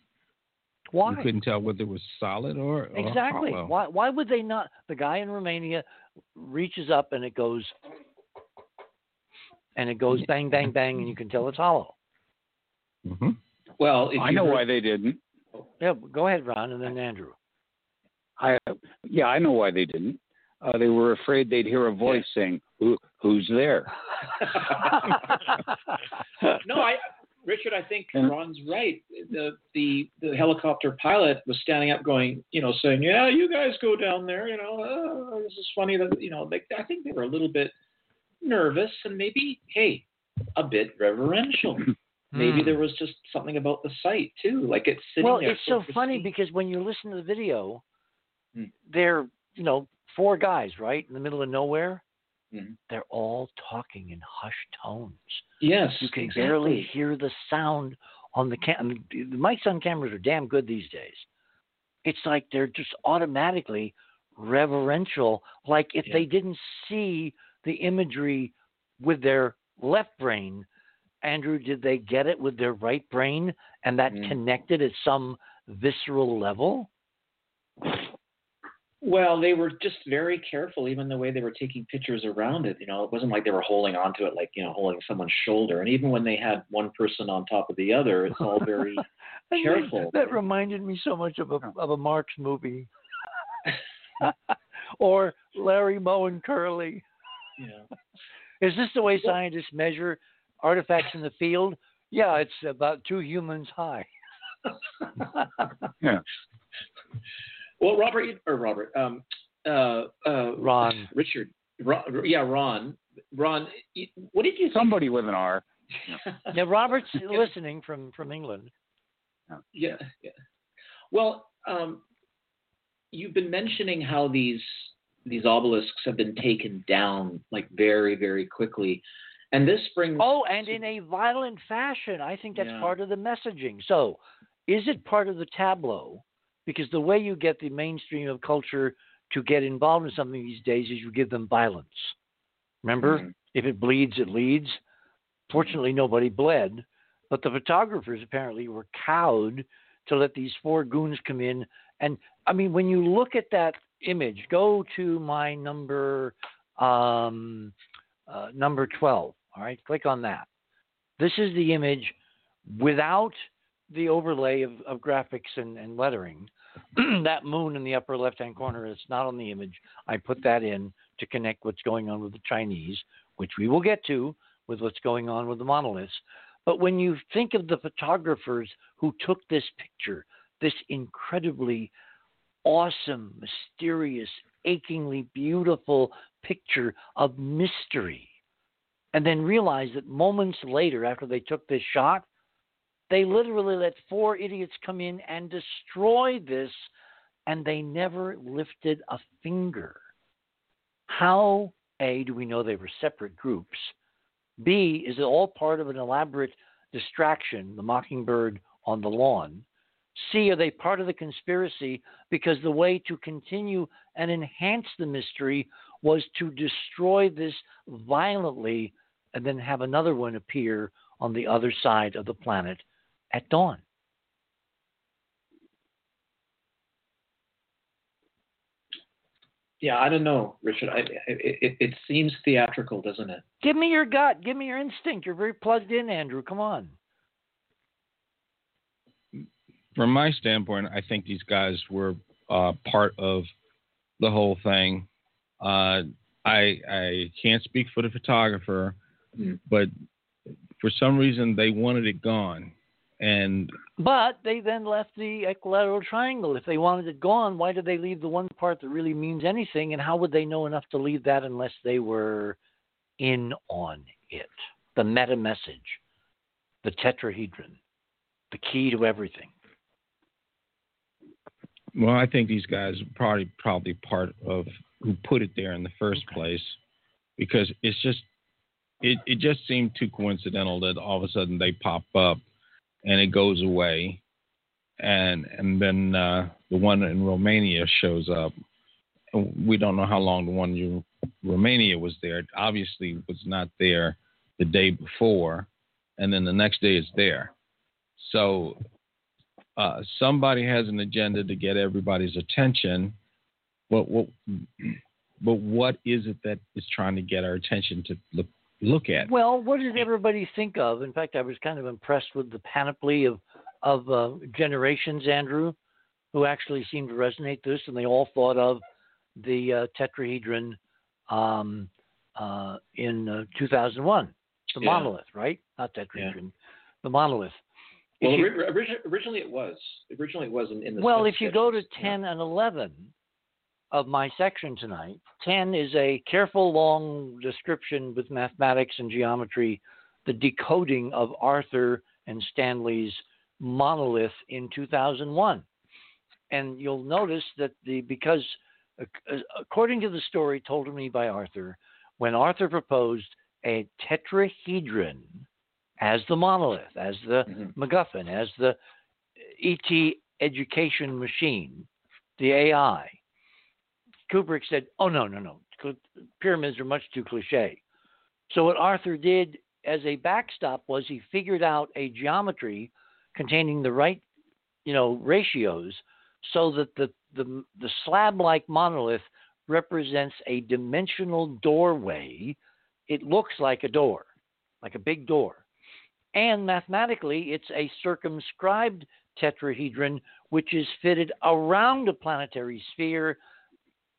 Why? You couldn't tell whether it was solid or, or Exactly. hollow. Why why would they not? The guy in Romania reaches up and it goes and it goes bang bang bang and you can tell it's hollow. Mm-hmm. Well, if I you know heard- why they didn't. Yeah, go ahead, Ron, and then Andrew. I yeah, I know why they didn't. Uh, they were afraid they'd hear a voice saying, "Who who's there?" no, I, Richard, I think And- Ron's right. The, the the helicopter pilot was standing up, going, you know, saying, "Yeah, you guys go down there. You know, uh, this is funny that you know." They, I think they were a little bit nervous and maybe, hey, a bit reverential. Maybe Hmm. there was just something about the site too, like it's sitting well, there. it's so funny because when you listen to the video, Hmm. they're you know four guys right in the middle of nowhere. Mhm. They're all talking in hushed tones. Yes, You can exactly. barely hear the sound on the cam. I mean, the mics on cameras are damn good these days. It's like they're just automatically reverential, like if Yeah. they didn't see the imagery with their left brain. Andrew, did they get it with their right brain and that Mm. connected at some visceral level? Well, they were just very careful, even the way they were taking pictures around it. You know, it wasn't like they were holding onto it like you know holding someone's shoulder. And even when they had one person on top of the other, it's all very careful. That reminded me so much of a of a Marx movie. or Larry Moe and Curly. Yeah. Is this the way scientists measure artifacts in the field? Yeah, it's about two humans high. Yeah. Well, Robert or Robert, um, uh, uh, Ron. Richard, Ron, yeah, Ron, Ron, what did you think? Somebody with an R. Yeah, Robert's listening from from England. Yeah, yeah. Well, um, you've been mentioning how these these obelisks have been taken down like very, very quickly, and this brings. Oh, and in a violent fashion. I think that's Yeah. part of the messaging. So, is it part of the tableau? Because the way you get the mainstream of culture to get involved in something these days is you give them violence. Remember, Mhm. if it bleeds, it leads. Fortunately, nobody bled, but the photographers apparently were cowed to let these four goons come in. And I mean, when you look at that image, go to my number um, uh, number twelve. All right, click on that. This is the image without the overlay of, of graphics and, and lettering. that moon in the upper left hand corner is not on the image. I put that in to connect what's going on with the Chinese, which we will get to with what's going on with the monoliths. But when you think of the photographers who took this picture, this incredibly awesome, mysterious, achingly beautiful picture of mystery, and then realize that moments later, after they took this shot, they literally let four idiots come in and destroy this, and they never lifted a finger. How, A, do we know they were separate groups? B, is it all part of an elaborate distraction, the mockingbird on the lawn? C, are they part of the conspiracy? Because the way to continue and enhance the mystery was to destroy this violently and then have another one appear on the other side of the planet at dawn. Yeah, I don't know, Richard. I, it, it seems theatrical, doesn't it? Give me your gut. Give me your instinct. You're very plugged in, Andrew. Come on. From my standpoint, I think these guys were uh, part of the whole thing. Uh, I I can't speak for the photographer, mm. but for some reason they wanted it gone. And but they then left the equilateral triangle. If they wanted it gone, why did they leave the one part that really means anything? And how would they know enough to leave that unless they were in on it? The meta message, the tetrahedron, the key to everything. Well, I think these guys are probably probably part of who put it there in the first okay. place, because it's just it, it just seemed too coincidental that all of a sudden they pop up and it goes away, and and then uh, the one in Romania shows up. We don't know how long the one in Romania was there. It obviously, was not there the day before, and then the next day it's there. So uh, somebody has an agenda to get everybody's attention. But what, but what is it that is trying to get our attention to look look at. Well, what did everybody think of? In fact, I was kind of impressed with the panoply of of uh, generations, Andrew, who actually seemed to resonate this, and they all thought of the uh, tetrahedron um, uh, in uh, 2001, the yeah. monolith, right? Not tetrahedron, yeah. the monolith. Well, you, originally, originally it was. Originally it was in, in the. Well, if you go to 10 yeah. and 11, of my section tonight. 10 is a careful, long description with mathematics and geometry, the decoding of Arthur and Stanley's monolith in 2001. And you'll notice that the because according to the story told to me by Arthur, when Arthur proposed a tetrahedron as the monolith, as the mm-hmm. MacGuffin, as the ET education machine, the AI, Kubrick said, "Oh no, no, no, pyramids are much too cliche." So what Arthur did as a backstop was he figured out a geometry containing the right, you know, ratios, so that the the, the slab-like monolith represents a dimensional doorway. It looks like a door, like a big door. And mathematically, it's a circumscribed tetrahedron, which is fitted around a planetary sphere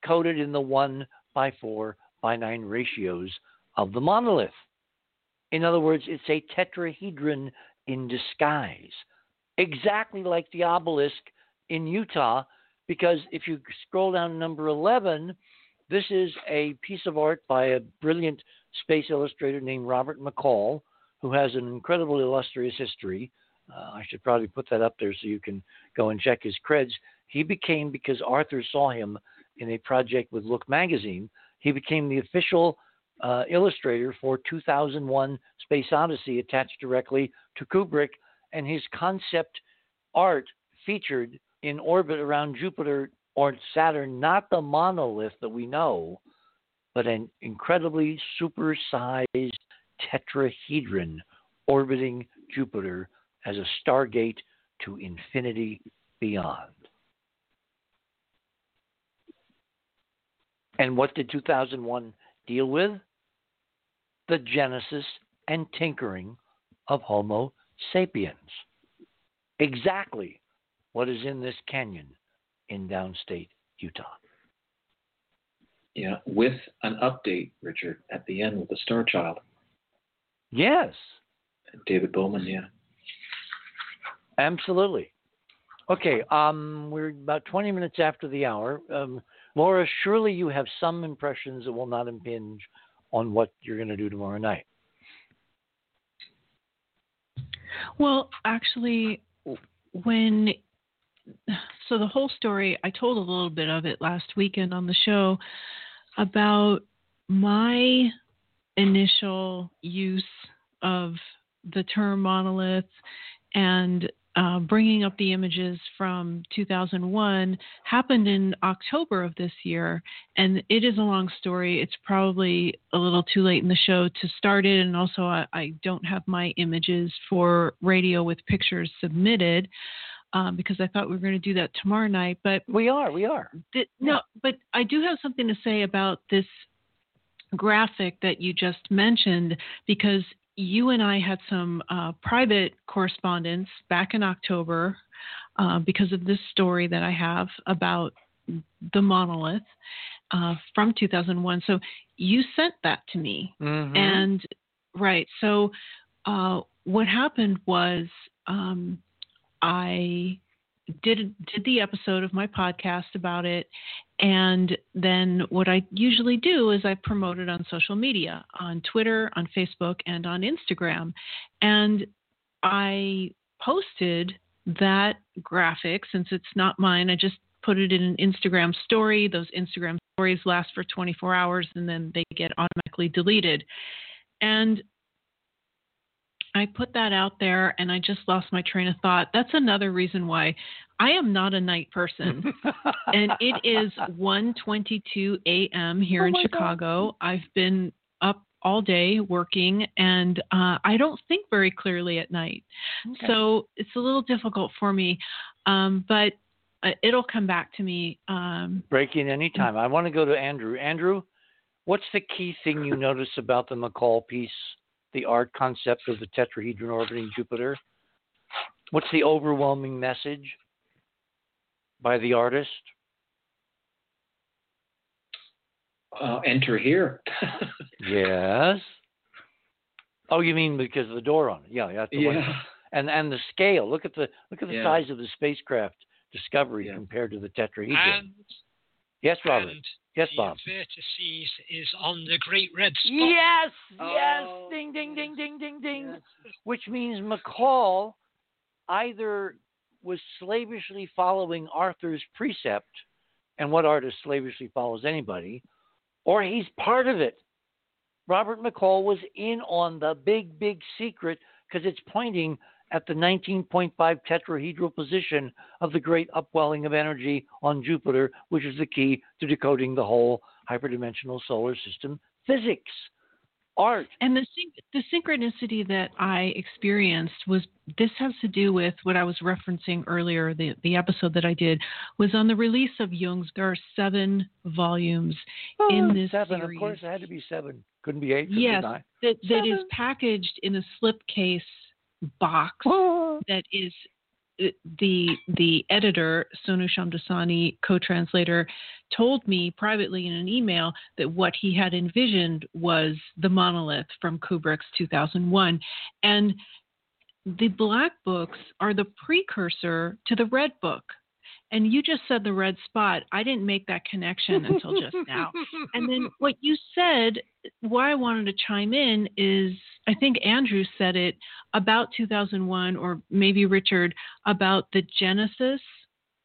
coded in the 1 by 4 by 9 ratios of the monolith. In other words, it's a tetrahedron in disguise, exactly like the obelisk in Utah, because if you scroll down number 11, this is a piece of art by a brilliant space illustrator named Robert McCall, who has an incredibly illustrious history. Uh, I should probably put that up there so you can go and check his creds. He became, because Arthur saw him in a project with Look magazine. He became the official uh, illustrator for 2001 Space Odyssey, attached directly to Kubrick, and his concept art featured in orbit around Jupiter or Saturn, not the monolith that we know, but an incredibly supersized tetrahedron orbiting Jupiter as a stargate to infinity beyond. And what did 2001 deal with? The genesis and tinkering of Homo sapiens. Exactly what is in this canyon in downstate Utah. Yeah, with an update, Richard, at the end with the Star Child. Yes. David Bowman, yeah. Absolutely. Okay, um, we're about 20 minutes after the hour. Um, Laura, surely you have some impressions that will not impinge on what you're going to do tomorrow night. Well, actually, when so the whole story, I told a little bit of it last weekend on the show about my initial use of the term monolith and uh, bringing up the images from 2001 happened in October of this year, and it is a long story. It's probably a little too late in the show to start it, and also I, I don't have my images for radio with pictures submitted. Um, because I thought we were going to do that tomorrow night, but we are, we are. Th- no, but I do have something to say about this graphic that you just mentioned because you and I had some uh, private correspondence back in October uh, because of this story that I have about the monolith uh, from 2001. So you sent that to me. Mm-hmm. And right. So uh, what happened was um, I did did the episode of my podcast about it and then what I usually do is I promote it on social media, on Twitter, on Facebook, and on Instagram. And I posted that graphic since it's not mine. I just put it in an Instagram story. Those Instagram stories last for 24 hours and then they get automatically deleted. And I put that out there and I just lost my train of thought. That's another reason why I am not a night person. and it is 1:22 a.m. here Oh in Chicago. I've been up all day working and uh, I don't think very clearly at night. Okay. So it's a little difficult for me. Um, but uh, it'll come back to me. Um, Breaking any time. I want to go to Andrew. Andrew, what's the key thing you notice about the McCall piece, the art concept of the tetrahedron orbiting Jupiter? What's the overwhelming message by the artist? Uh, enter here. Yes. Oh, you mean because of the door on it? Yeah, that's the one. yeah. And and the scale. Look at the look at the Yeah. size of the spacecraft Discovery Yeah. compared to the tetrahedron. And, yes, Robert. and yes, the Bob. vertices is on the Great Red Spot. Yes, Oh, yes, ding, ding, ding, ding, ding, ding. Which means McCall either was slavishly following Arthur's precept, and what artist slavishly follows anybody, or he's part of it. Robert McCall was in on the big, big secret because it's pointing at the 19.5 tetrahedral position of the great upwelling of energy on Jupiter, which is the key to decoding the whole hyperdimensional solar system physics, art. And the syn- the synchronicity that I experienced was this has to do with what I was referencing earlier. The the episode that I did was on the release of Jung's. There are seven volumes oh, in Oh, this seven, series. of course, it had to be seven. Couldn't be eight. couldn't be Yes, nine. that that is packaged in a slipcase box Oh. that is uh, the the editor Sonu Shamdasani co-translator told me privately in an email that what he had envisioned was the monolith from Kubrick's 2001 and the black books are the precursor to the red book and you just said the red spot i didn't make that connection until just now. And then what you said why i wanted to chime in is i think andrew said it about 2001 or maybe richard about the genesis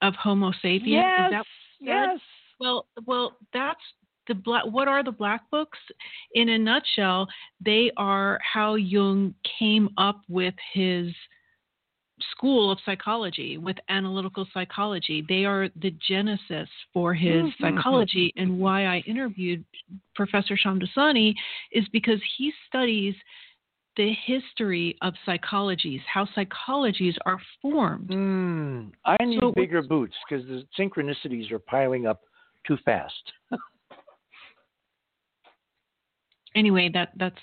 of homo sapiens. Yes, is that yes. well well that's the black what are the black books? In a nutshell they are how jung came up with his school of psychology with analytical psychology they are the genesis for his Mhm. psychology and why i interviewed professor shamdasani is because he studies the history of psychologies how psychologies are formed Hmm. I need So- bigger boots because the synchronicities are piling up too fast. anyway that that's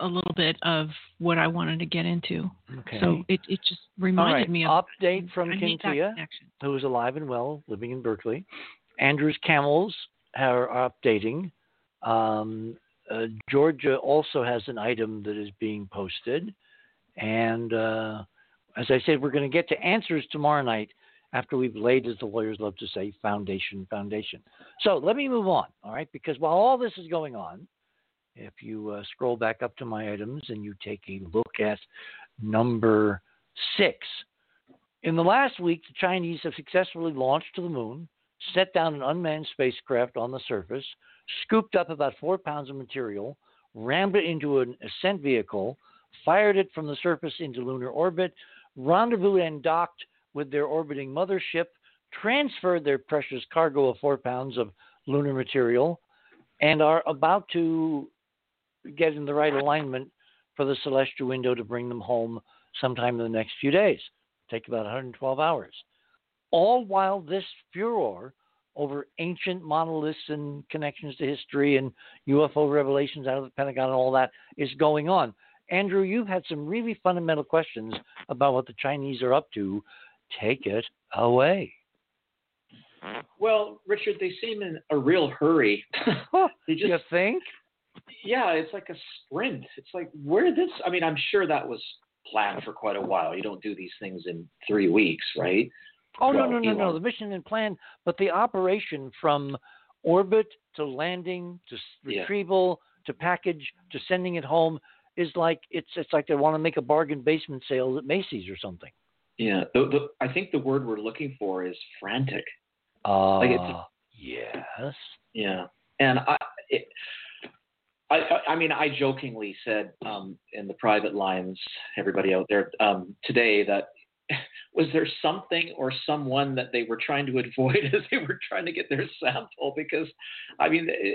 a little bit of what i wanted to get into Okay. so it, it just reminded right. me of Update from Cynthia, who is alive and well, living in Berkeley. Andrew's camels are updating. Um, uh, Georgia also has an item that is being posted. And uh, as I said, we're going to get to answers tomorrow night after we've laid, as the lawyers love to say, foundation, foundation. So let me move on, all right? Because while all this is going on, if you uh, scroll back up to my items and you take a look at number six, in the last week, the Chinese have successfully launched to the moon, set down an unmanned spacecraft on the surface, scooped up about four pounds of material, rammed it into an ascent vehicle, fired it from the surface into lunar orbit, rendezvoused and docked with their orbiting mothership, transferred their precious cargo of four pounds of lunar material, and are about to get in the right alignment for the celestial window to bring them home sometime in the next few days. Take about 112 hours. All while this furor over ancient monoliths and connections to history and UFO revelations out of the Pentagon and all that is going on. Andrew, you've had some really fundamental questions about what the Chinese are up to. Take it away. Well, Richard, they seem in a real hurry. they just you think? Yeah, it's like a sprint. It's like where this. I mean, I'm sure that was planned for quite a while. You don't do these things in three weeks, right? Oh Well, no, no, no, Elon- no. The mission and plan, but the operation from orbit to landing to s- Yeah. retrieval to package to sending it home is like it's it's like they want to make a bargain basement sale at Macy's or something. Yeah, the, the, I think the word we're looking for is frantic. Uh, Like it's- yes. Yeah, and I, it, I, I- I mean, I jokingly said um, in the private lines, everybody out there um, today, that was there something or someone that they were trying to avoid as they were trying to get their sample? Because, I mean, eh,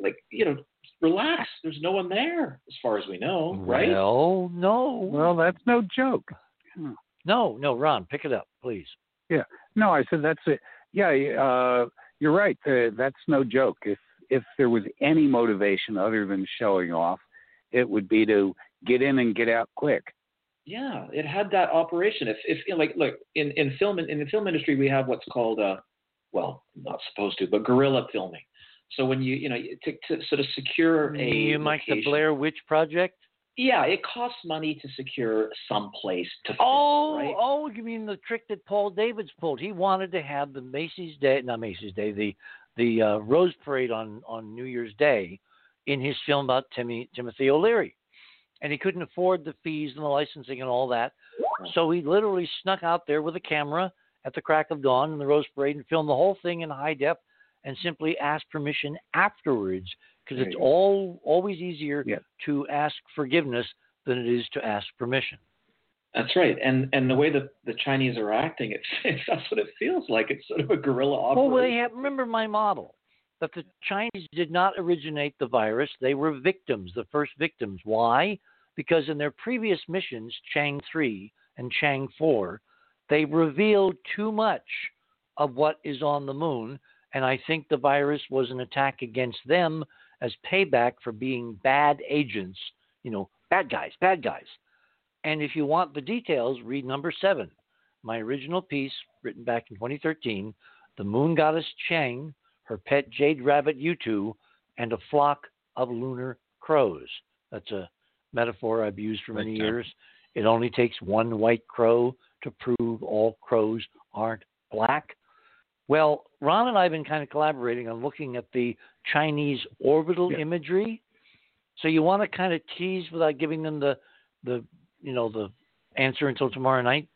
like you know, relax. There's no one there, as far as we know, right? Well, no. Well, that's no joke. No, no, Ron, pick it up, please. Yeah. No, I said that's it. Yeah, uh, you're right. Uh, that's no joke. If if there was any motivation other than showing off, it would be to get in and get out quick. Yeah, it had that operation. If if you know, like look in in film in the film industry we have what's called uh well not supposed to but guerrilla filming. So when you you know to, to sort of secure a you like the Blair Witch Project? yeah it costs money to secure some place to film, Oh, right? oh, you mean the trick that Paul Davids pulled? He wanted to have the Macy's Day, not Macy's Day, the the uh, Rose Parade on on New Year's Day in his film about Timmy, Timothy O'Leary, and he couldn't afford the fees and the licensing and all that, so he literally snuck out there with a camera at the crack of dawn in the Rose Parade and filmed the whole thing in high def, and simply asked permission afterwards because it's all always easier Yeah. to ask forgiveness than it is to ask permission. That's right. And and the way that the Chinese are acting, it that's what it feels like. It's sort of a guerrilla operation. Well, they have, remember my model that the Chinese did not originate the virus. They were victims, the first victims. Why? Because in their previous missions, Chang'e 3 and Chang'e 4, they revealed too much of what is on the moon. And I think the virus was an attack against them as payback for being bad agents, you know, bad guys, bad guys. And if you want the details, read number seven, my original piece written back in 2013 The Moon Goddess Chang'e, her pet jade rabbit Yutu, and a flock of lunar crows. That's a metaphor I've used for many years. It only takes one white crow to prove all crows aren't black. Well, Ron and I have been kind of collaborating on looking at the Chinese orbital Yeah. imagery. So you want to kind of tease without giving them the the you know the answer until tomorrow night.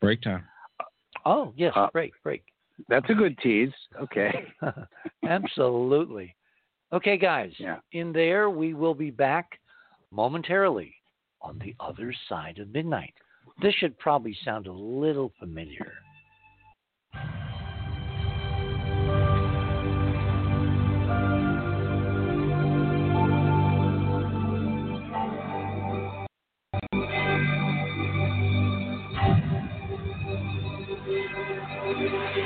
Break time. Oh yes, Uh, break break. That's a good tease. Okay. Absolutely. Okay, guys. Yeah. In there, we will be back momentarily on the other side of midnight. This should probably sound a little familiar. Thank you.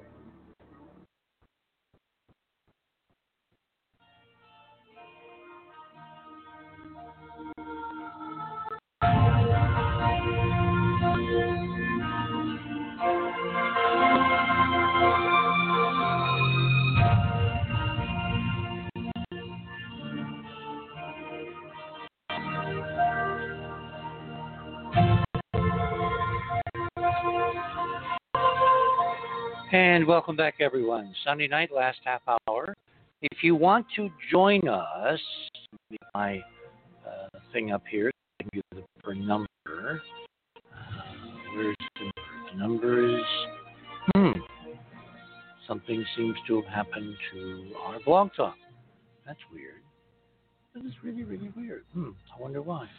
And welcome back, everyone. Sunday night, last half hour. If you want to join us, my uh, thing up here, I give you the number. Uh, where's the, the numbers? Hmm. Something seems to have happened to our blog talk. That's weird. That is really, really weird. Hmm. I wonder why.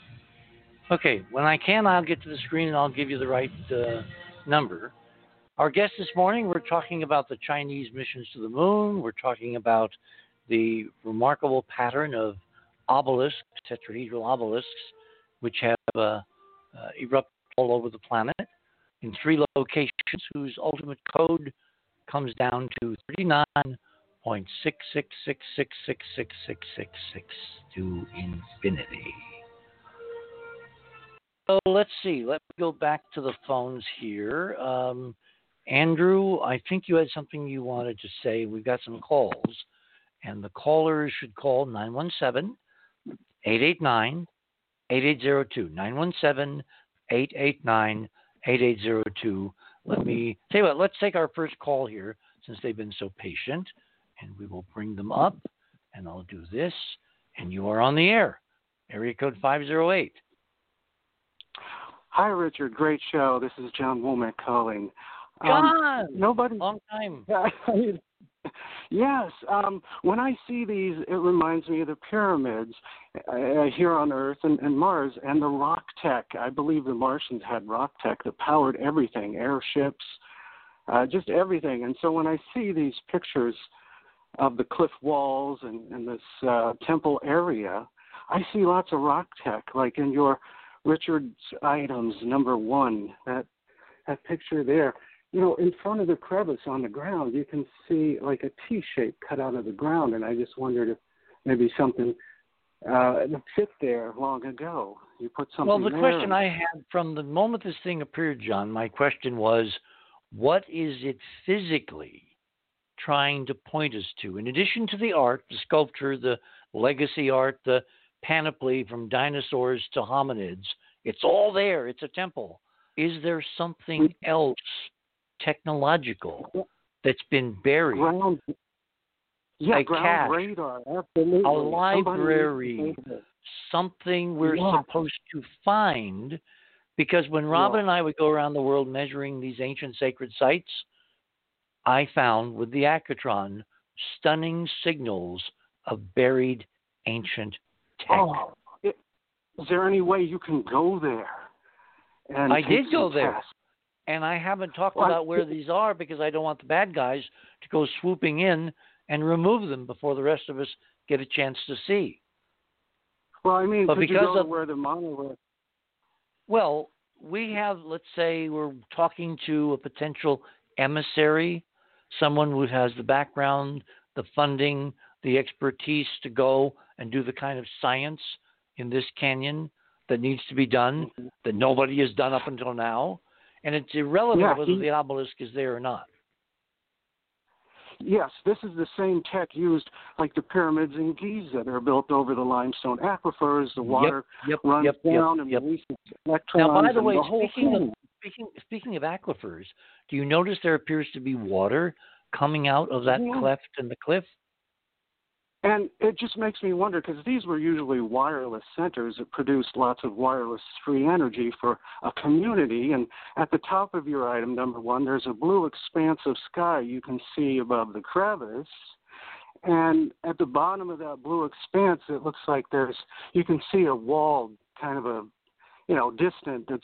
Okay, when I can, I'll get to the screen and I'll give you the right uh, number. Our guest this morning, we're talking about the Chinese missions to the moon. We're talking about the remarkable pattern of obelisks, tetrahedral obelisks, which have uh, uh, erupted all over the planet in three locations, whose ultimate code comes down to 39.666666666 to infinity. So let's see. Let me go back to the phones here. Um, Andrew, I think you had something you wanted to say. We've got some calls, and the callers should call 917 889 8802. 917 889 8802. Let me tell you what, let's take our first call here since they've been so patient, and we will bring them up, and I'll do this, and you are on the air. Area code 508. Hi, Richard. Great show. This is John Womack calling. John, um, nobody. Long time. yes. Um, when I see these, it reminds me of the pyramids uh, here on Earth and, and Mars and the rock tech. I believe the Martians had rock tech that powered everything, airships, uh, just everything. And so when I see these pictures of the cliff walls and, and this uh, temple area, I see lots of rock tech, like in your Richard's items number one. That that picture there you know, in front of the crevice on the ground, you can see like a T shape cut out of the ground, and I just wondered if maybe something uh, fit there long ago. You put something. Well, the there. question I had from the moment this thing appeared, John, my question was, what is it physically trying to point us to? In addition to the art, the sculpture, the legacy art, the panoply from dinosaurs to hominids, it's all there. It's a temple. Is there something else technological that's been buried. Ground, yeah, a ground cache, radar, absolutely. a library, something we're Yeah. supposed to find. Because when Robin and I would go around the world measuring these ancient sacred sites, I found with the Accutron stunning signals of buried ancient tech. Oh, it, is there any way you can go there? And I did go there. And I haven't talked Well, about where these are because I don't want the bad guys to go swooping in and remove them before the rest of us get a chance to see. Well, I mean, But you because go to of- where the monolith? Well, we have, let's say, we're talking to a potential emissary, someone who has the background, the funding, the expertise to go and do the kind of science in this canyon that needs to be done Mm-hmm. that nobody has done up until now. And it's irrelevant Yeah, whether he- the obelisk is there or not. Yes, this is the same tech used like the pyramids in Giza. They're built over the limestone aquifers. The water yep, runs yep, yep, down and yep. releases electrons. Now, by the way, the speaking of speaking speaking of aquifers, do you notice there appears to be water coming out of that Yeah. cleft in the cliff? And it just makes me wonder because these were usually wireless centers that produced lots of wireless free energy for a community. And at the top of your item, number one, there's a blue expanse of sky you can see above the crevice. And at the bottom of that blue expanse, it looks like there's, you can see a wall, kind of a, you know, distant that's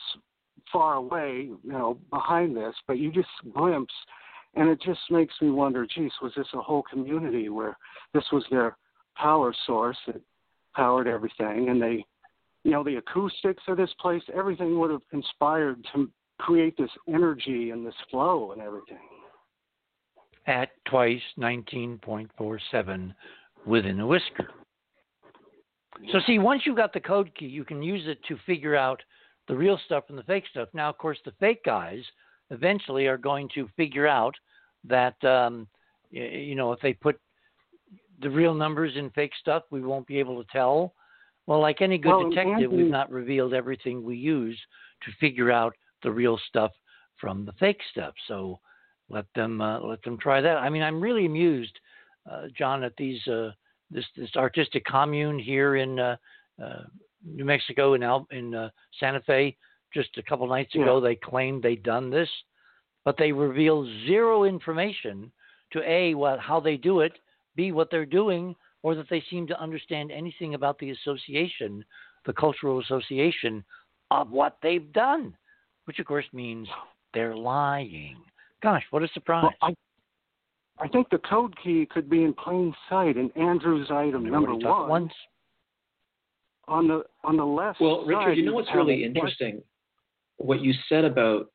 far away, you know, behind this, but you just glimpse and it just makes me wonder geez was this a whole community where this was their power source that powered everything and they you know the acoustics of this place everything would have conspired to create this energy and this flow and everything At twice 19.47 within a whisker. So see, once you've got the code key, you can use it to figure out the real stuff from the fake stuff. Now, of course, the fake guys eventually are going to figure out that um, you know if they put the real numbers in fake stuff, we won't be able to tell. Well, like any good Well, detective, Anthony- we've not revealed everything we use to figure out the real stuff from the fake stuff. So let them uh, let them try that. I mean, I'm really amused, uh, John, at these uh, this this artistic commune here in uh, uh, New Mexico in Al- in uh, Santa Fe. Just a couple nights ago, they claimed they'd done this, but they reveal zero information to a what how they do it, b what they're doing, or that they seem to understand anything about the association, the cultural association of what they've done, which of course means they're lying. Gosh, what a surprise! Well, I, I think the code key could be in plain sight in Andrew's item We number one. once. On the on the left Well, Richard, side, you know what's really a- interesting? What you said about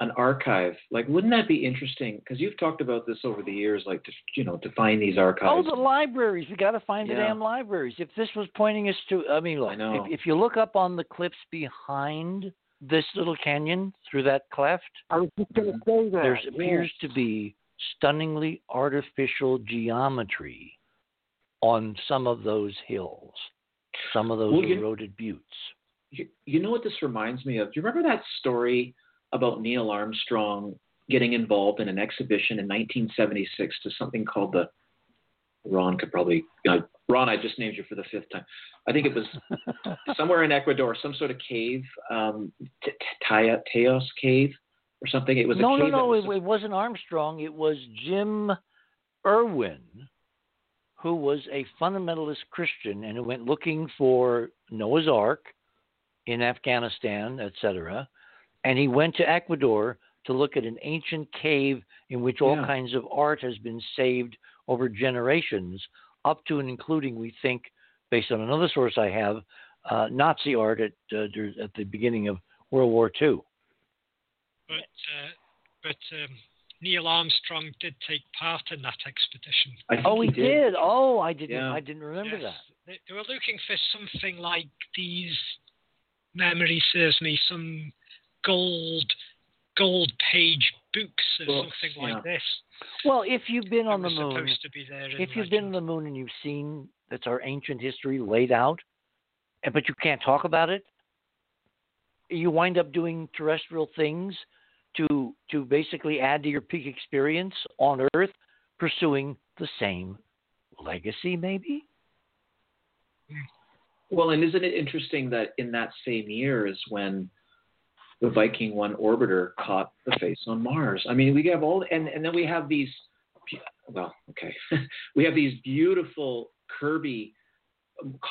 an archive. Like, wouldn't that be interesting? Because you've talked about this over the years, like to you know to find these oh, archives Oh, the libraries. We got to find the damn libraries. If this was pointing us to, I mean, look, know. if, if you look up on the cliffs behind this little canyon through that cleft, I was just going to say that. there yeah. appears to be stunningly artificial geometry on some of those hills, some of those Well, you- eroded buttes. You, you know what this reminds me of? Do you remember that story about Neil Armstrong getting involved in an exhibition in 1976 to something called the Ron could probably uh, Ron. I just named you for the fifth time. I think it was somewhere in Ecuador, some sort of cave, um, Tayos Cave or something. It was a no, no, no. was It, it wasn't Armstrong. It was Jim Irwin, who was a fundamentalist Christian and who went looking for Noah's Ark in Afghanistan, etc. And he went to Ecuador to look at an ancient cave in which all Yeah. kinds of art has been saved over generations, up to and including, we think, based on another source I have, uh, Nazi art at uh, at the beginning of World War II. But uh, but um, Neil Armstrong did take part in that expedition. Oh, he, he did. Oh, I didn't. Yeah. I didn't remember Yes. that. They, they were looking for something like these. Memory serves me some gold gold page books or Books, something yeah. like this. Well, if you've been on the moon, supposed to be there. if you've been on the moon and you've seen that's our ancient history laid out, and- but you can't talk about it, you wind up doing terrestrial things to to basically add to your peak experience on Earth, pursuing the same legacy, maybe. Hmm. Well, and isn't it interesting that in that same year is when the Viking One orbiter caught the face on Mars? I mean, we have all, and and then we have these. Well, okay, we have these beautiful Kirby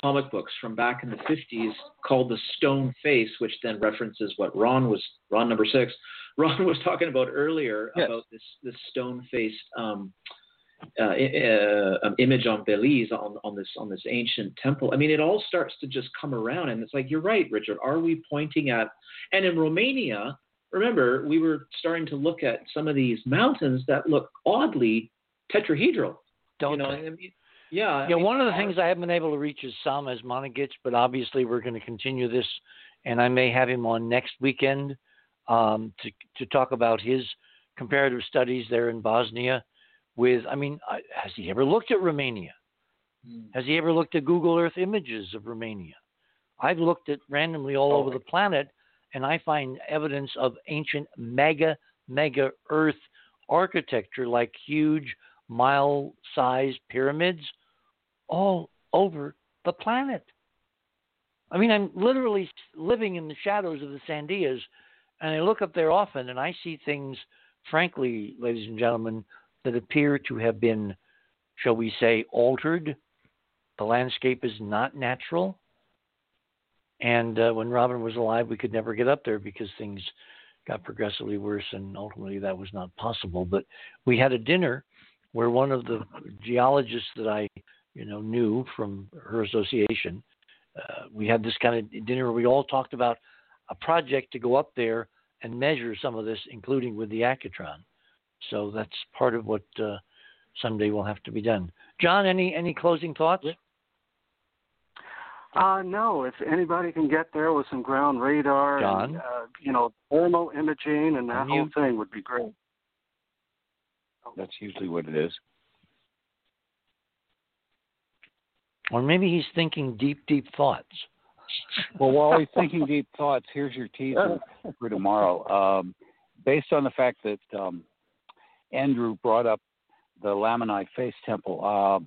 comic books from back in the 50s called the Stone Face, which then references what Ron was Ron number six. Ron was talking about earlier Yes. about this this stone faced um, uh, uh, um, image on Belize on, on this on this ancient temple. I mean, it all starts to just come around, and it's like you're right, Richard. Are we pointing at? And in Romania, remember, we were starting to look at some of these mountains that look oddly tetrahedral. Don't you know? they? I mean, yeah. I yeah, mean, one of the things I haven't been able to reach is Sam Osmanagich, but obviously we're going to continue this, and I may have him on next weekend um, to to talk about his comparative studies there in Bosnia. With, I mean, has he ever looked at Romania? Hmm. Has he ever looked at Google Earth images of Romania? I've looked at randomly all Oh, over the planet, and I find evidence of ancient mega, mega Earth architecture like huge mile sized pyramids all over the planet. I mean, I'm literally living in the shadows of the Sandias, and I look up there often and I see things, frankly, ladies and gentlemen, that appear to have been, shall we say, altered. The landscape is not natural. And uh, when Robin was alive, we could never get up there because things got progressively worse, and ultimately that was not possible. But we had a dinner where one of the geologists that I, you know, knew from her association, uh, we had this kind of dinner where we all talked about a project to go up there and measure some of this, including with the Accutron. So that's part of what uh, someday will have to be done. John, any any closing thoughts? Uh, no, if anybody can get there with some ground radar John? and, uh, you know, thermal imaging and that whole thing would be great. That's usually what it is. Or maybe he's thinking deep, deep thoughts. Well, while he's thinking deep thoughts, here's your teaser for tomorrow. Um, based on the fact that um, Andrew brought up the Lamanai Face Temple, uh,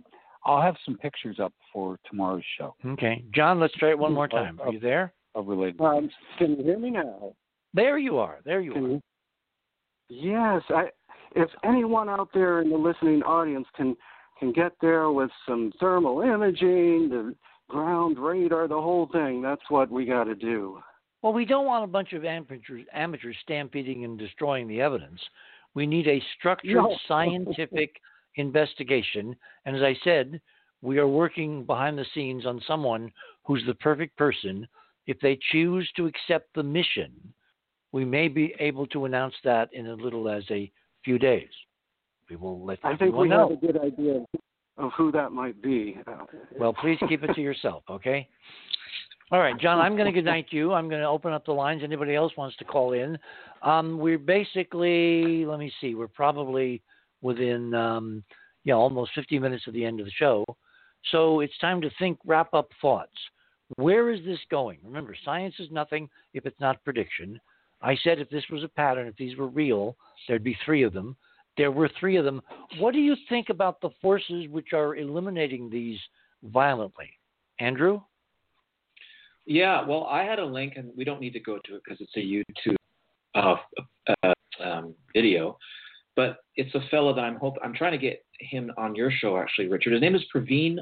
I'll have some pictures up for tomorrow's show. Okay. John, let's try it one more time. Are you there? Of related. Um, can you hear me now? There you are. There you Can are. you- Yes, I. If anyone out there in the listening audience can can get there with some thermal imaging, the ground radar, the whole thing, that's what we got to do. Well, we don't want a bunch of amateurs, amateurs stampeding and destroying the evidence. We need a structured No. scientific investigation. And as I said, we are working behind the scenes on someone who's the perfect person. If they choose to accept the mission, we may be able to announce that in as little as a few days. We will let I think we know. have a good idea of who that might be. Well, please keep it to yourself, okay? All right, John, I'm going to good night you. I'm going to open up the lines. Anybody else wants to call in? Um, we're basically, let me see, we're probably within, um, yeah, almost 50 minutes of the end of the show. So it's time to think, wrap up thoughts. Where is this going? Remember, science is nothing if it's not prediction. I said if this was a pattern, if these were real, there'd be three of them. There were three of them. What do you think about the forces which are eliminating these violently? Andrew? Yeah, well, I had a link, and we don't need to go to it because it's a YouTube uh, uh, um, video. But it's a fellow that I'm hope I'm trying to get him on your show actually, Richard. His name is Praveen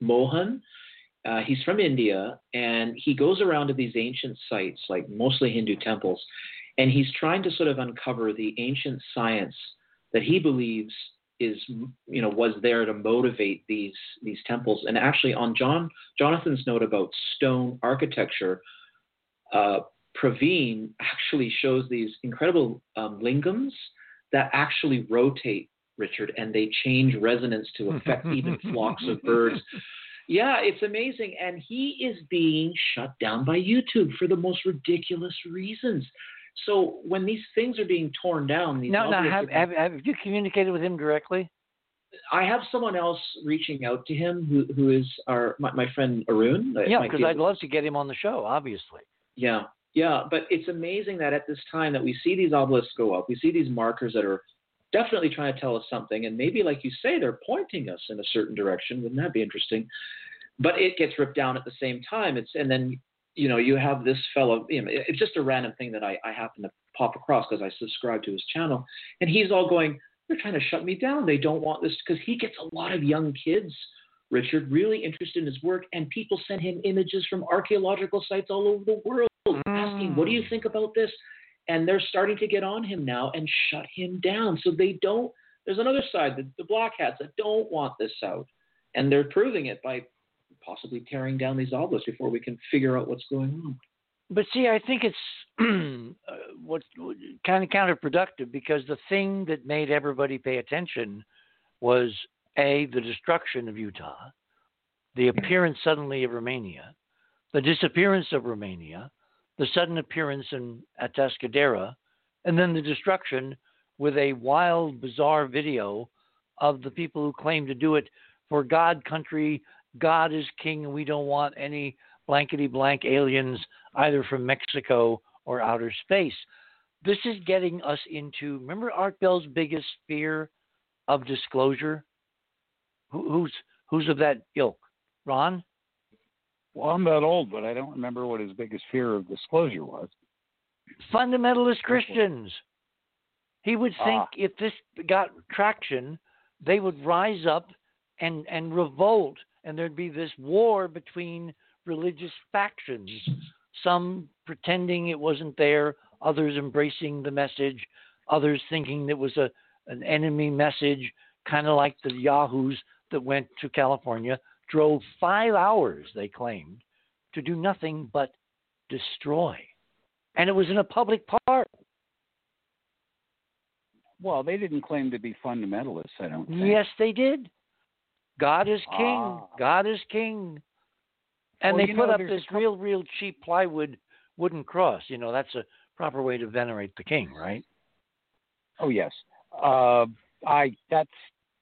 Mohan. Uh, he's from India, and he goes around to these ancient sites, like mostly Hindu temples, and he's trying to sort of uncover the ancient science that he believes is, you know, was there to motivate these these temples. And actually, on John Jonathan's note about stone architecture, uh, Praveen actually shows these incredible um, lingams that actually rotate, Richard, and they change resonance to affect even flocks of birds. Yeah, it's amazing. And he is being shut down by YouTube for the most ridiculous reasons. So when these things are being torn down, these No, no. Have, have, have you communicated with him directly? I have someone else reaching out to him who, who is our my, my friend Arun. Uh, yeah, because I'd love to get him on the show, obviously. Yeah, yeah, but it's amazing that at this time that we see these obelisks go up, we see these markers that are definitely trying to tell us something, and maybe, like you say, they're pointing us in a certain direction. Wouldn't that be interesting? But it gets ripped down at the same time. It's and then you know you have this fellow. You know, it's just a random thing that I, I happen to pop across because I subscribe to his channel, and he's all going, "They're trying to shut me down. They don't want this," because he gets a lot of young kids. Richard, really interested in his work, and people send him images from archaeological sites all over the world asking, What do you mm. think about this? And they're starting to get on him now and shut him down. So they don't, there's another side, the, the black hats that don't want this out. And they're proving it by possibly tearing down these obelisks before we can figure out what's going on. But see, I think it's uh, what's kind of counterproductive because the thing that made everybody pay attention was a the destruction of Utah, the appearance suddenly of Romania, the disappearance of Romania, the sudden appearance in Atascadero, and then the destruction with a wild, bizarre video of the people who claim to do it for God, country, God is king, and we don't want any blankety blank aliens either from Mexico or outer space. This is getting us into remember Art Bell's biggest fear of disclosure? Who, who's who's of that ilk? Ron? Well, I'm that old, but I don't remember what his biggest fear of disclosure was. Fundamentalist Christians. He would think Ah. if this got traction, they would rise up and, and revolt, and there'd be this war between religious factions, some pretending it wasn't there, others embracing the message, others thinking it was a an enemy message, kind of like the Yahoos that went to California, drove five hours, they claimed, to do nothing but destroy. And it was in a public park. Well, they didn't claim to be fundamentalists, I don't think. Yes, they did. God is king. Ah. God is king. And Well, they put know, up this real, real cheap plywood wooden cross. You know, that's a proper way to venerate the king, right? Oh yes, uh, I that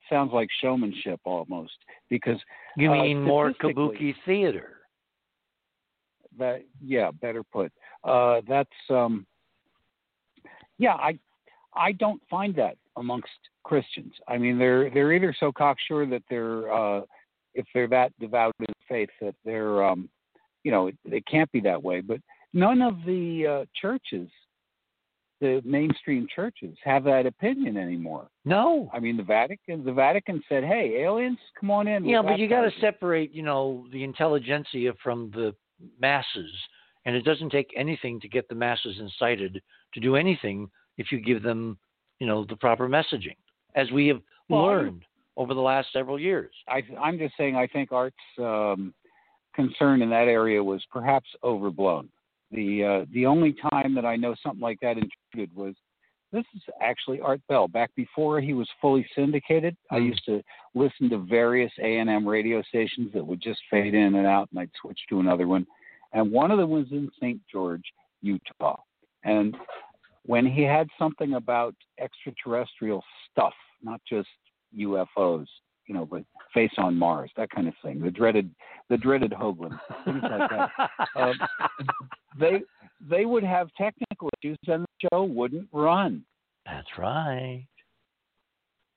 sounds like showmanship almost because You uh, mean more kabuki theater? That yeah, better put. Uh, that's um, yeah. I I don't find that amongst Christians. I mean, they're they're either so cocksure that they're uh, if they're that devout in faith that they're um, you know, it, it can't be that way. But none of the uh, churches, the mainstream churches, have that opinion anymore. No. I mean, the Vatican the Vatican said, "Hey, aliens, come on in." Yeah, but you got to separate, you know, the intelligentsia from the masses, and it doesn't take anything to get the masses incited to do anything if you give them, you know, the proper messaging, as we have Well, learned over the last several years. I, I'm just saying, I think Art's um, concern in that area was perhaps overblown. The uh, the only time that I know something like that intruded was this is actually Art Bell. Back before he was fully syndicated, I used to listen to various A and M radio stations that would just fade in and out, and I'd switch to another one. And one of them was in St. George, Utah. And when he had something about extraterrestrial stuff, not just UFOs, you know, but face on Mars, that kind of thing. The dreaded, the dreaded Hoagland, things like that. Um, they they would have technical issues, and the show wouldn't run. That's right.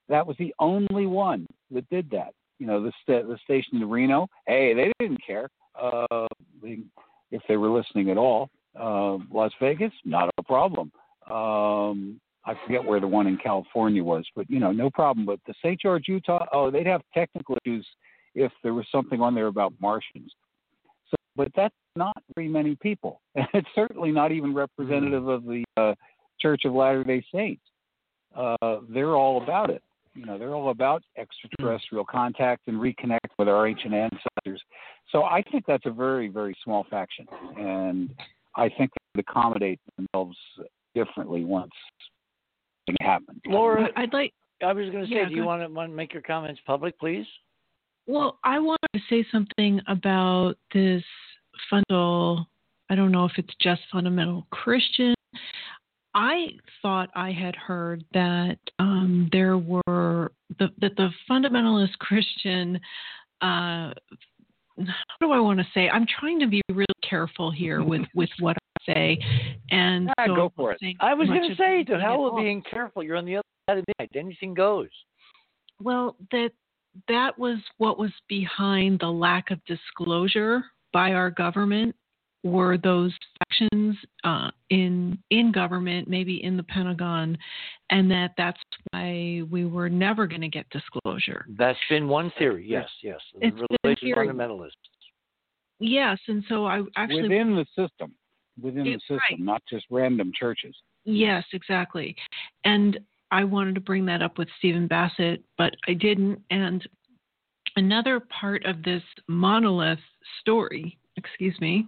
That was the only one that did that. You know, the sta- the station in Reno. Hey, they didn't care uh, if they were listening at all. Uh, Las Vegas, not a problem. Um, I forget where the one in California was, but you know, no problem. But the St. George, Utah, oh, they'd have technical issues if there was something on there about Martians. So, but that's not very many people. It's certainly not even representative of the uh, Church of Latter Day Saints. Uh, they're all about it. You know, they're all about extraterrestrial contact and reconnect with our ancient ancestors. So I think that's a very, very small faction, and I think they accommodate themselves differently once it happens. Laura, I'd like. I was going to say, Yeah, do you want to, want to make your comments public, please? Well, I want to say something about this fundamental. I don't know if it's just fundamental Christian. I thought I had heard that um, there were the, that the fundamentalist Christian. Uh, how do I want to say? I'm trying to be really careful here with with what I say, and Ah, so go for it. I was going to say, to hell with being careful. You're on the other side of midnight. Anything goes. Well, that that was what was behind the lack of disclosure by our government were those factions uh, in in government, maybe in the Pentagon, and that that's why we were never going to get disclosure. That's been one theory. Yes, yes. The It's been a religious theory. fundamentalists. Yes, and so I actually within the system, within the system, right. not just random churches. Yes, exactly. And I wanted to bring that up with Stephen Bassett, but I didn't. And another part of this monolith story, excuse me,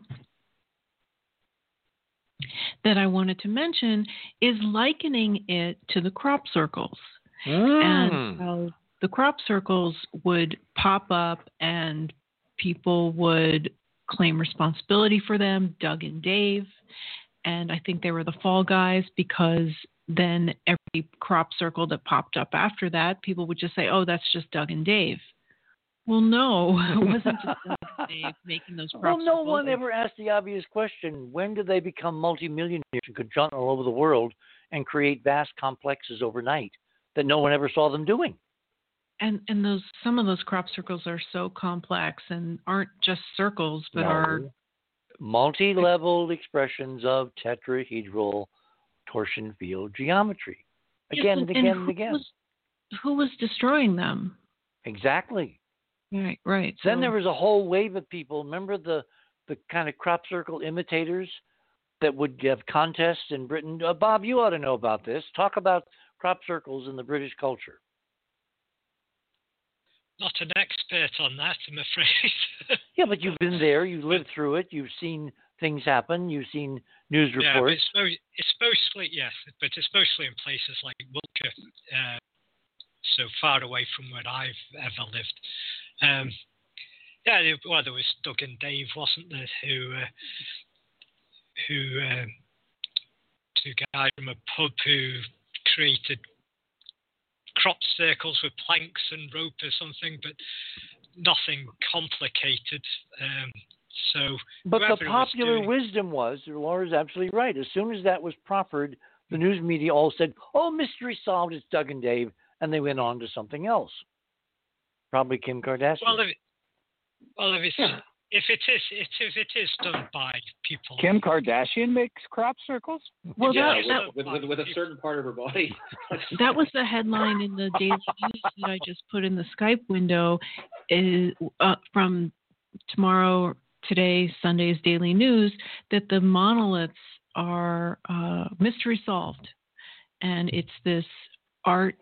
that I wanted to mention is likening it to the crop circles. And mm. so the crop circles would pop up and people would claim responsibility for them, Doug and Dave. And I think they were the fall guys because then every crop circle that popped up after that, people would just say, oh, that's just Doug and Dave. Well, no, it wasn't just Dave making those Well, no one ever asked the obvious question: When did they become multimillionaires and could jaunt all over the world and create vast complexes overnight that no one ever saw them doing? And and those some of those crop circles are so complex and aren't just circles, but No. are multi-leveled expressions of tetrahedral torsion field geometry, again and Yes, again and again. Was, who was destroying them? Exactly. Right, right. Then so- there was a whole wave of people. Remember the the kind of crop circle imitators that would have contests in Britain. Uh, Bob, you ought to know about this. Talk about crop circles in the British culture. Not an expert on that, I'm afraid. Yeah, but you've been there. You've lived through it. You've seen things happen. You've seen news reports. Yeah, but reports. it's, mo- it's mostly yes, but it's mostly in places like Wiltshire, uh, so far away from where I've ever lived. Um, yeah, well, there was Doug and Dave, wasn't there, who uh, who um, two guys from a pub who created crop circles with planks and rope or something, but nothing complicated. Um, so But the whoever was popular doing- wisdom was, Laura's absolutely right. As soon as that was proffered, the news media all said, "Oh, mystery solved. It's Doug and Dave," and they went on to something else. Probably Kim Kardashian. Well, if, well, if it's if it is if, if it is done by people, Kim Kardashian makes crop circles? Well, yeah, that, with, with, with, with a certain part of her body. that was the headline in the daily news that I just put in the Skype window is uh, from tomorrow, today, Sunday's daily news that the monoliths are uh, mystery solved, and it's this art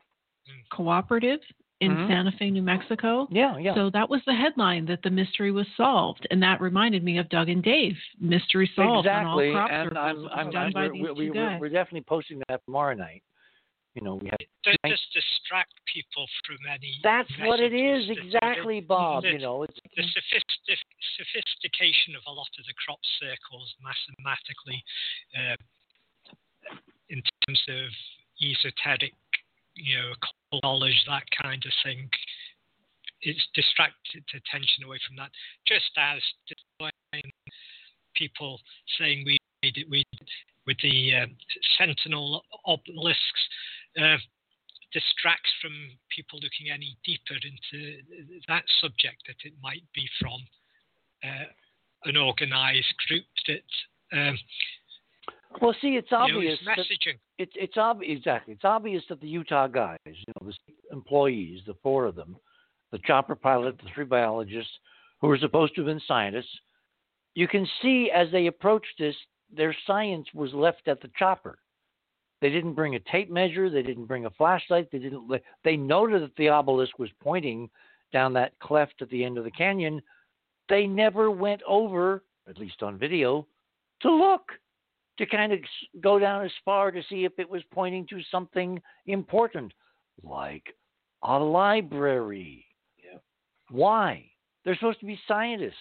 cooperative in Mhm. Santa Fe, New Mexico. Yeah, yeah. So that was the headline that the mystery was solved, and that reminded me of Doug and Dave, mystery solved exactly, on all crop and. I'm, I'm, done I'm by we're, these we, two we, we're, we're definitely posting that tomorrow night. You know, we have. to just distract people from any. That's what it is, messages that- exactly, Bob. the- You know, it's the sophistic, sophistication of a lot of the crop circles mathematically uh, in terms of esoteric, you know, knowledge, that kind of thing. It's distracted attention away from that. Just as people saying we made it, we with the um, sentinel obelisks uh, distracts from people looking any deeper into that subject that it might be from uh, an organized group that um, well. See, it's obvious. that- messaging. it's it's ob- exactly. It's obvious that the Utah guys, you know, the employees, the four of them, the chopper pilot, the three biologists, who were supposed to have been scientists, you can see as they approached this, their science was left at the chopper. They didn't bring a tape measure. They didn't bring a flashlight. They didn't. They noted that the obelisk was pointing down that cleft at the end of the canyon. They never went over, at least on video, to look to kind of go down as far to see if it was pointing to something important, like a library. Why? They're supposed to be scientists.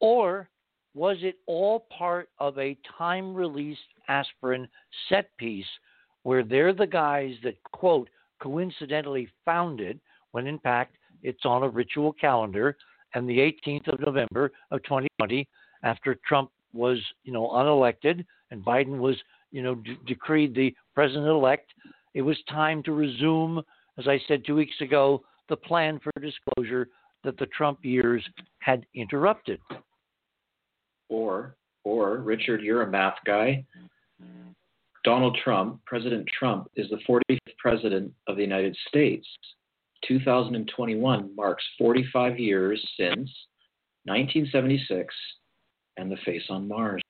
Or was it all part of a time released aspirin set piece where they're the guys that, quote, coincidentally found it when in fact it's on a ritual calendar and the 18th of November of 2020 after Trump was, you know, unelected and Biden was, you know, d- decreed the president elect, it was time to resume, as I said two weeks ago, the plan for disclosure that the Trump years had interrupted. Or, or Richard, you're a math guy. Donald Trump, President Trump, is the 45th president of the United States. 2021 marks 45 years since 1976 and the face on Mars.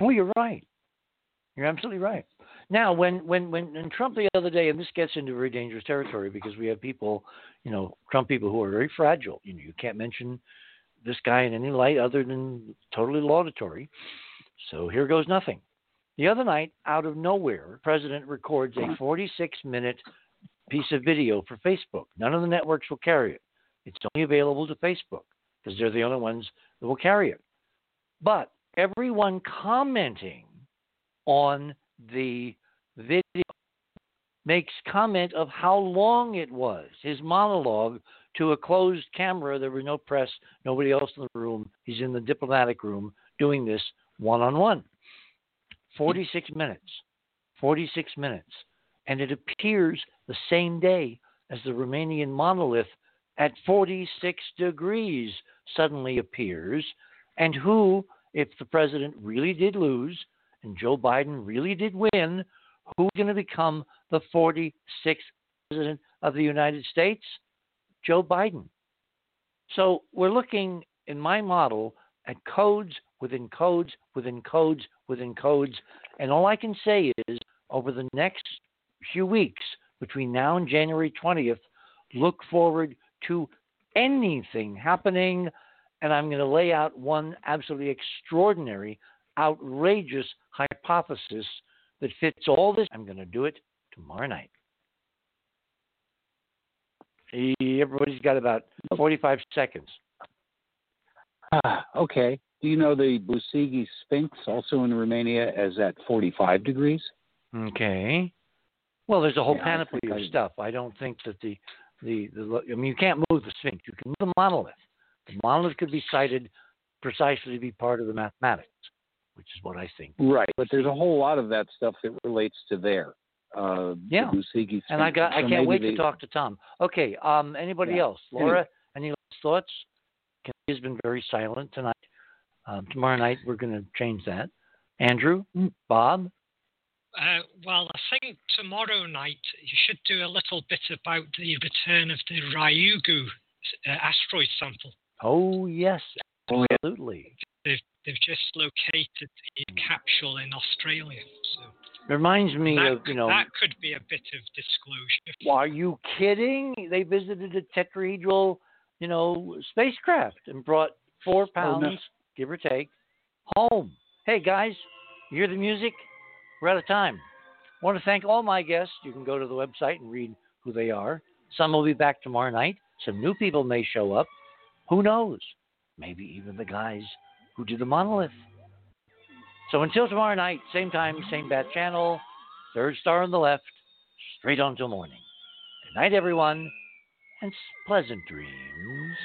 Oh, you're right. You're absolutely right. Now, when when when, when Trump the other day, and this gets into very dangerous territory because we have people, you know, Trump people who are very fragile. You know, you can't mention this guy in any light other than totally laudatory. So here goes nothing. The other night, out of nowhere, the president records a uh-huh. 46 minute piece of video for Facebook. None of the networks will carry it. It's only available to Facebook because they're the only ones that will carry it. But everyone commenting on the video makes comment of how long it was, his monologue to a closed camera. There was no press, nobody else in the room. He's in the diplomatic room doing this one on one. 46 minutes. 46 minutes. And it appears the same day as the Romanian monolith at 46 degrees suddenly appears. And who, if the president really did lose and Joe Biden really did win, who's going to become the 46th president of the United States? Joe Biden. So we're looking in my model at codes within codes within codes within codes. And all I can say is over the next few weeks, between now and January 20th, look forward to anything happening. And I'm going to lay out one absolutely extraordinary, outrageous hypothesis that fits all this. I'm going to do it tomorrow night. Everybody's got about 45 seconds. Ah, okay. Do you know the Bucegi Sphinx, also in Romania, is at 45 degrees? Okay. Well, there's a whole Yeah, panoply of I- stuff. I don't think that the, the the I mean you can't move the Sphinx. You can move the monolith. The monolith could be cited precisely to be part of the mathematics, which is what I think. Right, but there's a whole lot of that stuff that relates to there. Uh, Yeah. The Bucegi And I Sphinx. got I So can't maybe wait to talk to Tom. Okay. Um. Anybody Yeah. else? Laura, any last thoughts? Kelly has been very silent tonight. Um, tomorrow night we're going to change that. Andrew, Bob. Uh, well, I think tomorrow night you should do a little bit about the return of the Ryugu uh, asteroid sample. Oh yes, absolutely. They've, they've just located a capsule in Australia. So Reminds me that, of you know. that could be a bit of disclosure. Are you kidding? They visited a tetrahedral, you know, spacecraft and brought four oh, pounds, no. give or take, home. Hey guys, you hear the music? We're out of time. I want to thank all my guests. You can go to the website and read who they are. Some will be back tomorrow night. Some new people may show up. Who knows? Maybe even the guys who did the monolith. So until tomorrow night, same time, same bat channel, third star on the left, straight on till morning. Good night, everyone, and pleasant dreams.